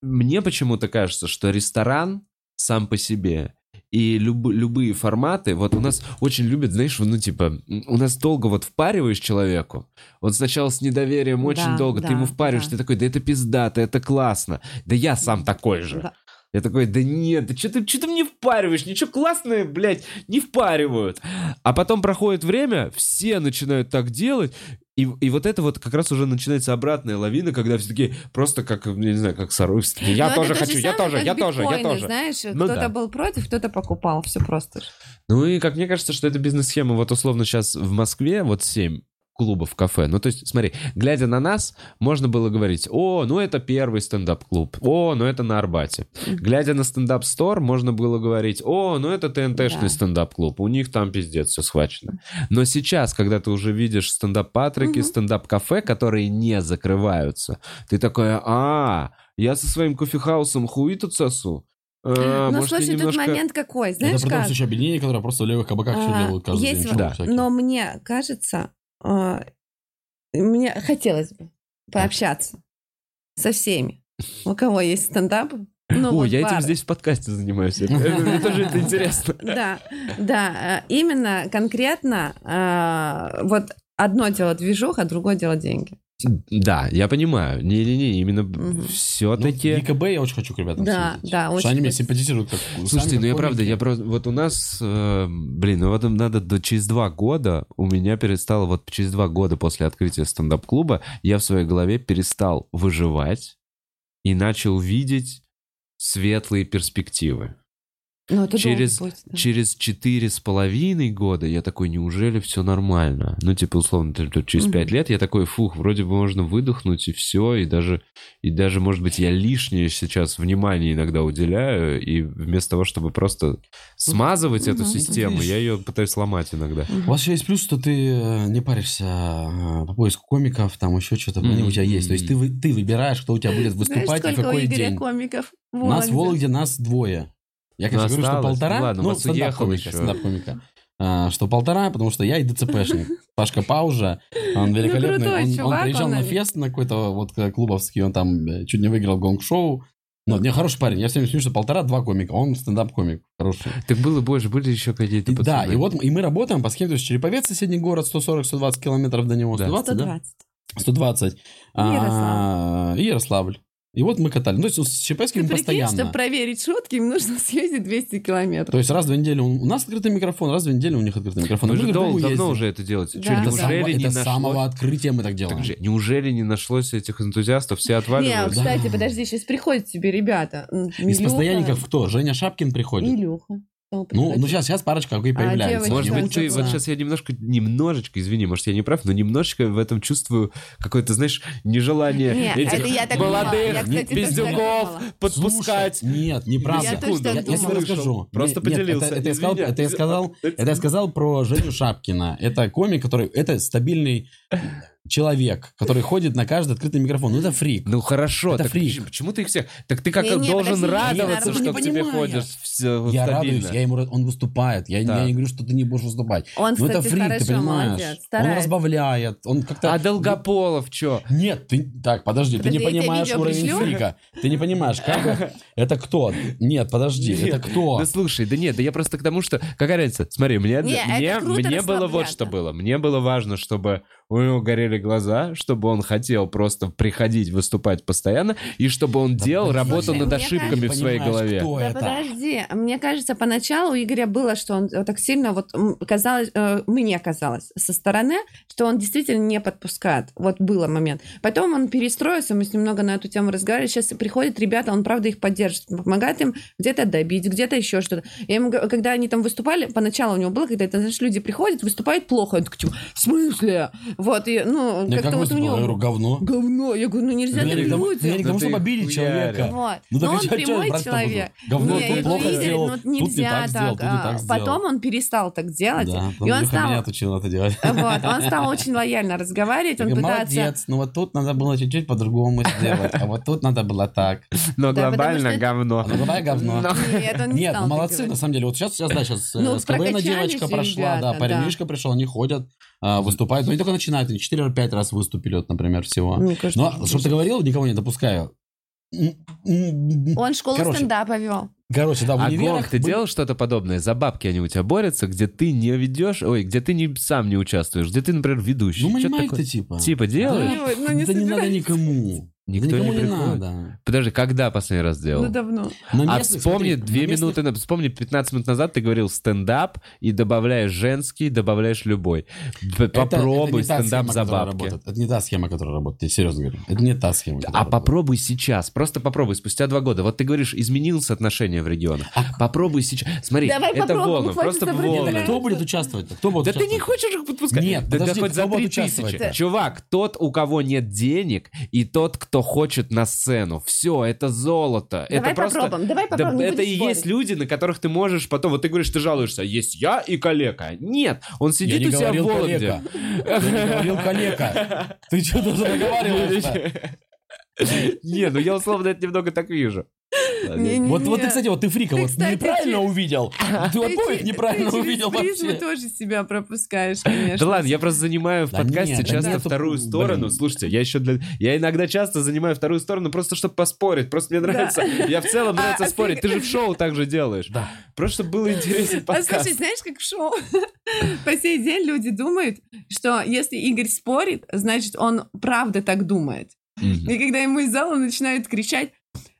мне почему-то кажется, что ресторан сам по себе и люб- любые форматы, вот у нас очень любят, знаешь, ну типа, у нас долго вот впариваешь человеку, он сначала с недоверием очень Да, долго, ты да, ему впариваешь, да. ты такой, да это пиздато, это классно, да я сам такой же. Да. Я такой, да нет, да что ты, что ты мне впариваешь? Ничего классное, блядь, не впаривают. А потом проходит время, все начинают так делать, и, и вот это вот как раз уже начинается обратная лавина, когда все таки просто как, не знаю, как сорвись. Я Но тоже Ну, то хочу, я тоже, я тоже, я тоже. знаешь, Ну кто-то да. был против, кто-то покупал, все просто. Ну и как мне кажется, что эта бизнес-схема, вот условно сейчас в Москве, вот 7 клубов кафе. Ну, то есть, смотри, глядя на нас, можно было говорить, о, ну это первый стендап-клуб, о, ну это на Арбате. Глядя на Stand-Up Store, можно было говорить, о, ну это ТНТшный Да. стендап-клуб, у них там пиздец все схвачено. Но сейчас, когда ты уже видишь стендап-патрики, Мгм. стендап-кафе, которые не закрываются, ты такой, а, я со своим кофехаусом хуи тут сосу? А, Ну, слушай, тут немножко- момент какой, знаешь это как? что еще объединение, которое просто в левых кабаках все А, делают каждый есть день. Да. всякие. Но мне кажется, мне хотелось бы пообщаться со всеми, у кого есть стендап. Ну, О, вот я этим бар. здесь в подкасте занимаюсь. Мне тоже это интересно. Да, да, э, именно конкретно а, вот одно дело движуха, другое дело деньги. Да, я понимаю. Не-не-не, именно. Ну, все-таки... в ГКБ я очень хочу к ребятам Да, съездить. да, Потому что очень они меня хочется. симпатизируют как Слушайте, сами ну я правда, я просто... Вот у нас, э, блин, ну вот надо до, через два года, у меня перестало, вот через два года после открытия стендап-клуба, я в своей голове перестал выживать и начал видеть светлые перспективы. Ну, это Через- будет, да. Через четыре с половиной года я такой, неужели все нормально? Ну, типа, условно, через пять лет я такой, фух, вроде бы можно выдохнуть и все, и даже, и даже, может быть, я лишнее сейчас внимание иногда уделяю, и вместо того, чтобы просто смазывать эту Мгм. систему, Видишь. я ее пытаюсь сломать иногда. У вас еще есть плюс, что ты э, не паришься э, по поиску комиков, там еще что-то, они у тебя есть. То есть ты, ты выбираешь, кто у тебя будет Знаешь, выступать и сколько у какой Игоря день. комиков в Нас в Вологде? Вологде, нас двое. Я, конечно, Ну, говорю, что полтора, Ну ладно, ну, стендап-комика. А, что полтора, потому что я и ДЦПшник. Пашка Паужа, он великолепный. Ну, крутой он, он чувак, приезжал он, на фест на какой-то вот э, клубовский, он там э, чуть не выиграл гонг-шоу. Но не хороший парень. Я всем смеюсь, что полтора-два комика. Он стендап-комик хороший. Так было больше, были еще какие-то И да, пацаны. и вот и мы работаем по схеме, то есть Череповец, соседний город, 140-120 километров до него. Да. 120, да? 120. 120. А, Ярославль. И вот мы катали. Ну, то есть с Череповецким Ты прикинь, постоянно. чтобы проверить шутки, им нужно съездить 200 километров. То есть раз в две недели у нас открытый микрофон, раз в две недели у них открытый микрофон. Мы же дол- давно ездим. уже это делаете. Да. Это, неужели само- не это с нашлось- самого открытия мы так делаем. Так же, неужели не нашлось этих энтузиастов? Все Не, отваливают? Да. кстати, подожди, сейчас приходят тебе ребята. Из постоянников кто? Женя Шапкин приходит. Илюха. Ну, ну сейчас, сейчас парочка какой появляется. девочки Может быть, ты, вот сейчас я немножко, немножечко, извини, может, я не прав, но немножечко в этом чувствую какое-то, знаешь, нежелание Не, этих это я так молодых Я, кстати, пиздюков подпускать. Слушай, нет, неправда. Я я, я тебе расскажу. Просто Нет, нет, поделился. это, это я сказал, это я сказал, это я сказал про Женю Шапкина. Это комик, который, это стабильный человек, который ходит на каждый открытый микрофон. Ну, это фрик. Ну хорошо, Это так фрик. почему- почему ты их всех... Так ты как Не-не, должен подожди, радоваться, что не к тебе ходят все Я стабильно. радуюсь, я ему, он выступает. Я, Так. я не говорю, что ты не будешь выступать. Он, Ну, это кстати, фрик, хорошо, ты понимаешь. молодец, он разбавляет, он как-то... А Долгополов что? Нет, ты... Так, подожди, Подожди, ты не понимаешь уровень пришлю? фрика. Ты не понимаешь, как... Это кто? Нет, подожди, Нет. это кто? Да слушай, да нет, да я просто к тому, что... Какая разница? Смотри, мне, Не, это мне, мне было вот что было. Мне было важно, чтобы у него горели глаза, чтобы он хотел просто приходить, выступать постоянно, и чтобы он Да делал подожди. работу над ошибками в своей голове. кто Да это? подожди, мне кажется, поначалу у Игоря было, что он э, так сильно вот казалось, э, мне казалось со стороны, что он действительно не подпускает. Вот было момент. Потом он перестроился, мы с ним много на эту тему разговаривали. Сейчас приходят ребята, он правда их поддерживает, помогает им где-то добить, где-то еще что-то. Я ему, когда они там выступали, поначалу у него было, когда это, знаешь, люди приходят, выступают плохо, он такой, в смысле? Вот, и, ну, Я как-то как вот у говорю, него... говно. Говно. Я говорю, ну нельзя так тому- я не людям. Да чтобы ты обидеть человека. Вот. Ну, так Но а он прямой человек. Говно, Не, тут ну, плохо сделал, ну, тут не так сделал, а. Потом он перестал так делать. Да, и он стал, меня отучил это делать. вот, он стал очень лояльно разговаривать, он говорю, пытается... Молодец, ну вот тут надо было чуть-чуть по-другому сделать, а вот тут надо было так. Но потому глобально говно. Ну давай говно. Но- Нет, он не Нет, ну молодцы, на самом деле. Вот сейчас, сейчас да, сейчас Ну, с девочка прошла, да, парень да. пришел, они ходят, а, выступают, но они только начинают, они 4 или 5 раз выступили, вот, например, всего. Мне кажется, Но, что- чтобы ты говорил, никого не допускаю. Он школу Короче. стендапа вел. Короче, да, в А универах Гонг, ты были- делал что-то подобное? За бабки они у тебя борются, где ты не ведешь, ой, где ты не, сам не участвуешь, где ты, например, ведущий. Ну, такое? типа. Типа делаешь? Ой, ну, не да не надо никому. Никто да никому не не, приходит? надо. Подожди, когда последний раз делал? Ну, давно. На А местных, вспомни, смотри, две на местных- минуты, на- вспомни, 15 минут назад ты говорил стендап и добавляешь женский, добавляешь любой. Это- Попробуй это та стендап схема, за бабки. работает. Это не та схема, которая работает. Я серьезно говорю. Это не та схема. которая А работает. попробуй сейчас, просто попробуй, спустя два года. Вот ты говоришь, изменилось отношение в регионах. Попробуй сейчас. Смотри, Давай это волны, просто волны. Кто будет участвовать? Кто будет Да ты не участвовать? хочешь их подпускать? Нет, да, да подожди, хоть за кто будет три участвовать-то? тысячи. Чувак, тот, у кого нет денег, и тот, кто хочет на сцену. Все, это золото. Давай это просто... попробуем, давай Да попробуем. не это и спорить. есть люди, на которых ты можешь потом... Вот ты говоришь, ты жалуешься, есть я и калека. Нет, он Я сидит не у себя в Вологде. коллега. Я не говорил коллега. Ты что тут разговариваешь Не, ну я условно это немного так вижу. Вот, вот ты, кстати, вот ты фрика, Ты, вот неправильно увидел. Ты Ты обоих неправильно ты увидел вообще. тоже себя пропускаешь, конечно. Да ладно, я просто занимаю в подкасте часто вторую сторону. Слушайте, я еще для... Я иногда часто занимаю вторую сторону просто чтобы поспорить. Просто мне нравится. Я в целом А, нравится а спорить. Ты же в шоу также делаешь. Да. Просто чтобы было интересен А подкаст. слушай, знаешь, как в шоу? По сей день люди думают, что если Игорь спорит, значит, он правда так думает. Мгм. И когда ему из зала начинают кричать,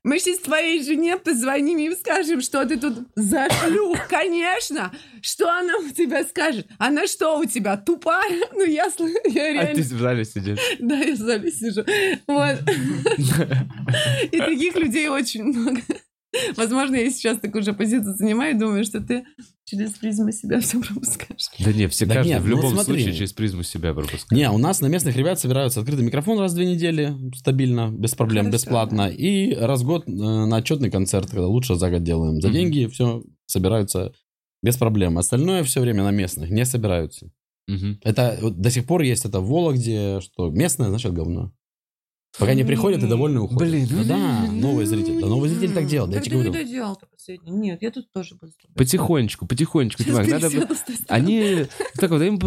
мы сейчас твоей жене позвоним и скажем, что ты тут за шлюх, конечно. Что она у тебя скажет? Она что у тебя, тупая? Ну, я, сл- я А реально... ты в зале сидишь. Да, я в зале сижу. Вот. И таких людей очень много. Возможно, я сейчас такую же позицию занимаю и думаю, что ты через призму себя все пропускаешь. Да не, все Да каждый нет, в ну любом смотри. случае через призму себя пропускает. Не, у нас на местных ребят собираются открытый микрофон раз в две недели, стабильно, без проблем, Хорошо. бесплатно. И раз в год э, на отчетный концерт, когда лучше за год делаем. За Мгм. деньги все собираются без проблем. Остальное все время на местных не собираются. Мгм. Это вот до сих пор есть это в Вологде, что местное значит говно. Пока не приходят и довольны уходят. Блин, ну, да, да, новый зритель. Да, новый зритель так делает, я тебе говорю. Ты доделал-то последний. Нет, я тут тоже буду. Потихонечку, потихонечку. Надо... Они... Так вот, им...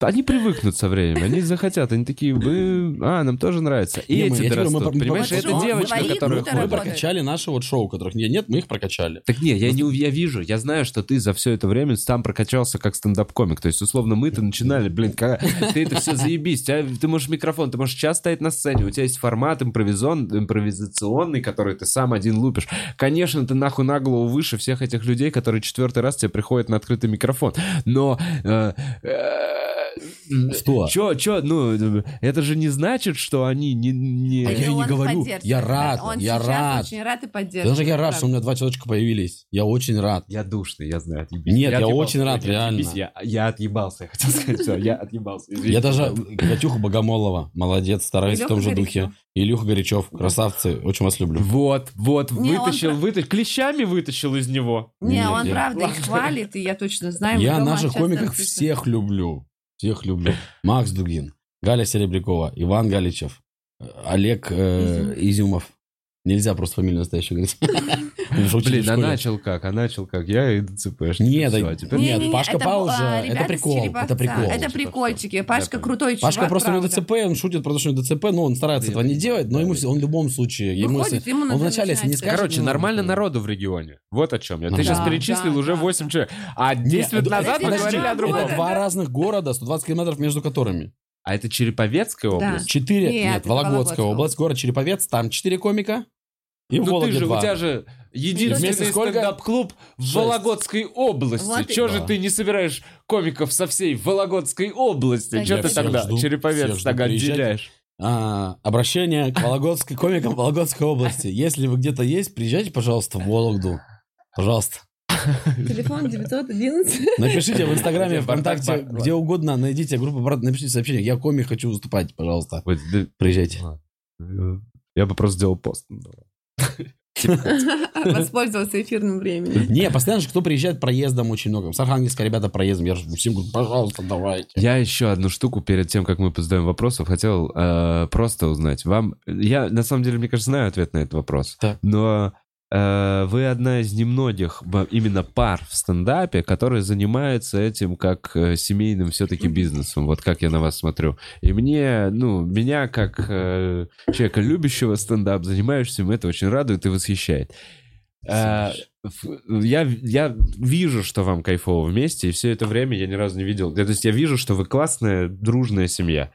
Они привыкнут со временем, они захотят, они такие, вы, а, нам тоже нравится. И Не, мы- эти я тебе говорю, мы мы Понимаешь, по- это мы- девочка, свои которая Мы работает. прокачали наши вот шоу, которых нет, нет, мы их прокачали. Так не, я не я вижу, я знаю, что ты за все это время сам прокачался как стендап-комик. То есть, условно, мы-то начинали, блин, ка- ты это все заебись. тебя- ты можешь микрофон, ты можешь час стоять на сцене, у тебя есть формат импровизон, импровизационный, который ты сам один лупишь. Конечно, ты нахуй на голову выше всех этих людей, которые четвертый раз тебе приходят на открытый микрофон. Но... э, э, Что? Чё, чё, ну, это же не значит, что они не... не- А я и не Он говорю. Я рад, Он я рад. очень рад и поддерживает. Даже я рад, правда. что у меня два человечка появились. Я очень рад. Я душный, я знаю, отъебись. Нет, я отъебался, очень рад, реально. Я, я отъебался, я хотел сказать, все, я отъебался. извините. Я даже Катюху Богомолова, молодец, стараюсь в том же духе. Илюха Горячев, красавцы, очень вас люблю. Вот, вот, Не, он вытащил, про- вытащил, клещами вытащил из него. Не, Нет, он я- правда их хвалит, и я точно знаю. Я наших комиков всех люблю. Всех люблю. Макс Дугин, Галя Серебрякова, Иван Галичев, Олег э, Изюмов. Нельзя просто фамилию настоящую говорить. Блин, а начал как? А начал как? Я и ДЦПшник. Нет, а теперь... Нет, Пашка Пауза, а, это прикол, это прикол. Это прикольчики. Пашка крутой чувак, Пашка просто у него. ДЦП, он шутит, потому что у него ДЦП, но он старается этого не делать, но ему он в любом случае, ему, он вначале, если не скажет... Короче, нормально народу в регионе. Вот о чем я. Ты сейчас перечислил уже да, 8 да. человек. А 10 лет назад мы говорили о другом. два разных города, 120 километров между которыми. А это Череповецкая область? Четыре, Нет, нет, Вологодская Вологодская область, город Череповец, там четыре комика, и Ну ты Вологде же, у два. тебя же единственный стендап-клуб в. Вологодской области. Вот и- Чего же Да. ты не собираешь комиков со всей Вологодской области? Так Чего ты тогда жду, Череповец приезжать. отделяешь? А, обращение к Вологодской, комикам Вологодской области. Если вы где-то есть, приезжайте, пожалуйста, в Вологду. Пожалуйста. Телефон 911. Напишите в Инстаграме, ВКонтакте, где угодно, найдите группу, брат, напишите сообщение. Я комик, хочу выступать, пожалуйста. Приезжайте. Я бы просто сделал пост. Воспользовался эфирным временем. Не, постоянно же кто приезжает проездом очень много. С Архангельска ребята проездом. Я же всем говорю, пожалуйста, давайте. Я еще одну штуку перед тем, как мы задаем вопросов, хотел э, просто узнать. Вам, я на самом деле, мне кажется, знаю ответ на этот вопрос. Так. Но вы одна из немногих именно пар в стендапе, которые занимаются этим как э, семейным все-таки бизнесом. Вот как я на вас смотрю. И мне, ну, меня как э, человека любящего стендап, занимаешься им, это очень радует и восхищает. Э, я, я вижу, что вам кайфово вместе, и все это время я ни разу не видел. То есть я вижу, что вы классная, дружная семья.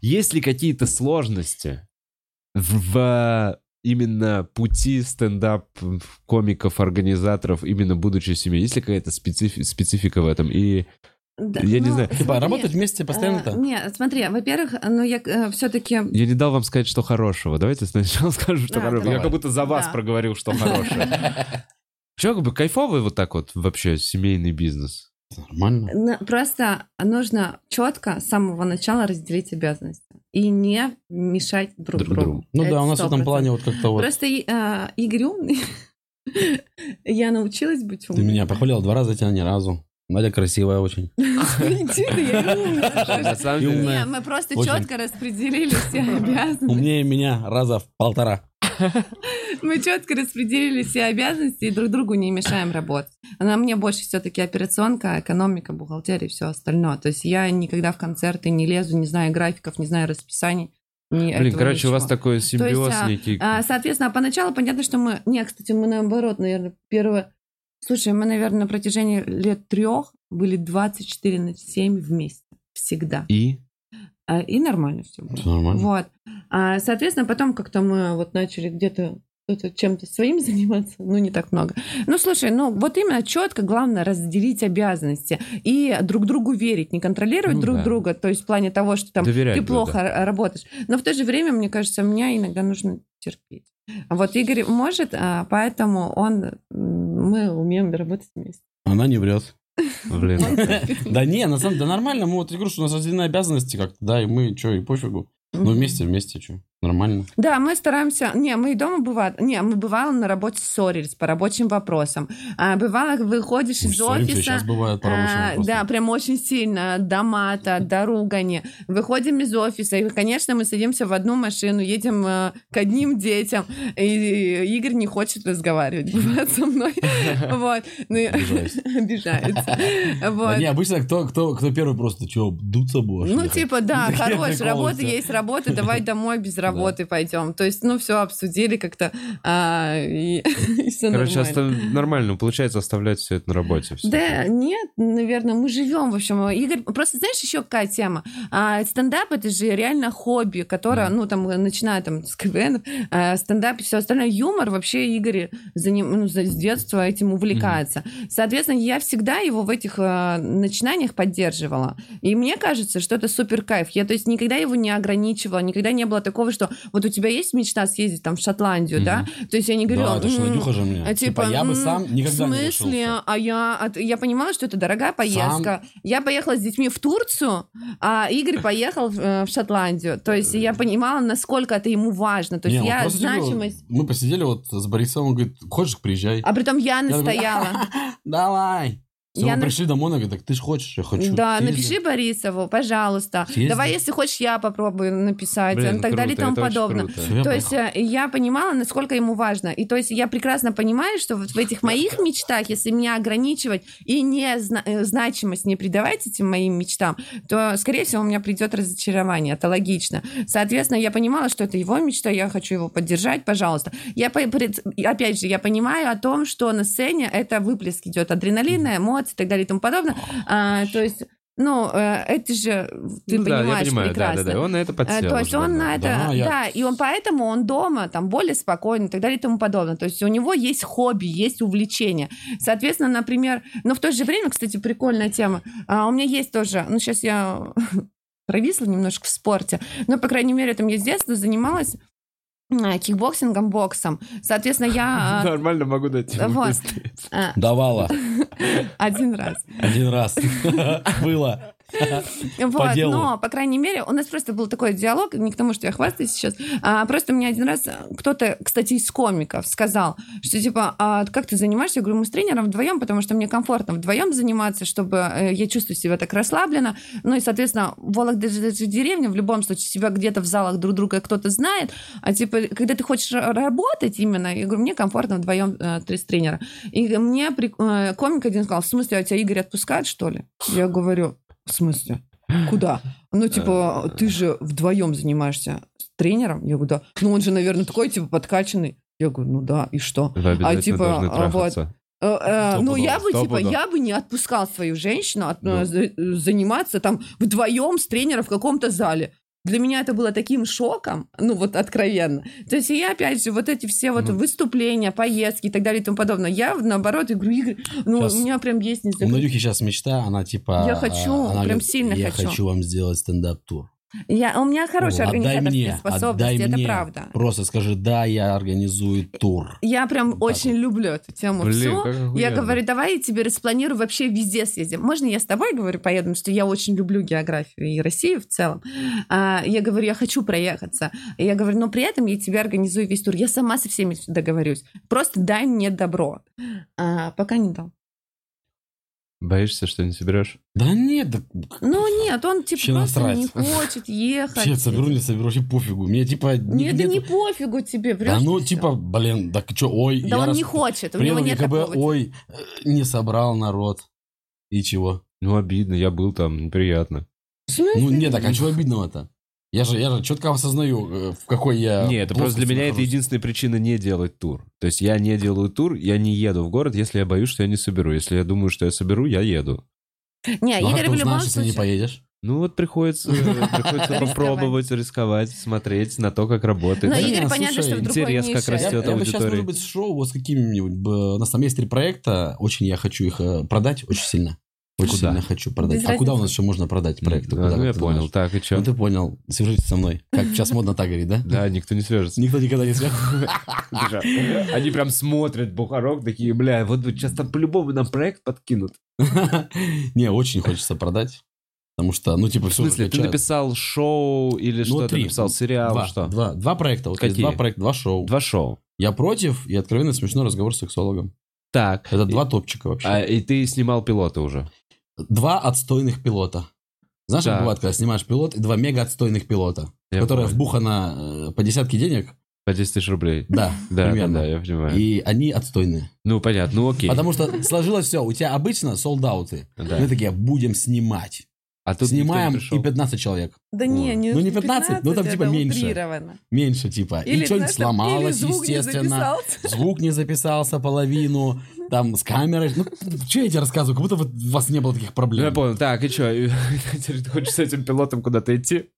Есть ли какие-то сложности в именно пути стендап комиков, организаторов, именно будучи семьей? Есть ли какая-то специфи- специфика в этом? И Да, Я не ну, знаю. Типа, смотри, работать вместе э, постоянно-то? Нет, смотри, во-первых, ну я все-таки... я не дал вам сказать, что хорошего. Давайте сначала скажу, что Да, хорошего. Я давай. как будто за вас Да. проговорил, что хорошее. Че, как бы кайфовый вот так вот вообще семейный бизнес? Нормально. Просто нужно четко с самого начала разделить обязанности и не мешать друг, Друг другу. другу. Ну Это да, у нас в этом 100%. плане вот как-то вот... Просто э, Игорь умный. Я научилась быть Ты умной. меня похвалил два раза, тебя ни разу. Надя красивая очень. Не мы просто четко распределили все обязанности. Умнее меня раза в полтора. Мы четко распределили все обязанности и друг другу не мешаем работать. Она мне больше все-таки операционка, экономика, бухгалтерия и все остальное. То есть я никогда в концерты не лезу, не знаю графиков, не знаю расписаний. ни Блин, короче, у вас ничего. такой симбиоз а, некий. А, Соответственно, поначалу понятно, что мы... Не, кстати, мы наоборот, наверное, первое... Слушай, мы, наверное, на протяжении лет трех были 24 на 7 вместе. Всегда. И? А, И нормально все было. Всё нормально. Вот. А, соответственно, потом как-то мы вот начали где-то чем-то своим заниматься, ну, не так много. Ну, слушай, ну, вот именно четко, главное, разделить обязанности и друг другу верить, не контролировать Ну друг да. друга, то есть в плане того, что там Доверять ты плохо р- работаешь. Но в то же время, мне кажется, мне иногда нужно терпеть. А вот Игорь может, а, поэтому он, мы умеем работать вместе. Она не врет. Блин. Да не, на самом деле, да нормально. Мы вот, говорю, что у нас разделены обязанности как-то, да, и мы, что, и пофигу. Ну, вместе, вместе, что, нормально. Да, мы стараемся... Не, мы и дома бывает... Не, мы бывало на работе ссорились по рабочим вопросам. А, бывало, выходишь Мы из ссоримся, офиса... сейчас бывает по рабочим А, вопросам. Да, прям очень сильно, до мата, до ругани. Выходим из офиса, и, конечно, мы садимся в одну машину, едем э, к одним детям, и Игорь не хочет разговаривать, бывает со мной. Вот. Ну. Обижается. Да Вот. не, обычно кто, кто, кто первый просто, что, дуться будешь? Ну, типа, да, хорош, работа есть работа, давай домой без работы пойдем. То есть, ну, все обсудили как-то, а, и все Короче, нормально. оста- нормально, получается оставлять все это на работе. всё. Да, нет, наверное, мы живем, в общем. Игорь, просто знаешь, еще какая тема? А, стендап это же реально хобби, которое, ну, там, начиная там с КВН, а, стендап и все остальное. Юмор вообще Игорь за ним, ну, с детства этим увлекается. Соответственно, я всегда его в этих а, начинаниях поддерживала. И мне кажется, что это супер кайф. Я, то есть, никогда его не ограничивала, никогда не было такого, что вот у тебя есть мечта съездить там в Шотландию, да? То есть я не говорю... Да, это «М, Надюха же мне. а, Типа, я бы сам никогда В не смысле? решился. а я, я понимала, что это дорогая поездка. Я поехала с детьми в Турцию, а Игорь поехал в, э, в Шотландию. То есть я понимала, насколько это ему важно. То есть я значимость... Мы посидели вот с Борисом, он говорит, хочешь, приезжай. А притом я настояла. Давай. Все, Я на- пришли домой, она говорит, так ты ж хочешь, я хочу. Да, Съезди. напиши Борисову, пожалуйста. Съезди. Давай, если хочешь, я попробую написать, Блин, и так далее и круто, тому подобное. круто. Я То есть э, я понимала, насколько ему важно. И то есть я прекрасно понимаю, что вот в этих моих мечтах, если меня ограничивать и не зна- э, значимость не придавать этим моим мечтам, то, скорее всего, у меня придет разочарование. Это логично. Соответственно, я понимала, что это его мечта, я хочу его поддержать, пожалуйста. Я, опять же, я понимаю о том, что на сцене это выплеск идет адреналина, эмоций и так далее и тому подобное. А, то есть, ну, э, это же ты Ну да, я понимаешь понимаю, да, прекрасно. да, да. Он на это Э, подсел. То есть он на это, Да, да, я- и он поэтому он дома там более спокойный и так далее и тому подобное. То есть у него есть хобби, есть увлечение. Соответственно, например, но в то же время, кстати, прикольная тема. А, у меня есть тоже, ну сейчас я провисла немножко в спорте, но по крайней мере там я с детства занималась кикбоксингом, боксом. Соответственно, я Нормально могу дать тебе Вот. а, Давала. один раз. Один раз. Было. Вот, но, по крайней мере, у нас просто был такой диалог, не к тому, что я хвастаюсь сейчас, а просто мне один раз кто-то, кстати, из комиков сказал, что типа, а как ты занимаешься? Я говорю, мы с тренером вдвоем, потому что мне комфортно вдвоем заниматься, чтобы э, я чувствую себя так расслабленно. Ну и, соответственно, Вологда же это же деревня, в любом случае, себя где-то в залах друг друга кто-то знает, а типа, когда ты хочешь ра- работать именно, я говорю, мне комфортно вдвоем э, с тренера. И мне при- э, комик один сказал, в смысле, а тебя Игорь отпускает, что ли? Я говорю, в смысле? Куда? Ну, типа, ты же вдвоем занимаешься с тренером? Я говорю, да. Ну, он же, наверное, такой, типа, подкачанный. Я говорю, ну да, и что? Вы обязательно типа, а, вот. Э, э, ну, я бы, типа, я бы не отпускал свою женщину от- Ну. э, заниматься там вдвоем с тренером в каком-то зале. Для меня это было таким шоком, ну вот откровенно. То есть я, опять же, вот эти все вот Ну. выступления, поездки и так далее и тому подобное, я, наоборот, я говорю, Игорь, ну, Щас у меня прям есть не У Надюхи сейчас мечта, она типа... Я хочу, она прям говорит, сильно Я хочу». хочу вам сделать стендап-тур. Я, у меня хорошая О, отдай организаторская мне, способность, отдай это мне. правда. Просто скажи, да, я организую тур. Я прям Вот так очень люблю эту тему Блин, всю. Я говорю, давай я тебе распланирую, вообще везде съездим. Можно я с тобой, говорю, поеду, потому что я очень люблю географию и Россию в целом. А, я говорю, я хочу проехаться. Я говорю, но при этом я тебе организую весь тур. Я сама со всеми договорюсь. Просто дай мне добро. А, пока не дал. Боишься, что не соберешь? Да нет, да, Ну нет, он типа Вообще просто насрать. не хочет ехать. вообще соберу, не соберу, вообще пофигу. Мне типа... не- Нет, да не пофигу тебе, Да ну, типа, блин, так что, ой, Да он раз не хочет, у него нет ЕКБ, такого. ой, э, не собрал народ. И чего? Ну, обидно, я был там, неприятно. Ну, нет, так а чего обидного-то? Я же, я же четко осознаю, э, в какой я... Не, это просто для меня это нахожусь. единственная причина не делать тур. То есть я не делаю тур, я не еду в город, если я боюсь, что я не соберу. Если я думаю, что я соберу, я еду. Не, Ну, а Игорь ты в любом узнаешь, если не поедешь? Ну вот приходится, приходится попробовать, рисковать, смотреть на то, как работает. Но Да Игорь, понятно, что интерес, как растет Я, я сейчас, может быть, шоу вот с какими-нибудь... бы- У нас там есть три проекта, очень я хочу их э, продать, очень сильно. Очень Куда? сильно хочу продать. Без а куда у разницы. нас еще можно продать проекты? А, Куда, ну, я понял. Так, и что? Ну, ты понял. Свяжитесь со мной. Как сейчас модно так говорить, да? Да, никто не свяжется. Никто никогда не свяжет. Они прям смотрят Бухарок, такие, бля, вот сейчас там по-любому нам проект подкинут. Не, очень хочется продать. Потому что, ну, типа, В все смысле, ты написал шоу или Ну, что ты три. написал? Сериал, два, что? Два, два проекта. Вот Какие? два проекта, два шоу. Два шоу. Я против и откровенно смешной разговор с сексологом. Так. Это И- два топчика вообще. А, и ты снимал пилоты уже. Два отстойных пилота. Знаешь, Так. как бывает, когда снимаешь пилот, и два мега отстойных пилота, Я которые понял. вбухано э, по десятке денег. По 10 тысяч рублей. Да, Да, да, примерно. да, я понимаю. И они отстойные. Ну, понятно, ну окей. Потому что сложилось все. У тебя обычно солдауты. Да. Мы такие, будем снимать. А тут никто не Снимаем и 15 человек. Да не, не, Ну, не 15, ну, там типа это меньше. утрировано. Меньше типа. Или, и что-нибудь сломалось, или звук не естественно. записался. Звук не записался половину. Там с камерой. Ну, что я тебе рассказываю? Как будто вот у вас не было таких Ну, проблем. я понял. Так, и что? Ты хочешь с этим пилотом куда-то идти?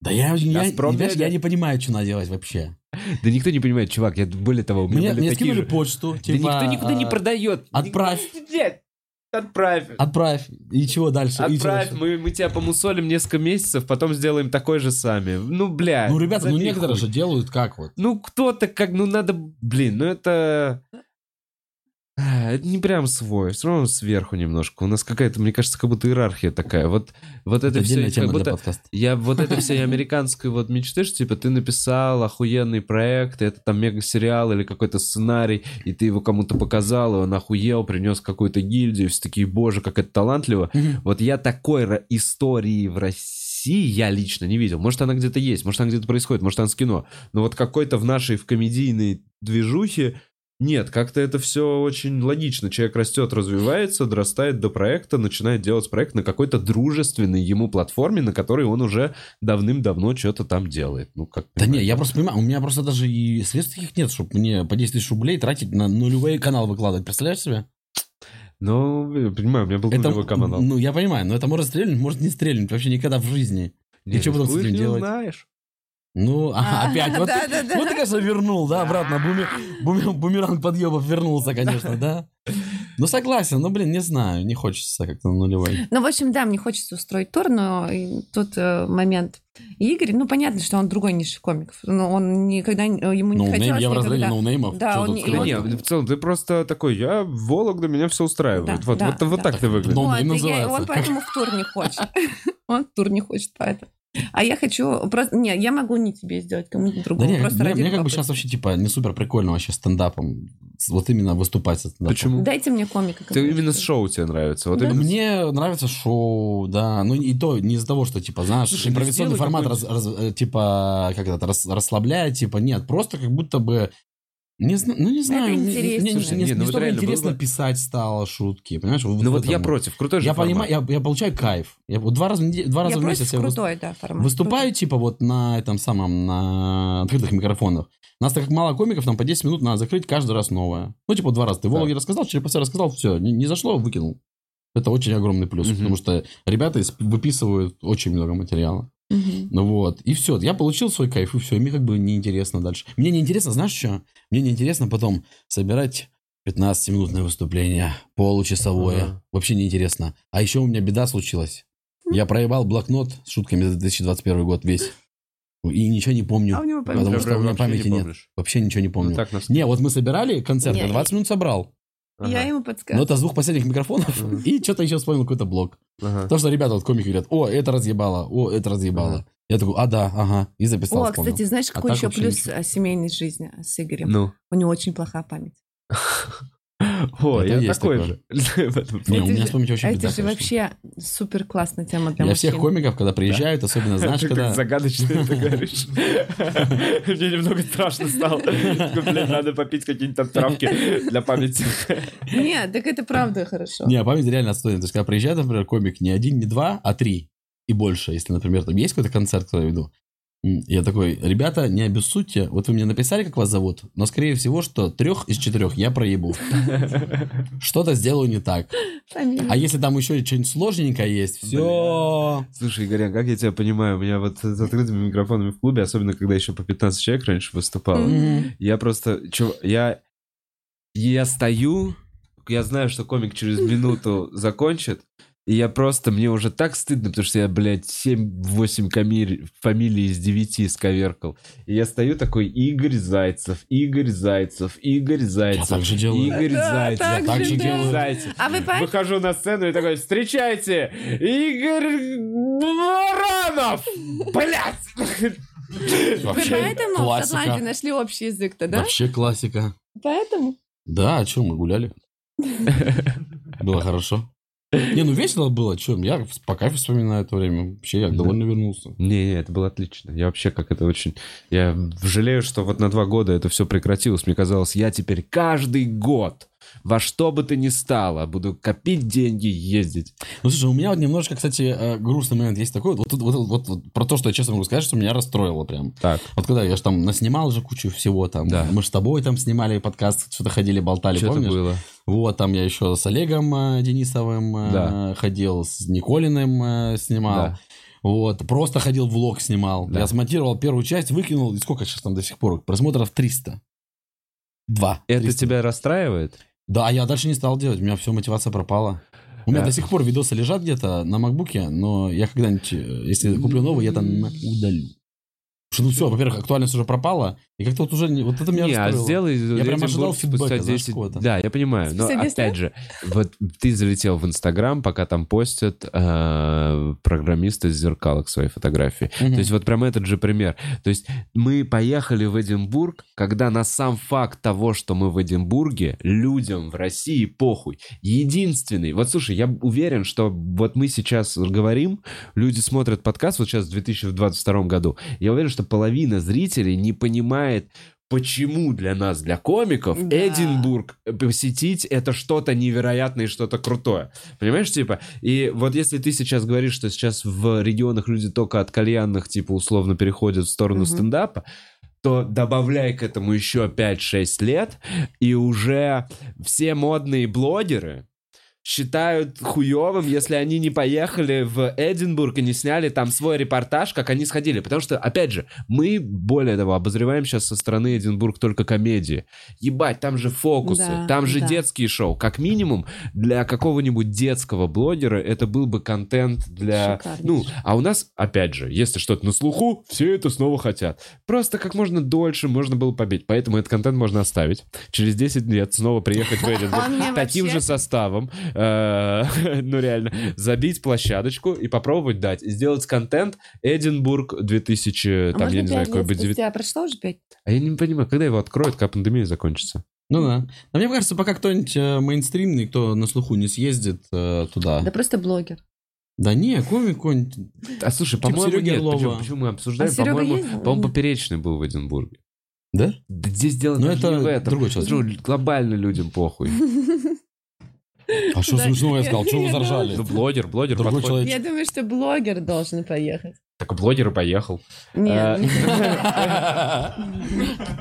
Да я, я, я, я не понимаю, что надо делать вообще. Да никто не понимает, чувак. Я, более того, у меня Мне, были мне скинули же- почту. Да типа, никто никуда не а, продает. отправь. Нет, отправь. Отправь. И чего дальше? Чего Отправь, дальше? мы, мы тебя помусолим несколько месяцев, потом сделаем такой же сами. Ну, бля. Ну, ребята, ну некоторые хуй. же делают как вот. Ну, кто-то как, ну, надо, блин, ну это... А, Это не прям свой, все равно сверху немножко. У нас какая-то, мне кажется, как будто иерархия такая. Вот, вот это, Это все, как тема для будто подкаста. я вот это всей американской вот мечты, что типа ты написал охуенный проект, это там мега-сериал или какой-то сценарий, и ты его кому-то показал, и он охуел, принес какую-то гильдию, все такие, боже, как это талантливо. Вот я такой истории в России я лично не видел. Может, она где-то есть, может, она где-то происходит, может, она с кино. Но вот какой-то в нашей, в комедийной движухе нет, как-то это все очень логично. Человек растет, развивается, дорастает до проекта, начинает делать проект на какой-то дружественной ему платформе, на которой он уже давным-давно что-то там делает. Ну, как Да не, я просто понимаю, у меня просто даже и средств таких нет, чтобы мне по 10 тысяч рублей тратить на нулевой канал выкладывать. Представляешь себе? Ну, я понимаю, у меня был Это, нулевой канал. ну, я понимаю, но это может стрельнуть, может не стрельнуть вообще никогда в жизни. Не, что потом с этим делать? знаешь. Ну, ага, А, опять. Вот, ты- вот ты, конечно, вернул, да, обратно. Буме- бумеранг подъебов вернулся, конечно, да. Ну, согласен, но, блин, не знаю, не хочется как-то на нулевой. Ну, в общем, да, мне хочется устроить тур, но тут э, момент. Игорь, ну, понятно, что он другой ниши комиков, но он никогда, ему не хотелось я в разряде ноунеймов. Да, он не- Да скрывать? и не, вот- в целом, ты просто такой, я Вологда, меня все устраивает. Да, вот, да, вот, вот да. так ты выглядишь. Ну, Вот, я- называется. он поэтому в тур не хочет. Он в тур не хочет, поэтому. А я хочу просто... Не, я могу не тебе сделать, кому-то Да другому. не, просто мне, ради мне как бы сейчас вообще, типа, не супер прикольно вообще стендапом. Вот именно выступать со стендапом. Почему? Дайте мне комика. Ты именно с шоу тебе нравится. Вот Да. именно Мне нравится шоу, да, ну и то не из-за того, что, типа, знаешь, Слушай, ну импровизационный формат, раз- раз- э, типа, как это, рас- расслабляет, типа, нет, просто как будто бы, не знаю, ну не знаю, не- интереснее. не, не- Слушай, не- не, ну не вот интересно было бы- писать стало шутки, понимаешь? Ну в вот я против. Крутой же Я формат. понимаю, я, я получаю кайф. Я вот два раза, два раза Я в месяц против я крутой, да, формат. выступаю, типа, вот на этом самом, на открытых микрофонах. У нас так как мало комиков, нам по 10 минут надо закрыть каждый раз новое. Ну, типа, два раза. Ты в Да. Вологе рассказал, Череповце рассказал, все, не, не зашло, выкинул. Это очень огромный плюс, Мгм. потому что ребята выписывают очень много материала. Ну вот, и все. Я получил свой кайф, и все. Мне как бы неинтересно дальше. Мне неинтересно, знаешь что? Мне неинтересно потом собирать 15-минутное выступление, получасовое. Ага. Вообще неинтересно. А еще у меня беда случилась. Я проебал блокнот с шутками за 2021 год весь. И ничего не помню. А у него Потому память. что у меня памяти нет. помнишь. Вообще ничего не помню. Ну, так нас- Не, вот мы собирали концерт, я Не, 20 минут собрал. Я Ага, ему Но подсказываю. это с двух последних микрофонов. Мгм. И что-то еще вспомнил какой-то блок. ага. То, что ребята, вот комики говорят, о, это разъебало, о, это разъебало. Ага. Я такой, а, да, ага. И записал, О, вспомнил. кстати, знаешь, А какой так еще плюс ничего. о семейной жизни с Игорем? Ну. У него очень плохая память. О, Это я есть такой такое. же. Не, у Это меня же- с памятью вообще А это же вообще супер классная тема для Я мужчин. всех комиков, когда приезжают, особенно, знаешь, когда... загадочно это говоришь. Мне немного страшно стало. Надо попить какие-нибудь там травки для памяти. Нет, так это правда хорошо. Не, память реально отстойная. То есть, когда приезжает, например, комик не один, не два, а три и больше. Если, например, там есть какой-то концерт, кто я веду. Я такой, ребята, не обессудьте. Вот вы мне написали, как вас зовут, но, скорее всего, что трех из четырех я проебу. Что-то сделаю не так. А если там еще что-нибудь сложненькое есть, все. Слушай, Игорь, как я тебя понимаю, у меня вот с открытыми микрофонами в клубе, особенно когда еще по 15 человек раньше выступал, я просто... я... Я стою, я знаю, что комик через минуту закончит, и я просто... Мне уже так стыдно, потому что я, блядь, 7-8 камиль- фамилий из 9 сковеркал. И я стою такой, Игорь Зайцев, Игорь Зайцев, Игорь Зайцев. так же делаю. Игорь Да, Зайцев. так Я так же Игорь делаю. Зайцев. А вы понимаете? Выхожу на сцену и такой, встречайте, Игорь Баранов! Блядь! Вообще Поэтому в классика. Шотландии нашли общий язык-то, да? Вообще классика. Поэтому? Да, а что, мы гуляли. Было хорошо. Не, ну весело было, что, я по кайфу вспоминаю это время. Вообще, я довольно вернулся. Не, не, это было отлично. Я вообще как это очень... Я жалею, что вот на два года это все прекратилось. Мне казалось, я теперь каждый год во что бы то ни стало буду копить деньги, ездить. Ну, слушай, у меня вот немножко, кстати, э, грустный момент есть такой. Вот, вот, вот, вот, вот про то, что я честно могу сказать, что меня расстроило прям. Так. Вот когда я же там наснимал же кучу всего там. Да. Мы же с тобой там снимали подкаст, что-то ходили, болтали, Что это помнишь? было? Вот, там я еще с Олегом э, Денисовым э, Да. ходил, с Николиным э, снимал. Да. Вот, просто ходил, влог снимал. Да. Я смонтировал первую часть, выкинул, и сколько сейчас там до сих пор? Просмотров 300. Два. Это 300. тебя расстраивает? Да, я дальше не стал делать, у меня все, мотивация пропала. У меня Да. до сих пор видосы лежат где-то на макбуке, но я когда-нибудь, э, если куплю новый, я там на- Что, ну все, во-первых, актуальность уже пропала, и как-то вот уже... не- Вот это меня Не, а сделай Я прям ожидал фидбэка, знаешь, 10 какого-то. Да, я понимаю. Но Спустя 10 опять же, вот ты залетел в Инстаграм, пока там постят э, программисты с зеркалок свои фотографии. Мгм. То есть вот прям этот же пример. То есть мы поехали в Эдинбург, когда на сам факт того, что мы в Эдинбурге, людям в России похуй. Единственный. Вот слушай, я уверен, что вот мы сейчас говорим, люди смотрят подкаст вот сейчас в 2022 году. Я уверен, что половина зрителей не понимает, почему для нас, для комиков, Да. Эдинбург посетить это что-то невероятное и что-то крутое. Понимаешь, типа? И вот если ты сейчас говоришь, что сейчас в регионах люди только от кальянных, типа, условно переходят в сторону Мгм. стендапа, то добавляй к этому еще 5-6 лет, и уже все модные блогеры считают хуевым, если они не поехали в Эдинбург и не сняли там свой репортаж, как они сходили. Потому что, опять же, мы, более того, обозреваем сейчас со стороны Эдинбург только комедии. Ебать, там же фокусы, Да, там же да. детские шоу. Как минимум, для какого-нибудь детского блогера это был бы контент для... Шикарнейший. Ну, а у нас, опять же, если что-то на слуху, все это снова хотят. Просто как можно дольше можно было побить. Поэтому этот контент можно оставить. Через 10 лет снова приехать в Эдинбург таким вообще- же составом. Э, Ну, реально. Забить площадочку и попробовать дать. И сделать контент Эдинбург 2000, А там, я не знаю, какой бы... спустя? Прошло уже пять? А я не понимаю, когда его откроют, когда пандемия закончится? Ну да. Но мне кажется, пока кто-нибудь э, мейнстримный, кто на слуху не съездит э, туда. Да просто блогер. Да не, комик какой-нибудь. А слушай, по-моему, нет. Почему, почему мы обсуждаем? А по-моему, по-моему, Нет. Поперечный был в Эдинбурге. Да? Да здесь дело Ну, даже это не в этом. другой человек. Глобально людям похуй. А что смешного я сказал? Что вы заржали? Ну, блогер, блогер Другой человек. Я думаю, что блогер должен поехать. Так блогер и поехал. Нет, ну,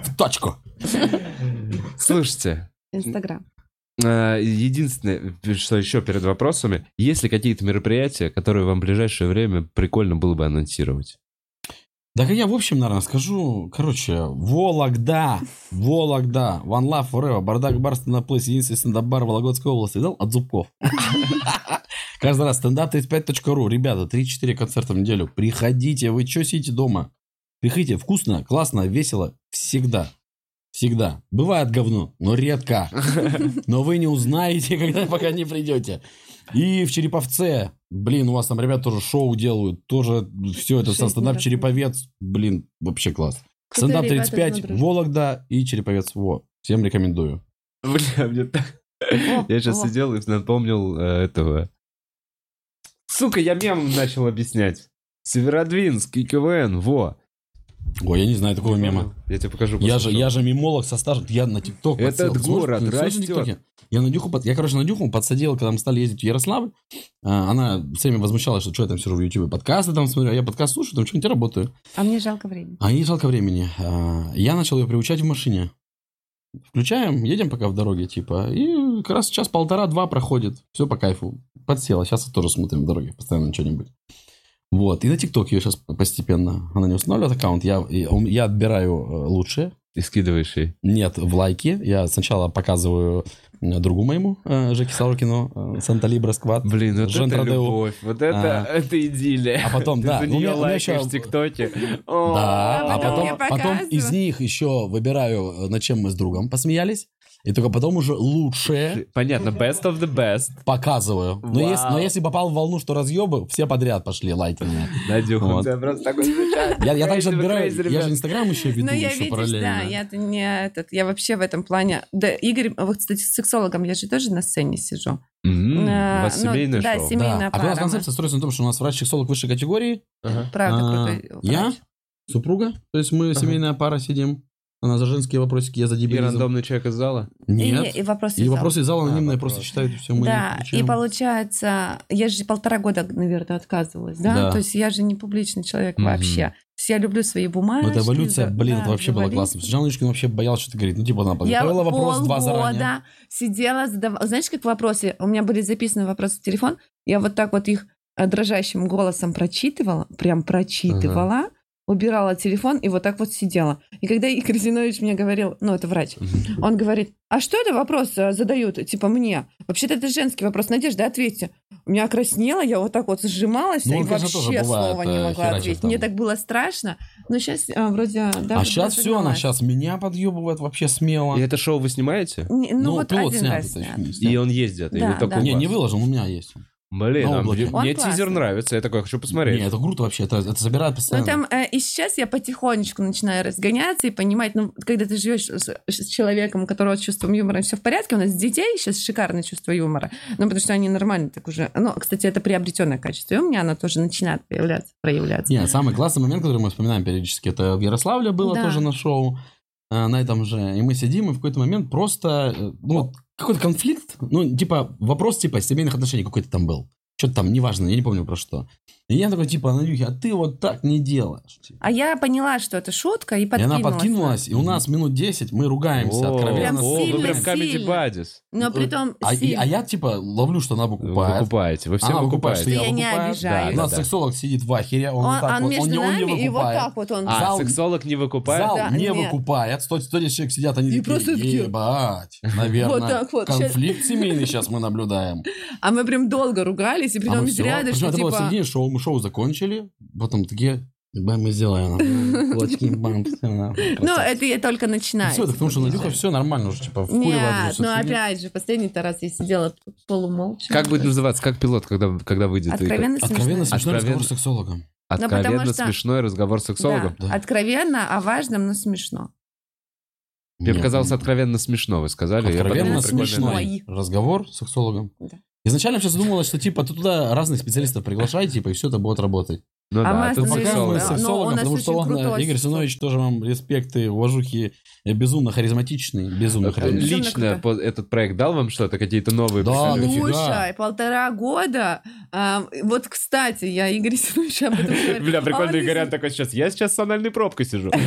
В точку. Слушайте, Инстаграм. э, единственное, что еще перед вопросами, есть ли какие-то мероприятия, которые вам в ближайшее время прикольно было бы анонсировать? Да я в общем, наверное, скажу. Короче, Вологда, Вологда, One Love Forever, Бардак Бар, Стендап Плейс, единственный стендап-бар Вологодской области. Дал от зубков. Каждый раз стендап35.ру. Ребята, 3-4 концерта в неделю. Приходите, вы что сидите дома? Приходите, вкусно, классно, весело. Всегда. Всегда. Бывает говно, но редко. Но вы не узнаете, когда пока не придете. И в Череповце, блин, у вас там ребята тоже шоу делают, тоже все это со стендап. Череповец, блин, вообще класс. Стендап ребята, 35, дружат. Вологда и Череповец. Во, всем рекомендую. Бля, мне так... Я сейчас сидел и напомнил э, этого... Сука, я мем начал объяснять. Северодвинск и КВН, во. Ой, я не знаю такого мема. Я тебе покажу. Я же, я же мимолог со стажем. Я на ТикТок Этот подсел. город на растет. Я на Дюху, под- я, короче, на Дюху подсадил, когда мы стали ездить в Ярославль. А, Она все время возмущалась, что, что я там сижу в Ютубе, подкасты там смотрю, а я подкаст слушаю, там что-нибудь работаю. А мне жалко времени. А ей жалко времени. А, Я начал ее приучать в машине. Включаем, едем пока в дороге, типа, и как раз час полтора-два проходит. Все по кайфу. Подсела. Сейчас тоже смотрим в дороге, постоянно что-нибудь. Вот. И на ТикТок ее сейчас постепенно. Она не устанавливает аккаунт. Я, я отбираю э, лучшее. И скидываешь ей. Нет, в лайке. Я сначала показываю э, другу моему, э, Жеке Сорокину, Санта Либра Сквад. Блин, вот Жен это Традеу. любовь, вот это, А. это идиллия. А потом, Ты да, за ну, у нее меня- у меня лайкаешь еще- в ТикТоке. Да, а потом потом, из них еще выбираю, над чем мы с другом посмеялись. И только потом уже лучшее Понятно, best of the best. показываю. Но, если, но если попал в волну, что разъебы, все подряд пошли лайки меня. Надюха, Вот. у тебя просто такой. Я, я также отбираю, crazy, я же Инстаграм еще веду, Но я, еще видишь, параллельно. да, я не этот, я вообще в этом плане. Да, Игорь, вот, кстати, с сексологом я же тоже на сцене сижу. М, У Э, вас ну, семейное да, шоу. Да. Семейная А у нас пара, концепция строится на том, что у нас врач-сексолог высшей категории, Ага. Правда, А, крутой я? врач. супруга, то есть мы Ага. семейная пара сидим. Она за женские вопросики, я за И дебилизм. рандомный человек из зала. Нет. И, и вопросы. И из зала. вопросы из зала анонимные А, просто вопрос. считают, все мы Да, и получается, я же полтора года, наверное, отказывалась, да? Да. То есть я же не публичный человек Мгм. вообще. То есть я люблю свои бумажки. Ну, это эволюция, за- блин, да, это вообще было классно. Сначала Нюшкин вообще боялся что-то говорить. Ну, типа, она Я подготовила вопрос два заранее. сидела, задавала... Знаешь, как вопросы? У меня были записаны вопросы в телефон. Я вот так вот их э, дрожащим голосом прочитывала, прям прочитывала, убирала телефон и вот так вот сидела. И когда Игорь Зинович мне говорил, ну, это врач, он говорит, а что это вопрос э, задают, типа, мне? Вообще-то это женский вопрос. Надежда, ответьте. меня краснело, я вот так вот сжималась Ну, и конечно, вообще слова не э, могла ответить. там. Мне так было страшно, но сейчас вроде даже А сейчас все, она сейчас меня подъебывает вообще смело. И это шоу вы снимаете? Не, ну, вот пилот один снят, раз снят. И он ездит? Да, или да. у Не, не выложил, у меня есть. Блин, На а облаке. мне, Он мне классный. тизер нравится, я такой хочу посмотреть. Не, это круто вообще, это, это собирает Ну, постоянно. там э, и сейчас я потихонечку начинаю разгоняться и понимать, ну, когда ты живешь с, с человеком, у которого с чувством юмора все в порядке, у нас детей сейчас шикарное чувство юмора, ну, потому что они нормально так уже... Ну, кстати, это приобретенное качество, и у меня оно тоже начинает появляться, проявляться. Не, самый классный момент, который мы вспоминаем периодически, это в Ярославле было Да. тоже на шоу, э, на этом же, и мы сидим, и в какой-то момент просто, э, ну, вот какой-то конфликт, ну, типа, вопрос, типа, семейных отношений какой-то там был. Что-то там, неважно, я не помню про что. И я такой, типа, Надюхе, а ты вот так не делаешь. типа. А я поняла, что это шутка, и И подкинулась. она подкинулась, и у нас минут 10 мы ругаемся О, откровенно. Прям о, вы сильно, прям Comedy. Buddies. Но при том а, и- а я, типа, ловлю, что она Вы выкупает. выкупаете, вы все Она выкупает, что выкупаете. я Я не обижаюсь. У нас Да, сексолог сидит в ахере, он, Он, вот так он вот, между он, не- он не нами, и вот выкупает. так вот он... А, Зал- сексолог не выкупает? Зал Да, не нет. выкупает. 100, 110 человек сидят, они И такие, просто такие, ебать, наверное, Вот так вот. конфликт семейный сейчас мы наблюдаем. А мы прям долго ругались, и при А том всё. ряда, что это было в типа... шоу, мы шоу закончили, потом такие, ебать, мы сделаем. Кулачки, бам, нахуй, Ну, это я только начинаю. Все, потому что Надюха все нормально уже, типа, вкуривает. Нет, ну опять же, последний-то раз я сидела полумолча. Как будет называться, как пилот, когда, когда выйдет? Откровенно Откровенно смешно. смешной Откровенно. разговор с сексологом. Откровенно Ну, смешной разговор с сексологом. Откровенно о важном, но смешно. Мне показалось ну, откровенно смешно, вы сказали. Я Откровенно смешной разговор с сексологом. Да. Изначально сейчас думалось, что типа ты туда разных специалистов приглашай, типа, и все это будет работать. Ну А да, мы Пока мы Да, с нас потому что он, крутой Игорь. Синович, тоже вам респекты, уважухи, э, безумно харизматичный, безумно харизматичный. Лично по- этот проект дал вам что-то, какие-то новые Да. Слушай, полтора года. а, вот, кстати, я Игорь Синович об этом говорю. Бля, прикольно, он Игорян такой сейчас. Я сейчас с анальной пробкой сижу.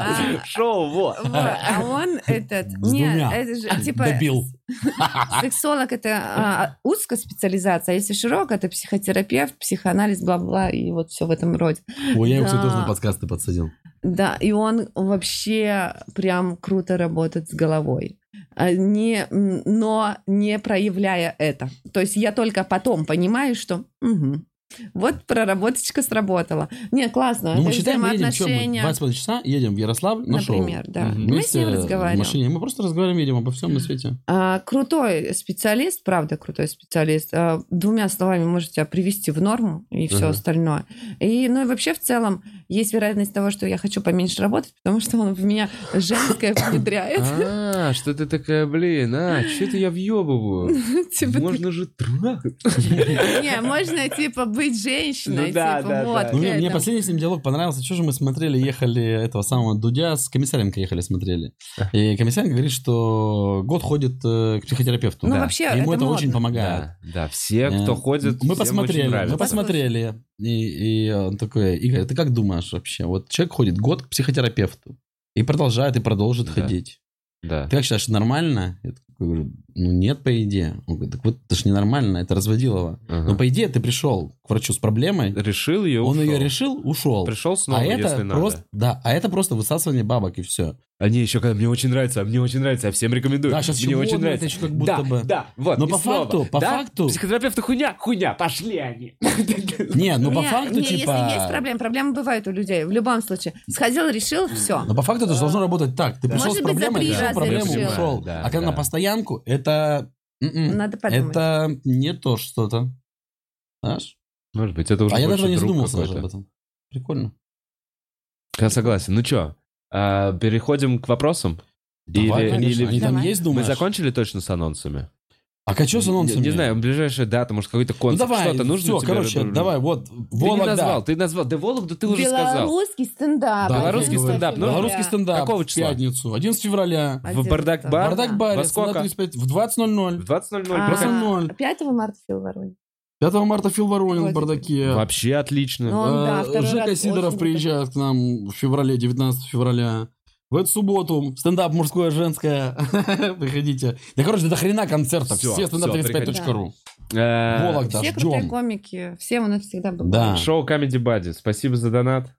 А, Шоу, вот. А он этот... Нет, это же типа... Добил. Сексолог это а, узкая специализация, а если широкая, это психотерапевт, психоанализ, бла-бла, и вот все в этом роде. Ой, я его, Да. тоже на подкасты подсадил. Да, и он вообще прям круто работает с головой. А, Не, но не проявляя это. То есть я только потом понимаю, что мгм, вот проработочка сработала. Не, классно. Ну, мы считаем, мы едем, что мы, взаимоотношения. 20 часа, едем в Ярославль на шоу. Например, да. Мгм. Мы с ним в разговариваем. машине. Мы просто разговариваем, едем обо всем на свете. А, крутой специалист, правда крутой специалист. А, двумя словами может тебя привести в норму и все Ага. остальное. И, ну и вообще в целом есть вероятность того, что я хочу поменьше работать, потому что он в меня женское внедряет. А, что ты такая, блин, а, что это я въебываю? Типа, Можно же трахать. Не, можно типа быть женщиной, Ну типа вот. мне, последний с ним диалог понравился. Что же мы смотрели, ехали этого самого Дудя с Комиссаренко ехали, смотрели. И Комиссаренко говорит, что год ходит э, к психотерапевту. Ну вообще Ему это, очень помогает. Да, все, кто Э, ходит, Мы посмотрели, мы посмотрели. И, и он такой, Игорь, ты как думаешь вообще? Вот человек ходит год к психотерапевту и продолжает, и продолжит Да. ходить. Да. Ты как считаешь, нормально? Я говорю, ну нет, по идее. Он говорит, так вот, это ж ненормально, это разводилово. Ага. Но по идее ты пришел к врачу с проблемой, Решил ее, он ее ушел. решил, ушел. Пришел снова, а это если просто, надо. да, а это просто высасывание бабок и все. Они еще когда мне очень нравится, а мне очень нравится, я всем рекомендую. Да, щас мне очень нравится. это еще как будто да, бы. Да, вот. Но по снова. факту, по Да? факту- Психотерапевты хуйня, хуйня, пошли они. Не, ну по факту типа. Если есть проблемы, проблемы бывают у людей. В любом случае. Сходил, решил, все. Но по факту это же должно работать так. Ты пришел Может с проблемой, решил проблему, ушел. А когда да. на постоянку, это... м-м, Надо подумать. Это не то что-то. Знаешь? Может быть, это уже А я даже не задумался даже об этом. Прикольно. Я согласен. Ну что, переходим к вопросам? Давай, Или- конечно. или- Они там Давай. есть, Мы думаешь? закончили точно с анонсами? А что с анонсами? Не, не знаю, ближайшая дата, может, какой-то Ну концерт, давай, что-то нужно все, тебе? короче, давай, вот, Ты не Вологда. назвал, ты назвал. Да Вологду ты уже сказал. Белорусский стендап. Да, Белорусский стендап, ну, Белорусский стендап Какого в числа? пятницу, 11 февраля. В Бардак-бар? Бардак баре, Во сколько? 35, в 20.00. В 20.00. А, Проходи. 20.00. 5 марта Фил Воронин. 5 марта Фил Воронин в Вот. бардаке. Вообще отлично. Ну, Он, да, Э, Жека Сидоров приезжает к нам в феврале, 19 февраля. В эту субботу стендап мужское, женское. Приходите. Да, короче, до хрена концертов. Все стендап всё, 35.ру. Э, Вологда, Все крутые комики. Всем у нас всегда было. Да. Шоу Comedy Buddy. Спасибо за донат.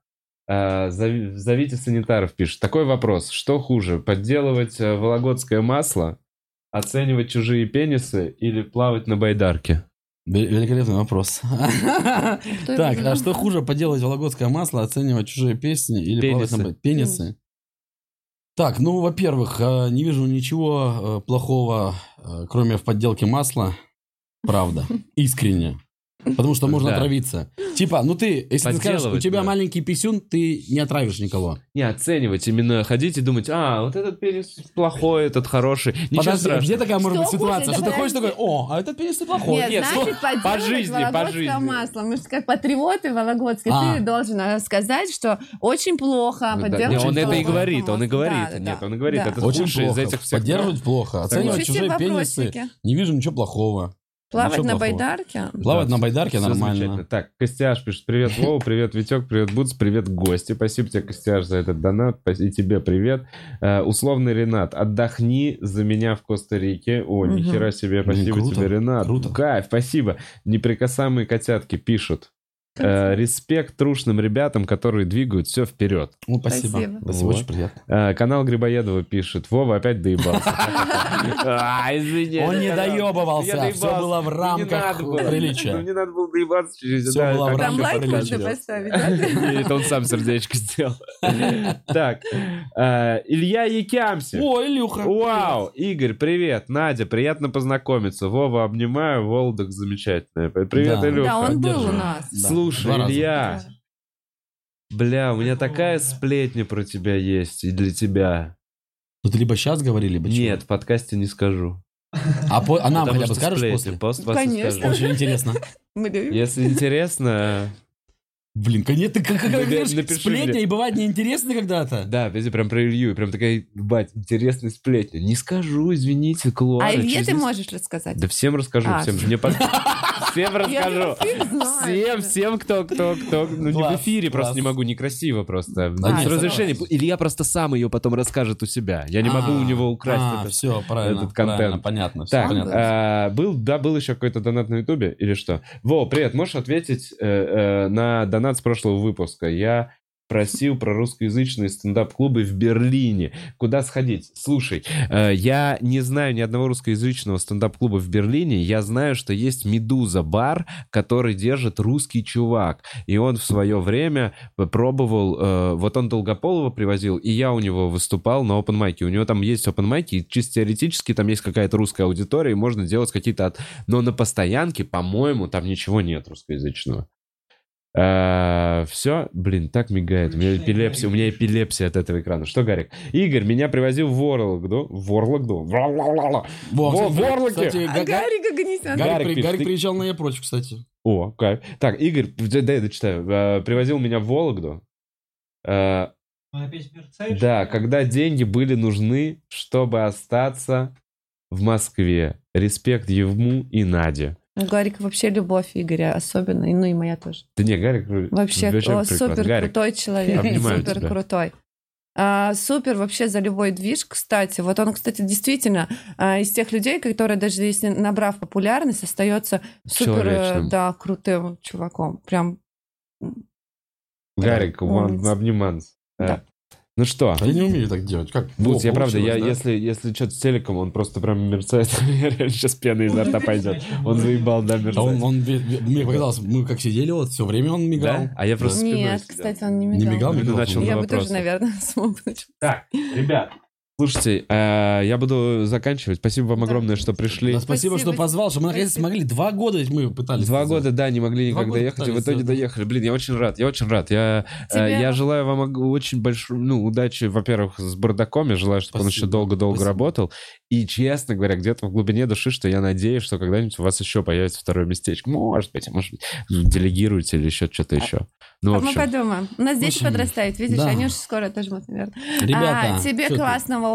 Э, зови- Зовите санитаров, пишет. Такой вопрос. Что хуже, подделывать э, вологодское масло, оценивать чужие пенисы или плавать на байдарке? Ве- Великолепный вопрос. Так, а что хуже, поделать вологодское масло, оценивать чужие песни или плавать на Пенисы. Так, ну, во-первых, э, не вижу ничего э, плохого, э, кроме в подделке масла. Правда. Искренне. Потому что можно Да. отравиться. Типа, ну ты, если ты скажешь, у тебя да. маленький писюн, ты не отравишь никого. Не оценивать, именно ходить и думать, а, вот этот пенис плохой, этот хороший. Ничего Подожди, страшного. где такая может Что быть ситуация, хуже? что ты Да ходишь такой, о, а этот пенис неплохой. Нет, Нет, значит, по подделывать жизни, по жизни. масло. Мы же как патриоты вологодские, А. ты должен э, сказать, что очень плохо Ну да, подделывать не, он это и говорит, он и говорит. Да, Нет, да, он и говорит, да. это Очень худший плохо. из этих всех. Поддерживать плохо. Оценивать чужие пенисы. Не вижу ничего плохого. Плавать Ничего на плохого. байдарке? Плавать на байдарке нормально. Так, Костяш пишет, привет, Вова, привет, Витек, привет, Бутс, привет, гости. Спасибо тебе, Костяш, за этот донат. И тебе привет. Э, условный Ренат, отдохни за меня в Коста-Рике. О, Мгм. нихера себе, Блин, спасибо круто, тебе, Ренат. круто. Кайф, спасибо. Неприкасаемые котятки пишут. Э, респект трушным ребятам, которые двигают все вперед. Ну, спасибо. Спасибо. Спасибо, Вот. очень приятно. Э, канал Грибоедова пишет, Вова опять доебался. А, извини. Он не доебывался, все было в рамках было. Ну, приличия. не надо было доебаться. Всё да, было в рамках приличия. поставить? Это он сам сердечко сделал. Так, э, Илья Якямси. О, Илюха. Вау, Игорь, привет. Надя, приятно познакомиться. Вова, обнимаю. Волдок замечательная. Привет. Илюха. Да, он был у нас. Слушай, два раза. Илья, бля, у меня такая сплетня про тебя есть и для тебя. Ну, ты либо сейчас говори, либо чего? Нет, в подкасте не скажу. А, по- а нам Потому хотя бы что скажешь сплетни. после? Пост после Конечно. скажу. Очень интересно. Если интересно, Блин, конечно, ты как, как напиши сплетня мне. и бывает неинтересно когда-то. да, видите, прям про Илью, и прям такая, бать, интересная сплетня. Не скажу, извините, Клуара. А Илье ты можешь рассказать? Да всем расскажу, А, всем. Мне Всем расскажу. Всем, всем, кто, кто, кто. Ну, не в эфире просто не могу, некрасиво просто. Да С разрешения. Илья просто сам ее потом расскажет у себя. Я не могу у него украсть а, это. все, правильно, этот контент. правильно, понятно. Так, понятно. а, был, да, был еще какой-то донат на Ютубе или что? Во, привет, можешь ответить э, э, на донат с прошлого выпуска? Я просил про русскоязычные стендап-клубы в Берлине. Куда сходить? Слушай, э, я не знаю ни одного русскоязычного стендап-клуба в Берлине. Я знаю, что есть «Медуза» бар, который держит русский чувак. И он в свое время пробовал... э, вот он Долгополова привозил, и я у него выступал на open майке. У него там есть open майки, и чисто теоретически там есть какая-то русская аудитория, и можно делать какие-то... От... Но на постоянке, по-моему, там ничего нет русскоязычного. Все, блин, так мигает. У меня эпилепсия, у меня эпилепсия от этого экрана. Что, Гарик? Игорь меня привозил в Ворлогду. В Ворлогду. Во, Во, кстати, в Орлике. кстати, А Га- Га- Гарик Аганесян. Гарик приезжал на я прочь, кстати. О, кайф. Так, Игорь, дай я дочитаю. Э, Привозил меня в Вологду. Э, Да, когда деньги были нужны, чтобы остаться в Москве. Респект ему и Наде. У Гарика вообще любовь Игоря особенно, ну и моя тоже. Да не, Гарик... Вообще, прекрасный. супер Гарик, крутой человек, супер тебя. крутой. А, супер вообще за любой движ, кстати. Вот он, кстати, действительно а, из тех людей, которые даже если набрав популярность, остается супер, да, крутым чуваком. Прям Гарик, Умница. обниманс. Да. Ну что? А я не умею так делать. Как? О, я правда, я, да? если, если что-то с телеком, он просто прям мерцает, я реально сейчас пена изо рта пойдет. Он заебал, да, мерцать. он, он, мне показалось, мы как сидели, вот все время он мигал. Да? А я просто Нет, кстати, он не Не мигал. мигал, Ну, мигал. начал Я бы тоже, наверное, смог. Так, ребят, слушайте, э, я буду заканчивать. Спасибо вам огромное, что пришли. Да, спасибо, Спасибо. что позвал, что мы наконец смогли. Два года ведь мы пытались. Два это года, да, не могли Два года доехать, и в итоге доехали. Блин, я очень рад, я очень рад. Я, э, я желаю вам очень большую, ну, удачи, во-первых, с бардаком. Я желаю, чтобы он Спасибо. еще долго-долго работал. И, честно говоря, где-то в глубине души, что я надеюсь, что когда-нибудь у вас еще появится второе местечко. Может быть, может быть, делегируете или еще что-то еще. Ну, А мы общем, подумаем. У нас дети общем, подрастают, видишь, да. они уже скоро тоже будут, наверное. Ребята, А, тебе чё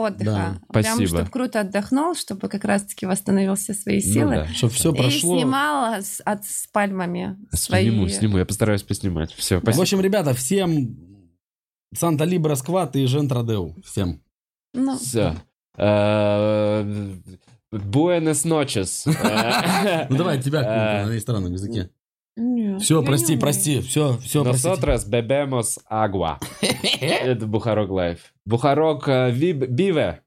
отдыха. Да. Прям, Спасибо. чтобы круто отдохнул, чтобы как раз-таки восстановил все свои ну силы. да. Чтоб все И прошло. снимал с, от, с пальмами свои... Сниму, сниму. Я постараюсь поснимать. Все, В спасибо. общем, ребята, всем Санта Либра Скват и Жен Традеу. Всем. Ну, Все. Буэнос ночес. Ну давай, тебя Э, на иностранном языке. Нет, Все, прости, не прости, все, все, прости. Nosotros bebemos agua. Это Бухарок Лайф. Бухарок э, биве.